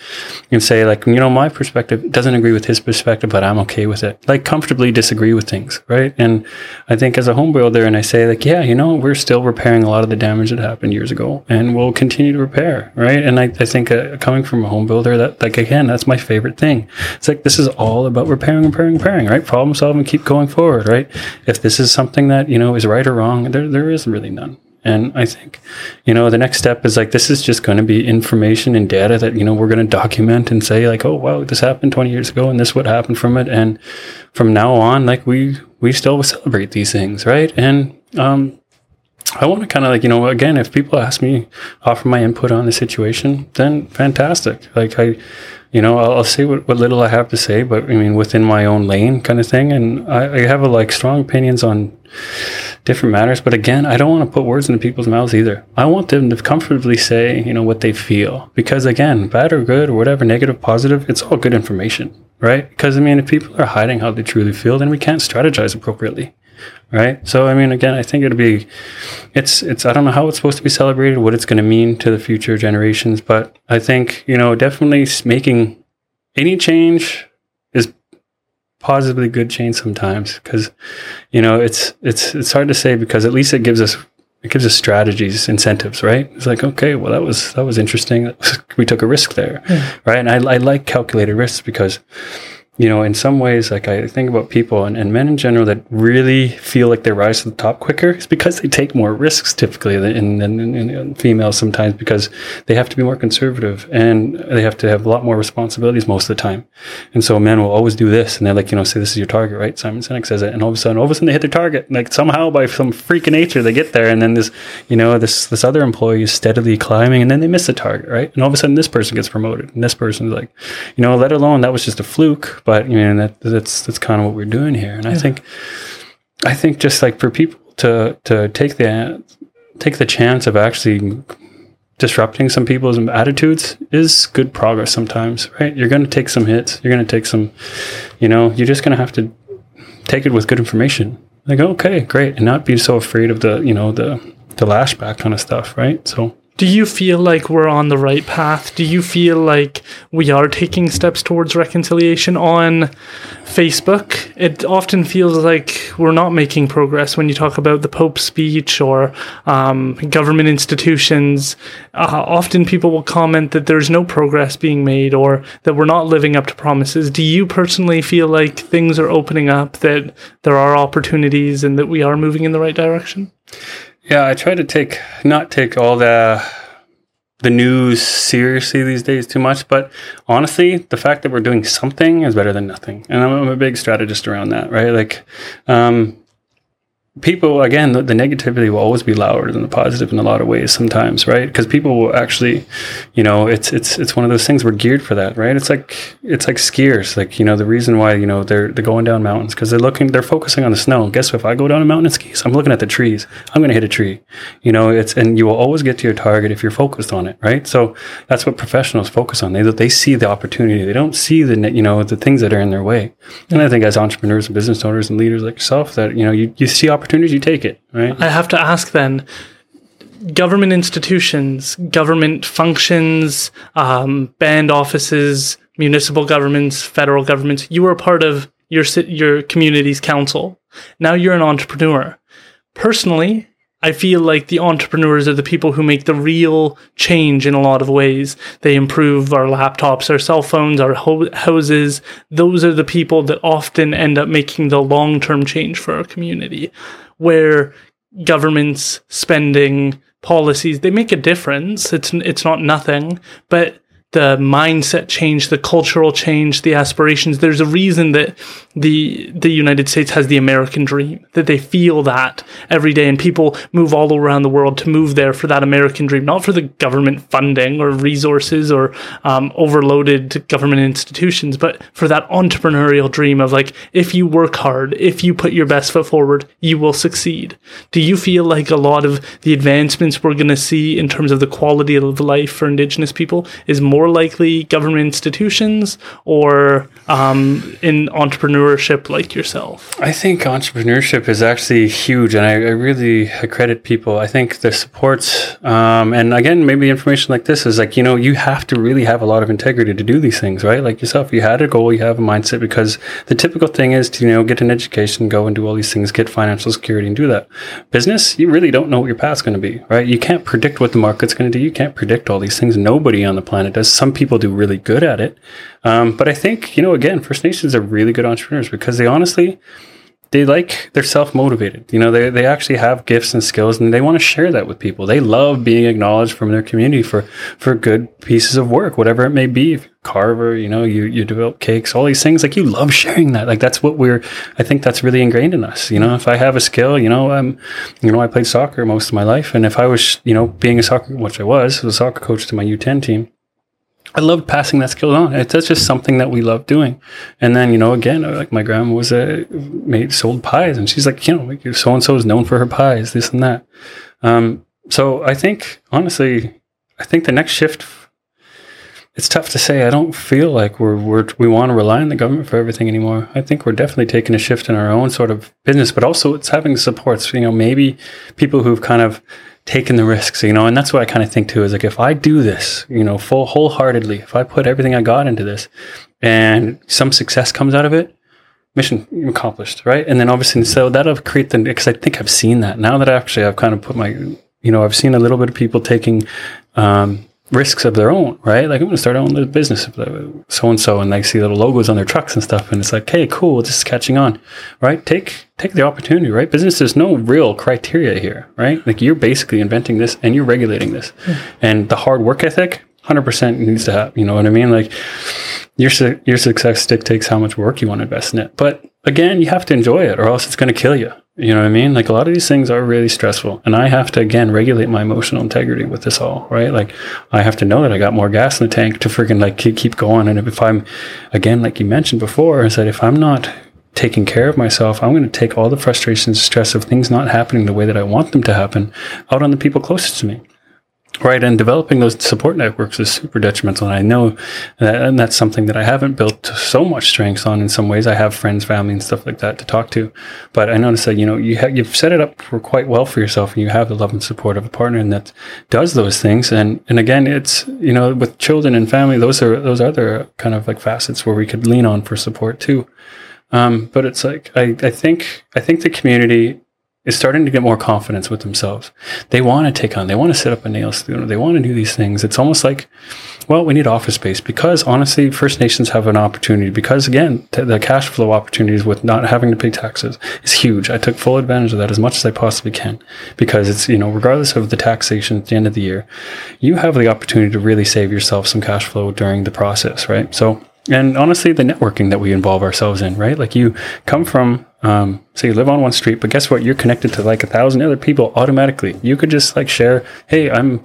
Speaker 1: and say, like, you know, my perspective doesn't agree with his perspective, but I'm okay with it. Like, comfortably disagree with things, right? And I think as a home builder, and I say, like, yeah, you know, we're still repairing a lot of the damage that happened years ago and we'll continue to repair, right? And I, I think uh, coming from a home builder, that, like, again, that's my favorite thing. It's like, this is all about repairing, repairing, repairing, right? Problem solving, keep going forward, right? If this is something that, you know, is right or wrong, there, there is really none. And I think, you know, the next step is like, this is just going to be information and data that, you know, we're going to document and say like, oh, wow, this happened 20 years ago and this what happened from it. And from now on, like we, we still celebrate these things. Right. And, um, I want to kind of like, you know, again, if people ask me, offer my input on the situation, then fantastic. Like I, you know, I'll, I'll say what, what, little I have to say, but I mean, within my own lane kind of thing. And I, I have a, like strong opinions on different matters. But again, I don't want to put words into people's mouths either. I want them to comfortably say, you know, what they feel. Because again, bad or good or whatever, negative, positive, it's all good information, right? Because I mean, if people are hiding how they truly feel, then we can't strategize appropriately right? So I mean, again, I think it'll be, it's it's I don't know how it's supposed to be celebrated, what it's going to mean to the future generations, but I think you know definitely making any change is positively good change sometimes because you know it's it's it's hard to say because at least it gives us it gives us strategies incentives right it's like okay well that was that was interesting we took a risk there yeah. right and I, I like calculated risks because you know, in some ways, like I think about people and, and men in general that really feel like they rise to the top quicker, it's because they take more risks typically than, than, than females sometimes because they have to be more conservative and they have to have a lot more responsibilities most of the time. And so men will always do this and they're like, you know, say this is your target, right? Simon Sinek says it. And all of a sudden, all of a sudden they hit their target. Like somehow by some freak of nature, they get there. And then this, you know, this, this other employee is steadily climbing and then they miss the target, right? And all of a sudden this person gets promoted and this person's like, you know, let alone that was just a fluke but you know that that's that's kind of what we're doing here. And yeah. i think i think just like for people to to take the take the chance of actually disrupting some people's attitudes is good progress sometimes right? You're going to take some hits. You're going to take some you know you're just going to have to take it with good information. Like okay great. And not be so afraid of the you know the the lashback kind of stuff right? So
Speaker 2: do you feel like we're on the right path? Do you feel like we are taking steps towards reconciliation on Facebook? It often feels like we're not making progress when you talk about the Pope's speech or um, government institutions. Uh, often people will comment that there's no progress being made or that we're not living up to promises. Do you personally feel like things are opening up, that there are opportunities, and that we are moving in the right direction?
Speaker 1: Yeah, I try to take not take all the the news seriously these days too much, but honestly, the fact that we're doing something is better than nothing. And I'm, a big strategist around that, right? Like, um, people again the, the, negativity will always be louder than the positive in a lot of ways sometimes right? Because people will actually you know it's it's it's one of those things we're geared for that right? It's like it's like skiers like you know the reason why you know they're they're going down mountains because they're looking they're focusing on the snow. Guess what if i go down a mountain and skis i'm looking at the trees. I'm going to hit a tree. You know it's and you will always get to your target if you're focused on it right? So that's what professionals focus on. They they see the opportunity. They don't see the you know the things that are in their way. And i think as entrepreneurs and business owners and leaders like yourself that you know you, you see opportunities, you take it, right?
Speaker 2: I have to ask then government institutions, government functions, um, band offices, municipal governments, federal governments, you were part of your, your community's council. Now you're an entrepreneur. Personally, I feel like the entrepreneurs are the people who make the real change in a lot of ways. They improve our laptops, our cell phones, our ho- houses. Those are the people that often end up making the long term change for our community. Where governments spending policies they make a difference it's it's not nothing but the mindset change, the cultural change, the aspirations. There's a reason that the the United States has the American dream, that they feel that every day, and people move all around the world to move there for that American dream, not for the government funding or resources or um, overloaded government institutions, but for that entrepreneurial dream of like, if you work hard, if you put your best foot forward, you will succeed. Do you feel like a lot of the advancements we're going to see in terms of the quality of life for Indigenous people is more more likely government institutions or um, in entrepreneurship like yourself?
Speaker 1: I think entrepreneurship is actually huge, and I, I really credit people. I think the supports, um, and again, maybe information like this is like you know you have to really have a lot of integrity to do these things, right? Like yourself, you had a goal, you have a mindset, because the typical thing is to you know get an education, go and do all these things, get financial security, and do that. Business, you really don't know what your path's going to be, right? You can't predict what the market's going to do. You can't predict all these things. Nobody on the planet does. Some people do really good at it. Um, but I think, you know, again, First Nations are really good entrepreneurs because they honestly, they like they're self-motivated. You know they, they actually have gifts and skills and they want to share that with people. They love being acknowledged from their community for for good pieces of work whatever it may be. Carver you know you you develop cakes all these things like you love sharing that. Like that's what we're i think that's really ingrained in us. You know if i have a skill you know i'm you know i played soccer most of my life. And if i was you know being a soccer which i was was a soccer coach to my u10 team I loved passing that skill on. It's that's just something that we love doing. And then, you know, again, like my grandma was a made sold pies, and she's like, you know, so and so is known for her pies, this and that. Um, so I think, honestly, I think the next shift. It's tough to say. I don't feel like we're, we're we want to rely on the government for everything anymore. I think we're definitely taking a shift in our own sort of business, but also it's having supports. You know, maybe people who've kind of taking the risks, you know, and that's what I kind of think too is like if I do this, you know, full wholeheartedly, if I put everything I got into this and some success comes out of it, mission accomplished, right? And then obviously, so that'll create the, because I think I've seen that now that actually I've kind of put my, you know, I've seen a little bit of people taking, um, risks of their own, right? Like I'm going to start own the business so and so, and they see little logos on their trucks and stuff, and it's like, hey, cool, this is catching on, right? Take take the opportunity, right? Business, there's no real criteria here, right? Like you're basically inventing this and you're regulating this, mm-hmm. and the hard work ethic, hundred percent needs to have. You know what I mean? Like your su- your success dictates how much work you want to invest in it, but again, you have to enjoy it, or else it's going to kill you. You know what I mean? Like a lot of these things are really stressful. And I have to, again, regulate my emotional integrity with this all, right? Like I have to know that I got more gas in the tank to freaking like keep, going. And if I'm, again, like you mentioned before, is that if I'm not taking care of myself, I'm going to take all the frustrations, stress of things not happening the way that I want them to happen out on the people closest to me. Right, and developing those support networks is super detrimental. And I know that, and that's something that I haven't built so much strength on in some ways. I have friends, family, and stuff like that to talk to. But I noticed that, you know, you ha- you've set it up for quite well for yourself and you have the love and support of a partner and that does those things. And, and again, it's, you know, with children and family, those are, those other kind of like facets where we could lean on for support too. Um, but it's like, I, I think, I think the community is starting to get more confidence with themselves. They want to take on, they want to set up a nail studio, they want to do these things. It's almost like, well, we need office space because honestly, First Nations have an opportunity because again, t- the cash flow opportunities with not having to pay taxes is huge. I took full advantage of that as much as I possibly can because it's, you know, regardless of the taxation at the end of the year, you have the opportunity to really save yourself some cash flow during the process, right? So, and honestly, the networking that we involve ourselves in, right? Like you come from um, so you live on one street, but guess what? You're connected to like a thousand other people automatically. You could just like share, hey, I'm,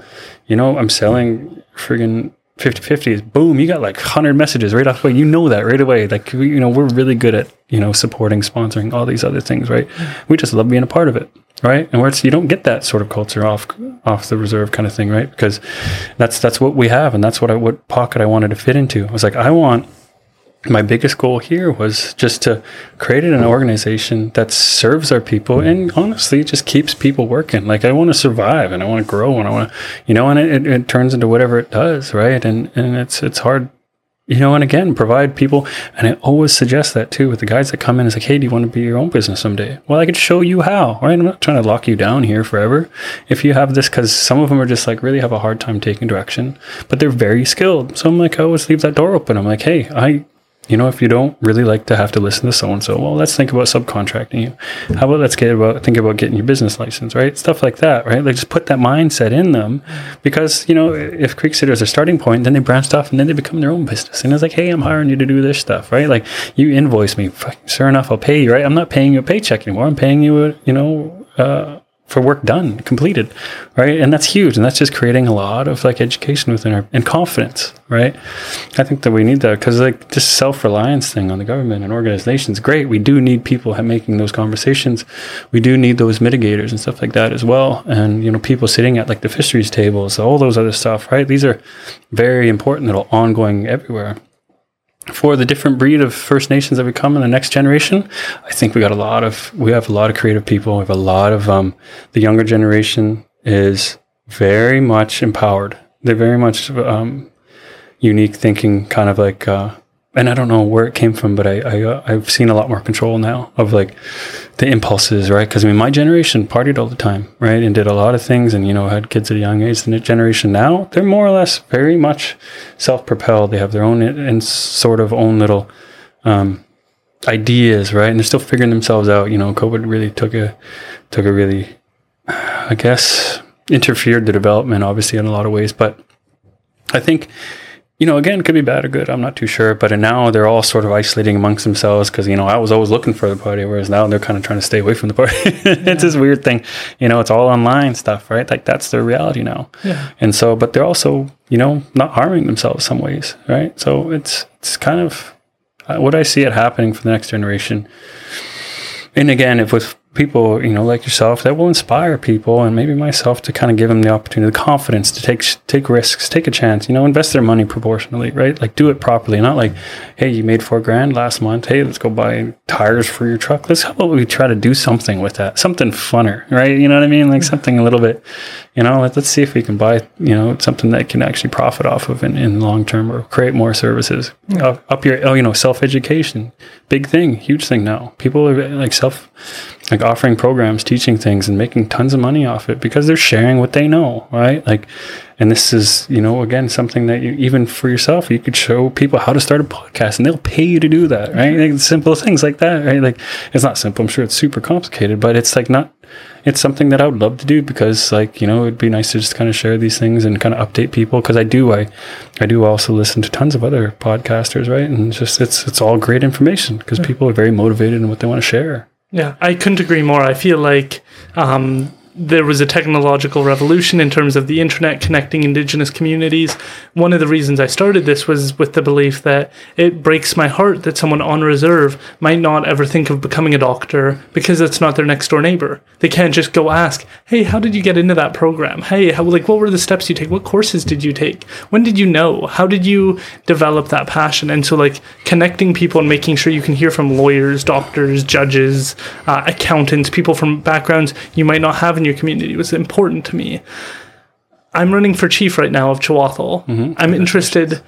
Speaker 1: you know, I'm selling friggin' 50 50s. Boom, you got like 100 messages right off the way. You know that right away. Like, you know, we're really good at, you know, supporting, sponsoring, all these other things, right? We just love being a part of it, right? And where it's, you don't get that sort of culture off, off the reserve kind of thing, right? Because that's, that's what we have. And that's what I, what pocket I wanted to fit into. I was like, I want, my biggest goal here was just to create an organization that serves our people and honestly just keeps people working like i want to survive and i want to grow and i want to you know and it, it, it, turns into whatever it does right and and it's it's hard you know and again provide people and i always suggest that too with the guys that come in it's like hey do you want to be your own business someday? Well i could show you how right? I'm not trying to lock you down here forever. If you have this because some of them are just like really have a hard time taking direction but they're very skilled. So i'm like i always leave that door open. I'm like hey i you know, if you don't really like to have to listen to so and so, well, let's think about subcontracting you. How about let's get about think about getting your business license, right? Stuff like that, right? Like just put that mindset in them, because you know, if Creek Cedar is their starting point, then they branched off and then they become their own business. And it's like, hey, I'm hiring you to do this stuff, right? Like you invoice me, sure enough, I'll pay you, right? I'm not paying you a paycheck anymore. I'm paying you, a, you know, uh, for work done, completed, right? And that's huge, and that's just creating a lot of like education within our and confidence, right? I think that we need that because like this self reliance thing on the government and organizations, great. We do need people making those conversations. We do need those mitigators and stuff like that as well, and you know, people sitting at like the fisheries tables, all those other stuff, right? These are very important, little ongoing everywhere for the different breed of First Nations that we come in the next generation, I think we got a lot of we have a lot of creative people. We have a lot of um, the younger generation is very much empowered. They're very much um, unique thinking, kind of like uh, and I don't know where it came from, but I, I uh, I've seen a lot more control now of like the impulses, right? Because I mean, my generation partied all the time, right, and did a lot of things, and you know, had kids at a young age. The generation now, they're more or less very much self-propelled. They have their own and sort of own little um, ideas, right, and they're still figuring themselves out. You know, COVID really took a took a really, I guess, interfered the development, obviously, in a lot of ways, but I think you know, again, could be bad or good. I'm not too sure. But now they're all sort of isolating amongst themselves because, you know, I was always looking for the party, whereas now they're kind of trying to stay away from the party. it's this weird thing. You know, it's all online stuff, right? Like that's their reality now.
Speaker 2: Yeah.
Speaker 1: And so, but they're also, you know, not harming themselves some ways, right? So it's, it's kind of uh, what I see it happening for the next generation. And again, if with people, you know, like yourself, that will inspire people and maybe myself to kind of give them the opportunity, the confidence to take take risks, take a chance, you know, invest their money proportionally, right? Like do it properly, not like, hey, you made four grand last month. Hey, let's go buy tires for your truck. Let's how about we try to do something with that, something funner, right? You know what I mean? Like mm-hmm. something a little bit, you know, let, us see if we can buy, you know, something that can actually profit off of in, in long term or create more services. Up, up your, oh, you know, self education, big thing, huge thing now. People are like self like offering programs, teaching things, and making tons of money off it because they're sharing what they know, right? Like, and this is, you know, again, something that you, even for yourself, you could show people how to start a podcast and they'll pay you to do that, right? Like simple things like that, right? Like, it's not simple. I'm sure it's super complicated, but it's like not, it's something that I would love to do because, like, you know, it'd be nice to just kind of share these things and kind of update people because I do, I, I do also listen to tons of other podcasters, right? And it's just, it's, it's all great information because people are very motivated in what they want to share.
Speaker 2: Yeah, I couldn't agree more. I feel like um, there was a technological revolution in terms of the internet connecting indigenous communities. One of the reasons I started this was with the belief that it breaks my heart that someone on reserve might not ever think of becoming a doctor because it's not their next door neighbor. They can't just go ask, "Hey, how did you get into that program? Hey, how like what were the steps you take? What courses did you take? When did you know? How did you develop that passion?" And so like connecting people and making sure you can hear from lawyers, doctors, judges, uh, accountants, people from backgrounds you might not have in your community was important to me. I'm running for chief right now of Chawathil. Mm-hmm. I'm interested.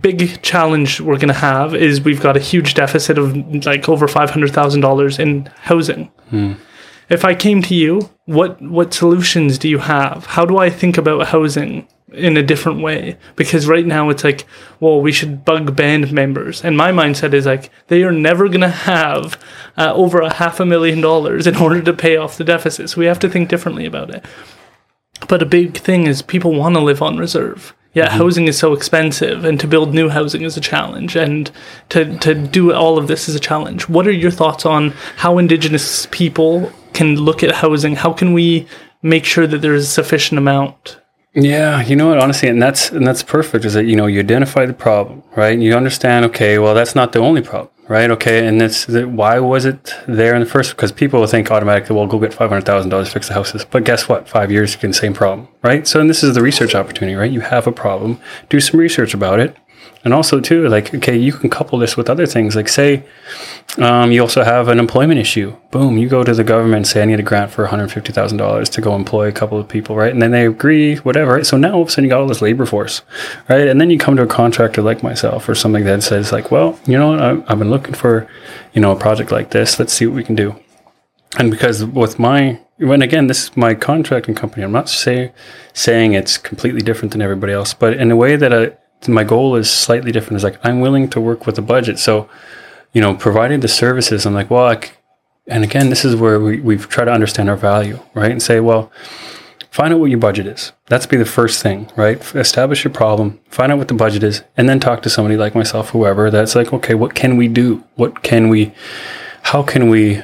Speaker 2: Big challenge we're going to have is we've got a huge deficit of like over five hundred thousand dollars in housing. Mm. If I came to you, what what solutions do you have? How do I think about housing in a different way? Because right now it's like, well, we should bug band members, and my mindset is like they are never going to have uh, over a half a million dollars in order to pay off the deficit. So we have to think differently about it. But a big thing is people want to live on reserve. Yeah, mm-hmm. housing is so expensive, and to build new housing is a challenge, and to, to do all of this is a challenge. What are your thoughts on how Indigenous people can look at housing? How can we make sure that there is a sufficient amount
Speaker 1: yeah, you know what? Honestly, and that's and that's perfect. Is that you know you identify the problem, right? And you understand. Okay, well, that's not the only problem right? Okay, and it's why was it there in the first? Because people will think automatically, well, go get five hundred thousand dollars fix the houses. But guess what? Five years, you the same problem, right? So, and this is the research opportunity, right? You have a problem, do some research about it, and also too like okay you can couple this with other things. Like say um, you also have an employment issue. Boom you go to the government and say i need a grant for $150000 to go employ a couple of people right? And then they agree whatever right? so now all of a sudden you got all this labor force right? And then you come to a contractor like myself or something that says like well you know what? I've been looking for you know a project like this. Let's see what we can do. And because with my when again this is my contracting company. I'm not say, saying it's completely different than everybody else but in a way that I, my goal is slightly different. It's like I'm willing to work with a budget. So, you know, providing the services, I'm like, well, and again, this is where we we've tried to understand our value, right? And say, well, find out what your budget is. That's be the first thing, right? Establish your problem, find out what the budget is, and then talk to somebody like myself, whoever. That's like, okay, what can we do? What can we? How can we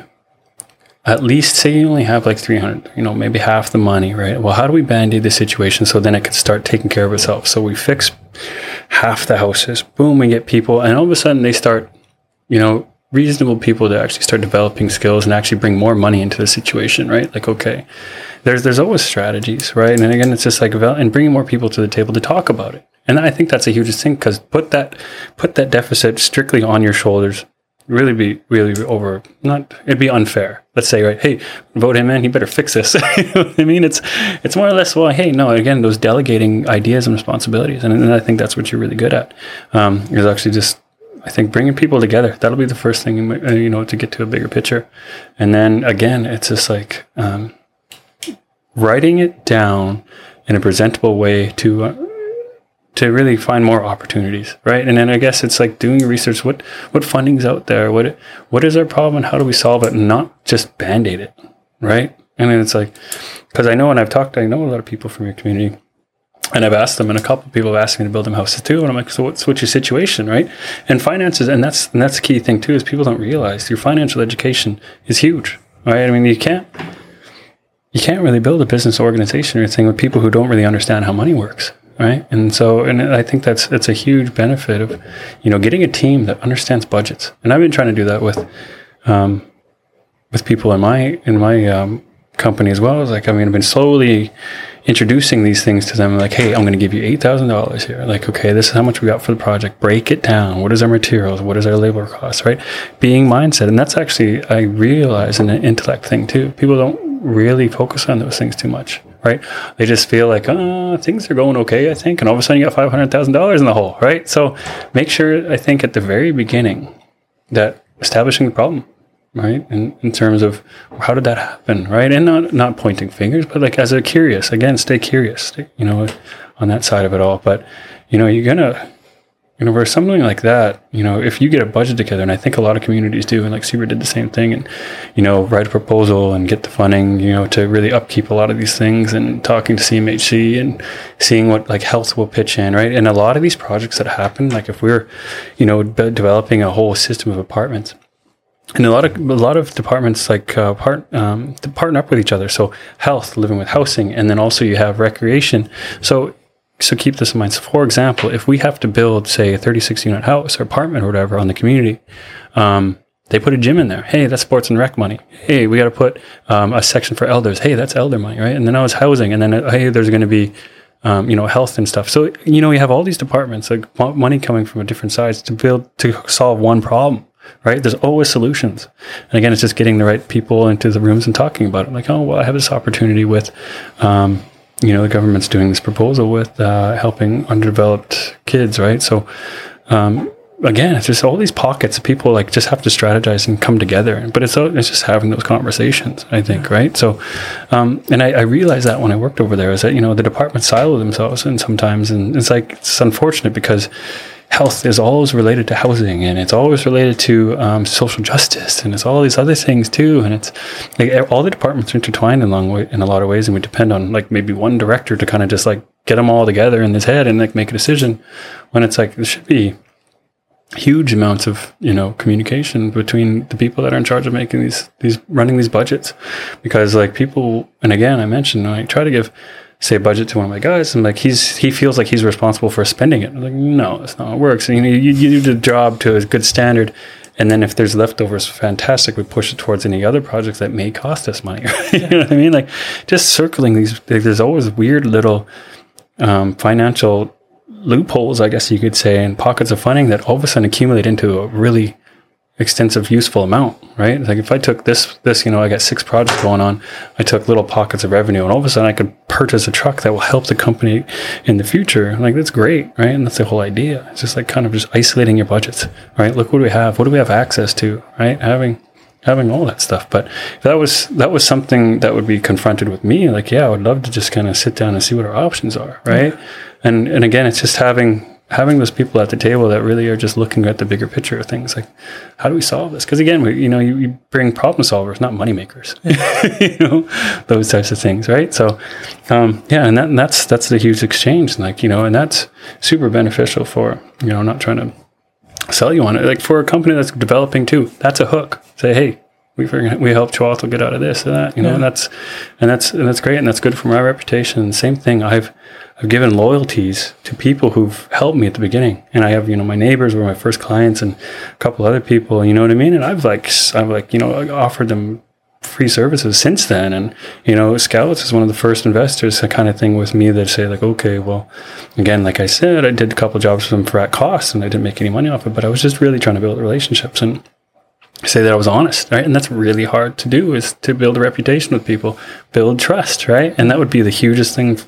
Speaker 1: at least say you only have like 300 you know maybe half the money right well how do we band-aid the situation so then it can start taking care of itself so we fix half the houses boom we get people and all of a sudden they start you know reasonable people to actually start developing skills and actually bring more money into the situation right? Like okay there's there's always strategies right? And again it's just like and bringing more people to the table to talk about it. And i think that's a huge thing because put that put that deficit strictly on your shoulders really be really over not it'd be unfair. Let's say right hey vote him in he better fix this. I mean? It's it's more or less well hey no again those delegating ideas and responsibilities and, and i think that's what you're really good at um, is actually just i think bringing people together. That'll be the first thing uh, you know to get to a bigger picture. And then again it's just like um, writing it down in a presentable way to uh, to really find more opportunities, right? And then I guess it's like doing research. What what funding's out there? What what is our problem, and how do we solve it, and not just band aid it, right? And then it's like, because I know, and I've talked, I know a lot of people from your community, and I've asked them, and a couple people have asked me to build them houses too, and I'm like, so what's what's your situation, right? And finances, and that's and that's the key thing too, is people don't realize your financial education is huge, right? I mean, you can't you can't really build a business organization or anything with people who don't really understand how money works right? And so, and I think that's it's a huge benefit of, you know, getting a team that understands budgets. And I've been trying to do that with, um, with people in my in my um, company as well. It's like I mean, I've been slowly introducing these things to them. Like, hey, I'm going to give you eight thousand dollars here. Like, okay, this is how much we got for the project. Break it down. What is our materials? What is our labor costs? Right? Being mindset, and that's actually I realize an intellect thing too. People don't really focus on those things too much right? They just feel like, oh, things are going okay, I think. And all of a sudden you got $500,000 in the hole, right? So make sure, I think, at the very beginning that establishing the problem, right? In, in terms of how did that happen, right? And not, not pointing fingers, but like as a curious, again, stay curious, stay, you know, on that side of it all. But, you know, you're going to, you know, for something like that, you know, if you get a budget together, and I think a lot of communities do, and like Seabird did the same thing, and you know, write a proposal and get the funding, you know, to really upkeep a lot of these things, and talking to CMHC and seeing what like health will pitch in, right? And a lot of these projects that happen, like if we're, you know, developing a whole system of apartments, and a lot of a lot of departments like uh, part um, to partner up with each other. So health, living with housing, and then also you have recreation. So so keep this in mind. So, for example, if we have to build, say, a 36 unit house or apartment or whatever on the community, um, they put a gym in there. Hey, that's sports and rec money. Hey, we got to put um, a section for elders. Hey, that's elder money, right? And then I was housing, and then uh, hey, there's going to be, um, you know, health and stuff. So you know, you have all these departments, like money coming from a different sides to build to solve one problem right? There's always solutions. And again, it's just getting the right people into the rooms and talking about it. Like, oh, well, I have this opportunity with, um, you know, the government's doing this proposal with uh, helping underdeveloped kids, right? So, um, again, it's just all these pockets of people like just have to strategize and come together. But it's it's just having those conversations, I think, right? So, um, and I, I, realized that when I worked over there is that you know the departments silo themselves, and sometimes, and it's like it's unfortunate because health is always related to housing and it's always related to um, social justice and it's all these other things too and it's like all the departments are intertwined in, long way, in a lot of ways and we depend on like maybe one director to kind of just like get them all together in his head and like make a decision when it's like there should be huge amounts of you know communication between the people that are in charge of making these these running these budgets because like people and again i mentioned i try to give say budget to one of my guys and like he's he feels like he's responsible for spending it. I'm like no that's not how it works. You you, you do the job to a good standard and then if there's leftovers fantastic we push it towards any other projects that may cost us money. You know what i mean? Like just circling these there's always weird little um, financial loopholes i guess you could say and pockets of funding that all of a sudden accumulate into a really extensive useful amount right? Like if i took this this you know i got six projects going on i took little pockets of revenue and all of a sudden i could purchase a truck that will help the company in the future like that's great right? And that's the whole idea. It's just like kind of just isolating your budgets right? Look what do we have? What do we have access to right? Having having all that stuff. But that was that was something that would be confronted with me like yeah i would love to just kind of sit down and see what our options are right? And and again it's just having having those people at the table that really are just looking at the bigger picture of things like how do we solve this because again we, you know you, you, bring problem solvers not money makers you know those types of things right so um, yeah and, that, and that's that's the huge exchange like you know and that's super beneficial for you know not trying to sell you on it like for a company that's developing too that's a hook say hey we we helped Chihuahua get out of this and that, you know,
Speaker 2: Yeah.
Speaker 1: and that's and that's and that's great and that's good for my reputation. Same thing. I've I've given loyalties to people who've helped me at the beginning, and I have you know my neighbors were my first clients and a couple other people. You know what I mean? And I've like I've like you know offered them free services since then. And, you know, Scouts is one of the first investors kind of thing with me that say like, okay, well, again, like I said, I did a couple jobs for them for at cost and I didn't make any money off it, but I was just really trying to build relationships and say that I was honest, right? And that's really hard to do is to build a reputation with people, build trust, right? And that would be the hugest thing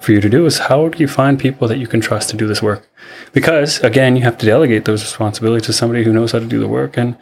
Speaker 1: for you to do is how do you find people that you can trust to do this work? Because again, you have to delegate those responsibilities to somebody who knows how to do the work and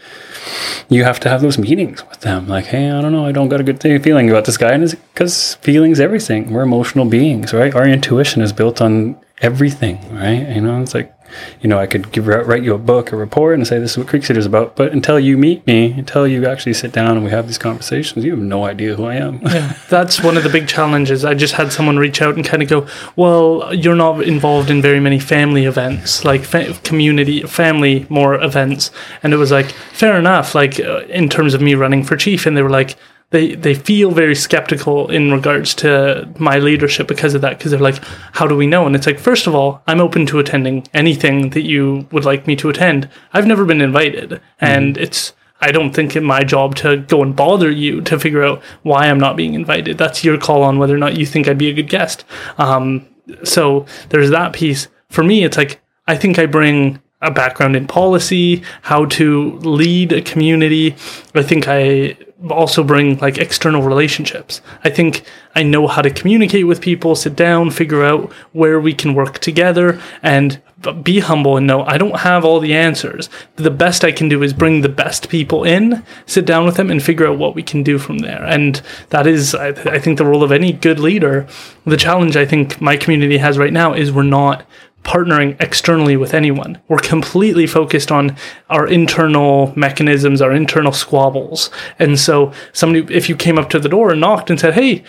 Speaker 1: you have to have those meetings with them. Like, hey, I don't know, I don't got a good feeling about this guy. And it's because feelings everything. We're emotional beings, right? Our intuition is built on everything, right? You know, it's like, you know, I could give write you a book, a report, and say this is what Creek is about. But until you meet me, until you actually sit down and we have these conversations, you have no idea who I am.
Speaker 2: Yeah, that's one of the big challenges. I just had someone reach out and kind of go, "Well, you're not involved in very many family events, like fa- community, family more events." And it was like, fair enough. Like uh, in terms of me running for chief, and they were like, they they feel very skeptical in regards to my leadership because of that. Because they're like, "How do we know?" And it's like, first of all, I'm open to attending anything that you would like me to attend. I've never been invited, and it's. I don't think it's my job to go and bother you to figure out why I'm not being invited. That's your call on whether or not you think I'd be a good guest. Um, so there's that piece. For me, it's like I think I bring a background in policy, how to lead a community. I think I also bring like external relationships. I think I know how to communicate with people, sit down, figure out where we can work together and be humble and know I don't have all the answers. The best I can do is bring the best people in, sit down with them and figure out what we can do from there. And that is I, I think the role of any good leader. The challenge I think my community has right now is we're not partnering externally with anyone. We're completely focused on our internal mechanisms, our internal squabbles. And so somebody if you came up to the door and knocked and said, "Hey,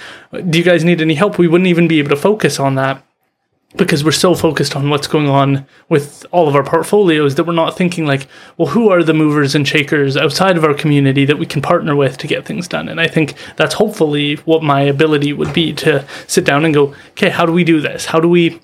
Speaker 2: do you guys need any help?" we wouldn't even be able to focus on that because we're so focused on what's going on with all of our portfolios that we're not thinking like, well, who are the movers and shakers outside of our community that we can partner with to get things done? And I think that's hopefully what my ability would be to sit down and go, okay, how do we do this? How do we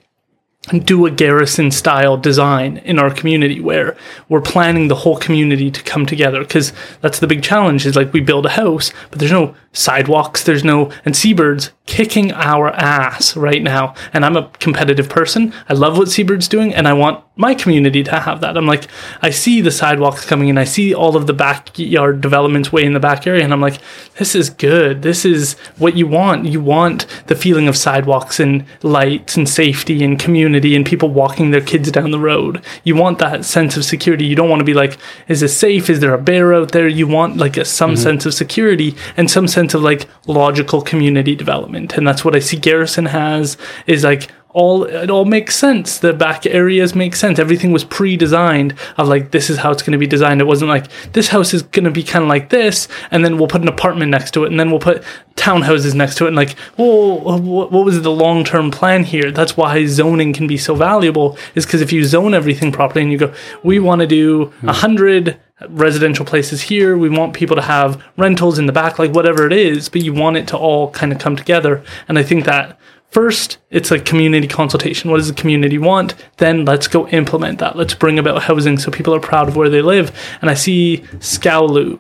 Speaker 2: do a garrison style design in our community where we're planning the whole community to come together. Because that's the big challenge is like we build a house but there's no sidewalks there's no and seabirds kicking our ass right now. And i'm a competitive person. I love what seabird's doing and i want my community to have that. I'm like i see the sidewalks coming in. I see all of the backyard developments way in the back area and i'm like this is good. This is what you want. You want the feeling of sidewalks and lights and safety and community and people walking their kids down the road. You want that sense of security. You don't want to be like is this safe? Is there a bear out there? You want like a, some mm-hmm. sense of security and some sense of like logical community development and that's what i see garrison has is like all it all makes sense. The back areas make sense. Everything was pre-designed of like this is how it's going to be designed. It wasn't like this house is going to be kind of like this, and then we'll put an apartment next to it, and then we'll put townhouses next to it, and like, well, what what was the long-term plan here? That's why zoning can be so valuable. Is because if you zone everything properly and you go, we want to do hmm. a hundred residential places here. We want people to have rentals in the back, like whatever it is, but you want it to all kind of come together. And I think that first it's a community consultation. What does the community want? Then let's go implement that. Let's bring about housing so people are proud of where they live. And I see Skowkale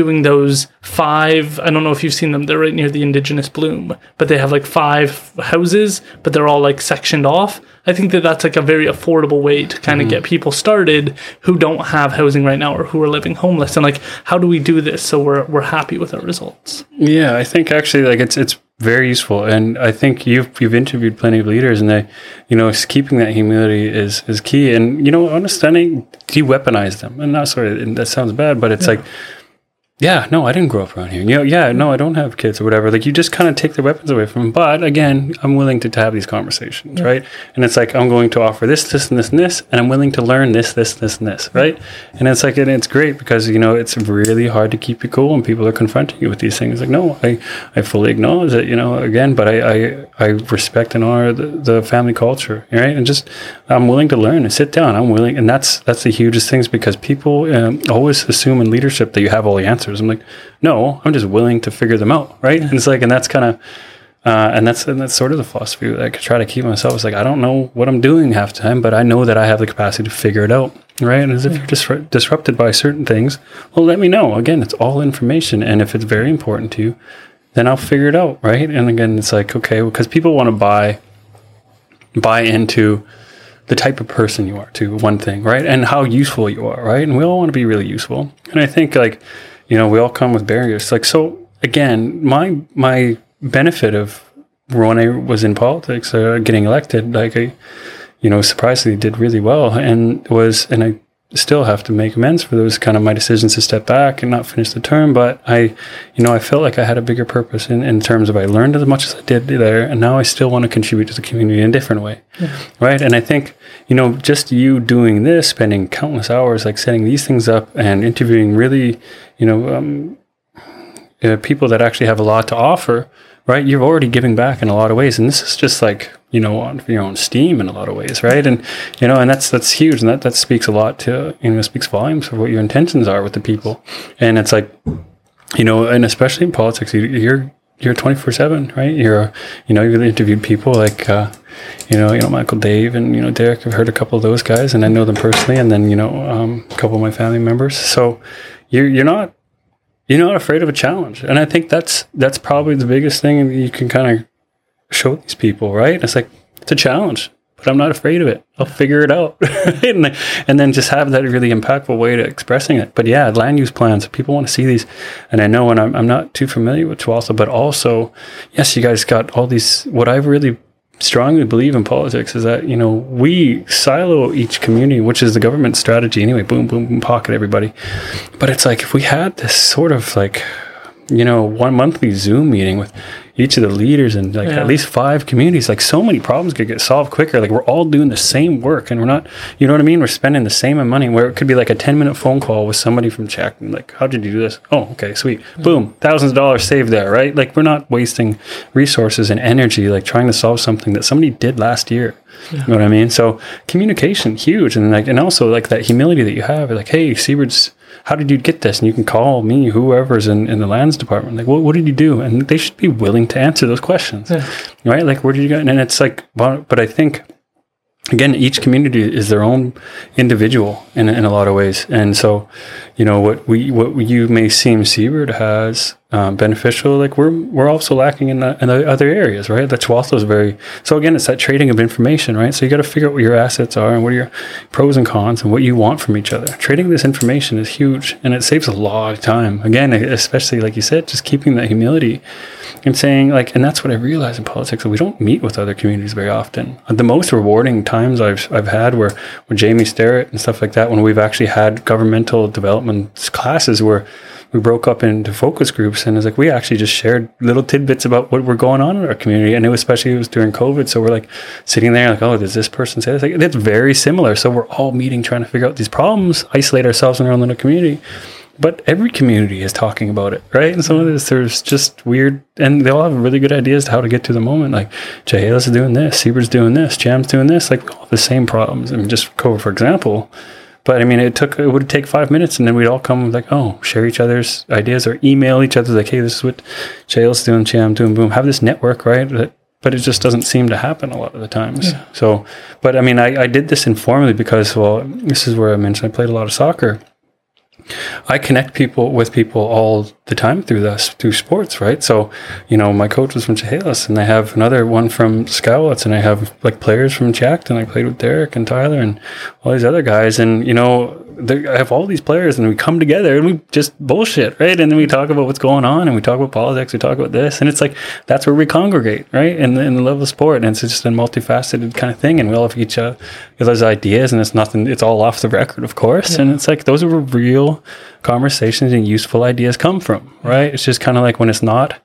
Speaker 2: doing those five i don't know if you've seen them they're right near the indigenous bloom but they have like five houses but they're all like sectioned off. I think that that's like a very affordable way to kind of mm-hmm. get people started who don't have housing right now or who are living homeless and like how do we do this so we're, we're happy with our results?
Speaker 1: Yeah, I think actually like it's it's very useful, and I think you've you've interviewed plenty of leaders, and they, you know, keeping that humility is is key, and you know, understanding de-weaponize them, and not sorry, that sounds bad, but it's like. Yeah, no, I didn't grow up around here. You know, yeah, no, I don't have kids or whatever. Like, you just kind of take the weapons away from them. But again, I'm willing to, to have these conversations, right? And it's like I'm going to offer this, this, and this, and this, and I'm willing to learn this, this, this, and this, right? And it's like, and it's great because you know it's really hard to keep you cool when people are confronting you with these things. Like, no, I, I fully acknowledge it, you know, again, but I, I, I respect and honor the, the family culture, right? And just I'm willing to learn and sit down. I'm willing, and that's that's the hugest things because people um, always assume in leadership that you have all the answers answers. I'm like, no, I'm just willing to figure them out, right? And it's like, and that's kind of, uh, and that's and that's sort of the philosophy that I could try to keep myself. It's like I don't know what I'm doing half the time, but I know that I have the capacity to figure it out, right? And as if you're disru- disrupted by certain things, well, let me know. Again, it's all information, and if it's very important to you, then I'll figure it out, right? And again, it's like okay, because people want to buy buy into the type of person you are to one thing, right? And how useful you are, right? And we all want to be really useful. And I think like, you know, we all come with barriers. Like so again, my my benefit of when I was in politics, uh, getting elected, like I, you know, surprisingly did really well and was and I still have to make amends for those kind of my decisions to step back and not finish the term. But I, you know, I felt like I had a bigger purpose in, in terms of I learned as much as I did there, and now I still want to contribute to the community in a different way, yeah. right? And I think, you know, just you doing this, spending countless hours like setting these things up and interviewing really, you know, um, uh, people that actually have a lot to offer right? You're already giving back in a lot of ways, and this is just like you know on your own steam in a lot of ways, right? And you know, and that's that's huge, and that that speaks a lot to you know speaks volumes of what your intentions are with the people, and it's like you know, and especially in politics, you're you're 24 seven, right? You're, you know, you've interviewed people like, uh, you know, you know, Michael Dave and, you know, Derek, I've heard a couple of those guys and I know them personally. And then, you know, um, a couple of my family members. So you're, you're not, you're not afraid of a challenge. And I think that's that's probably the biggest thing you can kind of show these people, right? It's like it's a challenge, but I'm not afraid of it. I'll figure it out. and, and then just have that really impactful way to expressing it. But yeah, land use plans, people want to see these. And I know, and I'm, I'm not too familiar with Tuatha, but also, yes, you guys got all these, what I've really strongly believe in politics is that you know we silo each community which is the government strategy anyway boom boom boom pocket everybody. But it's like if we had this sort of like you know one monthly zoom meeting with each of the leaders in like yeah. at least five communities, like so many problems could get solved quicker. Like we're all doing the same work and we're not, you know what I mean? We're spending the same amount of money where it could be like a 10 minute phone call with somebody from Czech. Like, how did you do this? Oh, okay, sweet. Boom. Thousands of dollars saved there, right? Like we're not wasting resources and energy, like trying to solve something that somebody did last year. Yeah. You know what I mean? So communication, huge. And like, and also like that humility that you have, like, hey, Seabirds, how did you get this? And you can call me, whoever's in, in the lands department. Like, what, what did you do? And they should be willing to answer those questions, yeah. right? Like, where did you go? And it's like, but I think again, each community is their own individual in, in a lot of ways. And so, you know, what we, what you may seem Seabird has um, beneficial, like we're, we're also lacking in, the, in the other areas, right? Tuatha is very, so again, it's that trading of information, right? So you got to figure out what your assets are and what are your pros and cons and what you want from each other. Trading this information is huge and it saves a lot of time. Again, especially like you said, just keeping that humility and saying like, and that's what I realized in politics that we don't meet with other communities very often. The most rewarding times I've I've had were with Jamie Sterrett and stuff like that when we've actually had governmental development classes where we broke up into focus groups and it's like we actually just shared little tidbits about what were going on in our community and it was especially it was during covid so we're like sitting there like oh does this person say this like, it's very similar so we're all meeting trying to figure out these problems isolate ourselves in our own little community but every community is talking about it, right? And some of this, there's just weird, and they all have really good ideas to how to get to the moment. Like, Chehalis is doing this, Seabird's doing this, Jam's doing this. Like, all the same problems. I mean, just COVID, for example. But I mean, it took, it would take five minutes, and then we'd all come like, oh, share each other's ideas or email each other, like, hey, this is what Chehalis doing, Cham doing, boom. Have this network, right? but it just doesn't seem to happen a lot of the times. Yeah. So, but I mean, I, I did this informally because, well, this is where I mentioned I played a lot of soccer I connect people with people all the time through this, through sports, right? So, you know, my coach was from Chehalis and I have another one from Scowlitz and I have like players from Jackton. I played with Derek and Tyler and all these other guys. And, you know, I have all these players and we come together and we just bullshit, right? And then we talk about what's going on and we talk about politics, we talk about this. And it's like, that's where we congregate, right? In the, in the love of sport. And it's just a multifaceted kind of thing. And we all have each uh, other's ideas and it's nothing, it's all off the record, of course. Yeah. And it's like, those are real conversations and useful ideas come from, right? It's just kind of like when it's not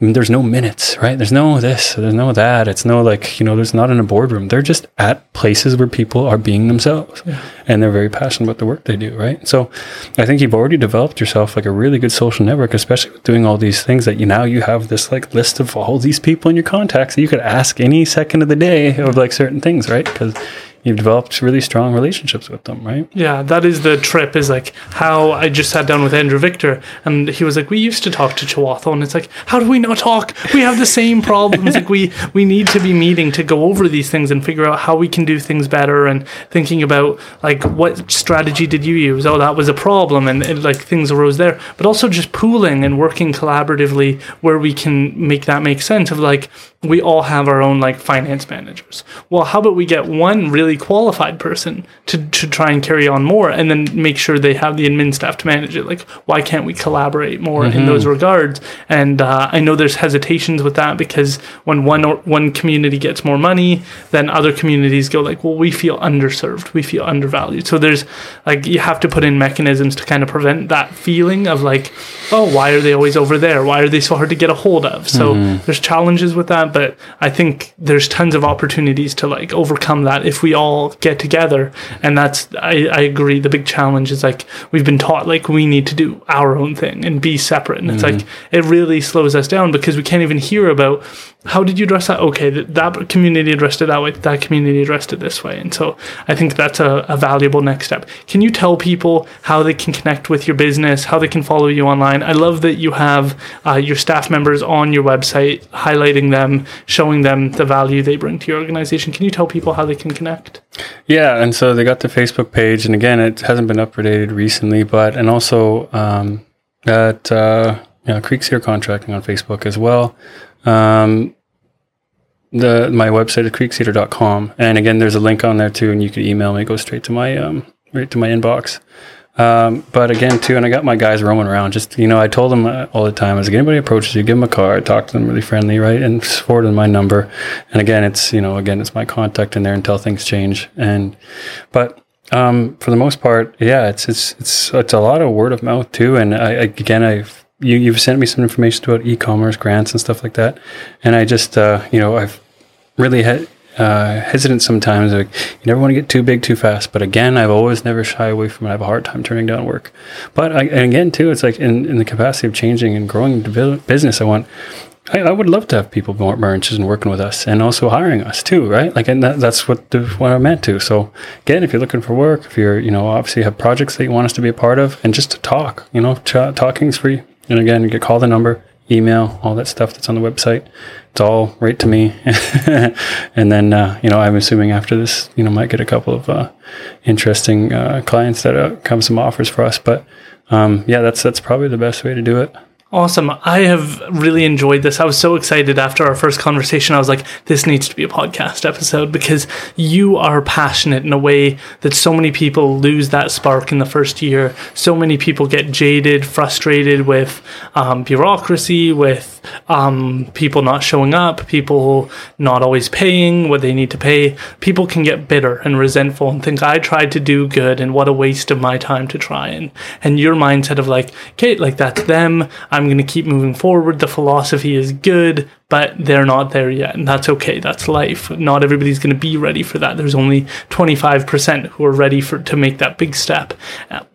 Speaker 1: Mm, there's no minutes, right? There's no this, there's no that. It's no like, you know, there's not in a boardroom. They're just at places where people are being themselves yeah. and they're very passionate about the work they do, right? So I think you've already developed yourself like a really good social network, especially with doing all these things that you now you have this like list of all these people in your contacts that you could ask any second of the day of like certain things, right? Because you've developed really strong relationships with them, right?
Speaker 2: Yeah, that is the trip. Is like how I just sat down with Andrew Victor, and he was like, "We used to talk to Chihuahua," and it's like, "How do we not talk? We have the same problems. like we we need to be meeting to go over these things and figure out how we can do things better, and thinking about like what strategy did you use? Oh, that was a problem, and, and like things arose there. But also just pooling and working collaboratively where we can make that make sense of like we all have our own like finance managers. Well, how about we get one really qualified person to, to try and carry on more and then make sure they have the admin staff to manage it? Like, why can't we collaborate more mm-hmm. in those regards? And uh, I know there's hesitations with that because when one or, one community gets more money, then other communities go like, well, we feel underserved, we feel undervalued. So there's like you have to put in mechanisms to kind of prevent that feeling of like, oh, why are they always over there? Why are they so hard to get a hold of? So mm-hmm. there's challenges with that but I think there's tons of opportunities to like overcome that if we all get together. And that's I, I agree. The big challenge is like we've been taught like we need to do our own thing and be separate. And mm-hmm. it's like it really slows us down because we can't even hear about how did you address that? Okay, that, that community addressed it that way, that community addressed it this way. And so I think that's a, a valuable next step. Can you tell people how they can connect with your business, how they can follow you online? I love that you have uh, your staff members on your website highlighting them, showing them the value they bring to your organization. Can you tell people how they can connect?
Speaker 1: Yeah, and so they got the Facebook page, and again, it hasn't been updated recently, but and also um, at uh, you know, Creek Cedar Contracting on Facebook as well. Um, the my website is creekcedar.com, and again, there's a link on there too, and you can email me. It goes straight to my um, right to my inbox. Um, but again, too, and I got my guys roaming around. Just you know, I told them uh, all the time, as anybody approaches you, give them a card, talk to them really friendly, right, and forward them my number. And again, it's you know, again, it's my contact in there until things change. And but um, for the most part, yeah, it's it's it's it's a lot of word of mouth too. And I, again, I've you, you've sent me some information about e-commerce grants and stuff like that, and I just uh, you know I've really had uh, hesitant sometimes. Like you never want to get too big too fast. But again, I've always never shy away from it. I have a hard time turning down work. But I, and again, too, it's like in, in the capacity of changing and growing the business, I want. I, I would love to have people more, more interested in working with us and also hiring us too, right? Like, and that, that's what the, what I'm meant to. So again, if you're looking for work, if you're, you know, obviously have projects that you want us to be a part of, and just to talk, you know, ch- talking's free. And again, you can call the number, email, all that stuff that's on the website. It's all right to me. and then, uh, you know, I'm assuming after this, you know, might get a couple of uh, interesting uh, clients that uh, come some offers for us. But um, yeah, that's that's probably the best way to do it.
Speaker 2: Awesome. I have really enjoyed this. I was so excited after our first conversation. I was like, this needs to be a podcast episode because you are passionate in a way that so many people lose that spark in the first year. So many people get jaded, frustrated with um, bureaucracy, with um, people not showing up, people not always paying what they need to pay. People can get bitter and resentful and think, I tried to do good and what a waste of my time to try. And, and your mindset of like, okay, like that's them. I'm I'm going to keep moving forward. The philosophy is good, but they're not there yet. And that's okay. That's life. Not everybody's going to be ready for that. There's only 25% who are ready for to make that big step.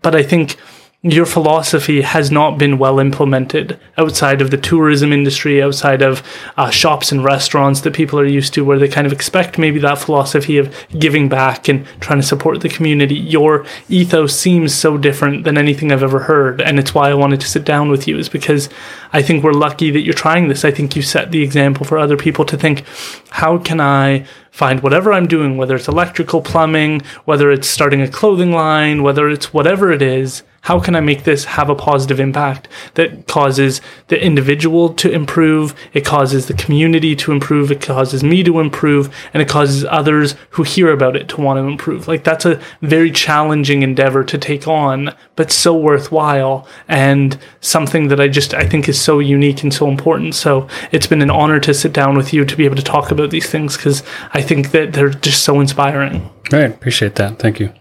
Speaker 2: But I think your philosophy has not been well implemented outside of the tourism industry, outside of uh, shops and restaurants that people are used to, where they kind of expect maybe that philosophy of giving back and trying to support the community. Your ethos seems so different than anything I've ever heard. And it's why I wanted to sit down with you, is because I think we're lucky that you're trying this. I think you set the example for other people to think, how can I find whatever I'm doing, whether it's electrical, plumbing, whether it's starting a clothing line, whether it's whatever it is, how can I make this have a positive impact that causes the individual to improve? It causes the community to improve. It causes me to improve. And it causes others who hear about it to want to improve. Like that's a very challenging endeavor to take on, but so worthwhile and something that I just, I think is so unique and so important. So it's been an honor to sit down with you to be able to talk about these things because I think that they're just so inspiring.
Speaker 1: Right. Appreciate that. Thank you.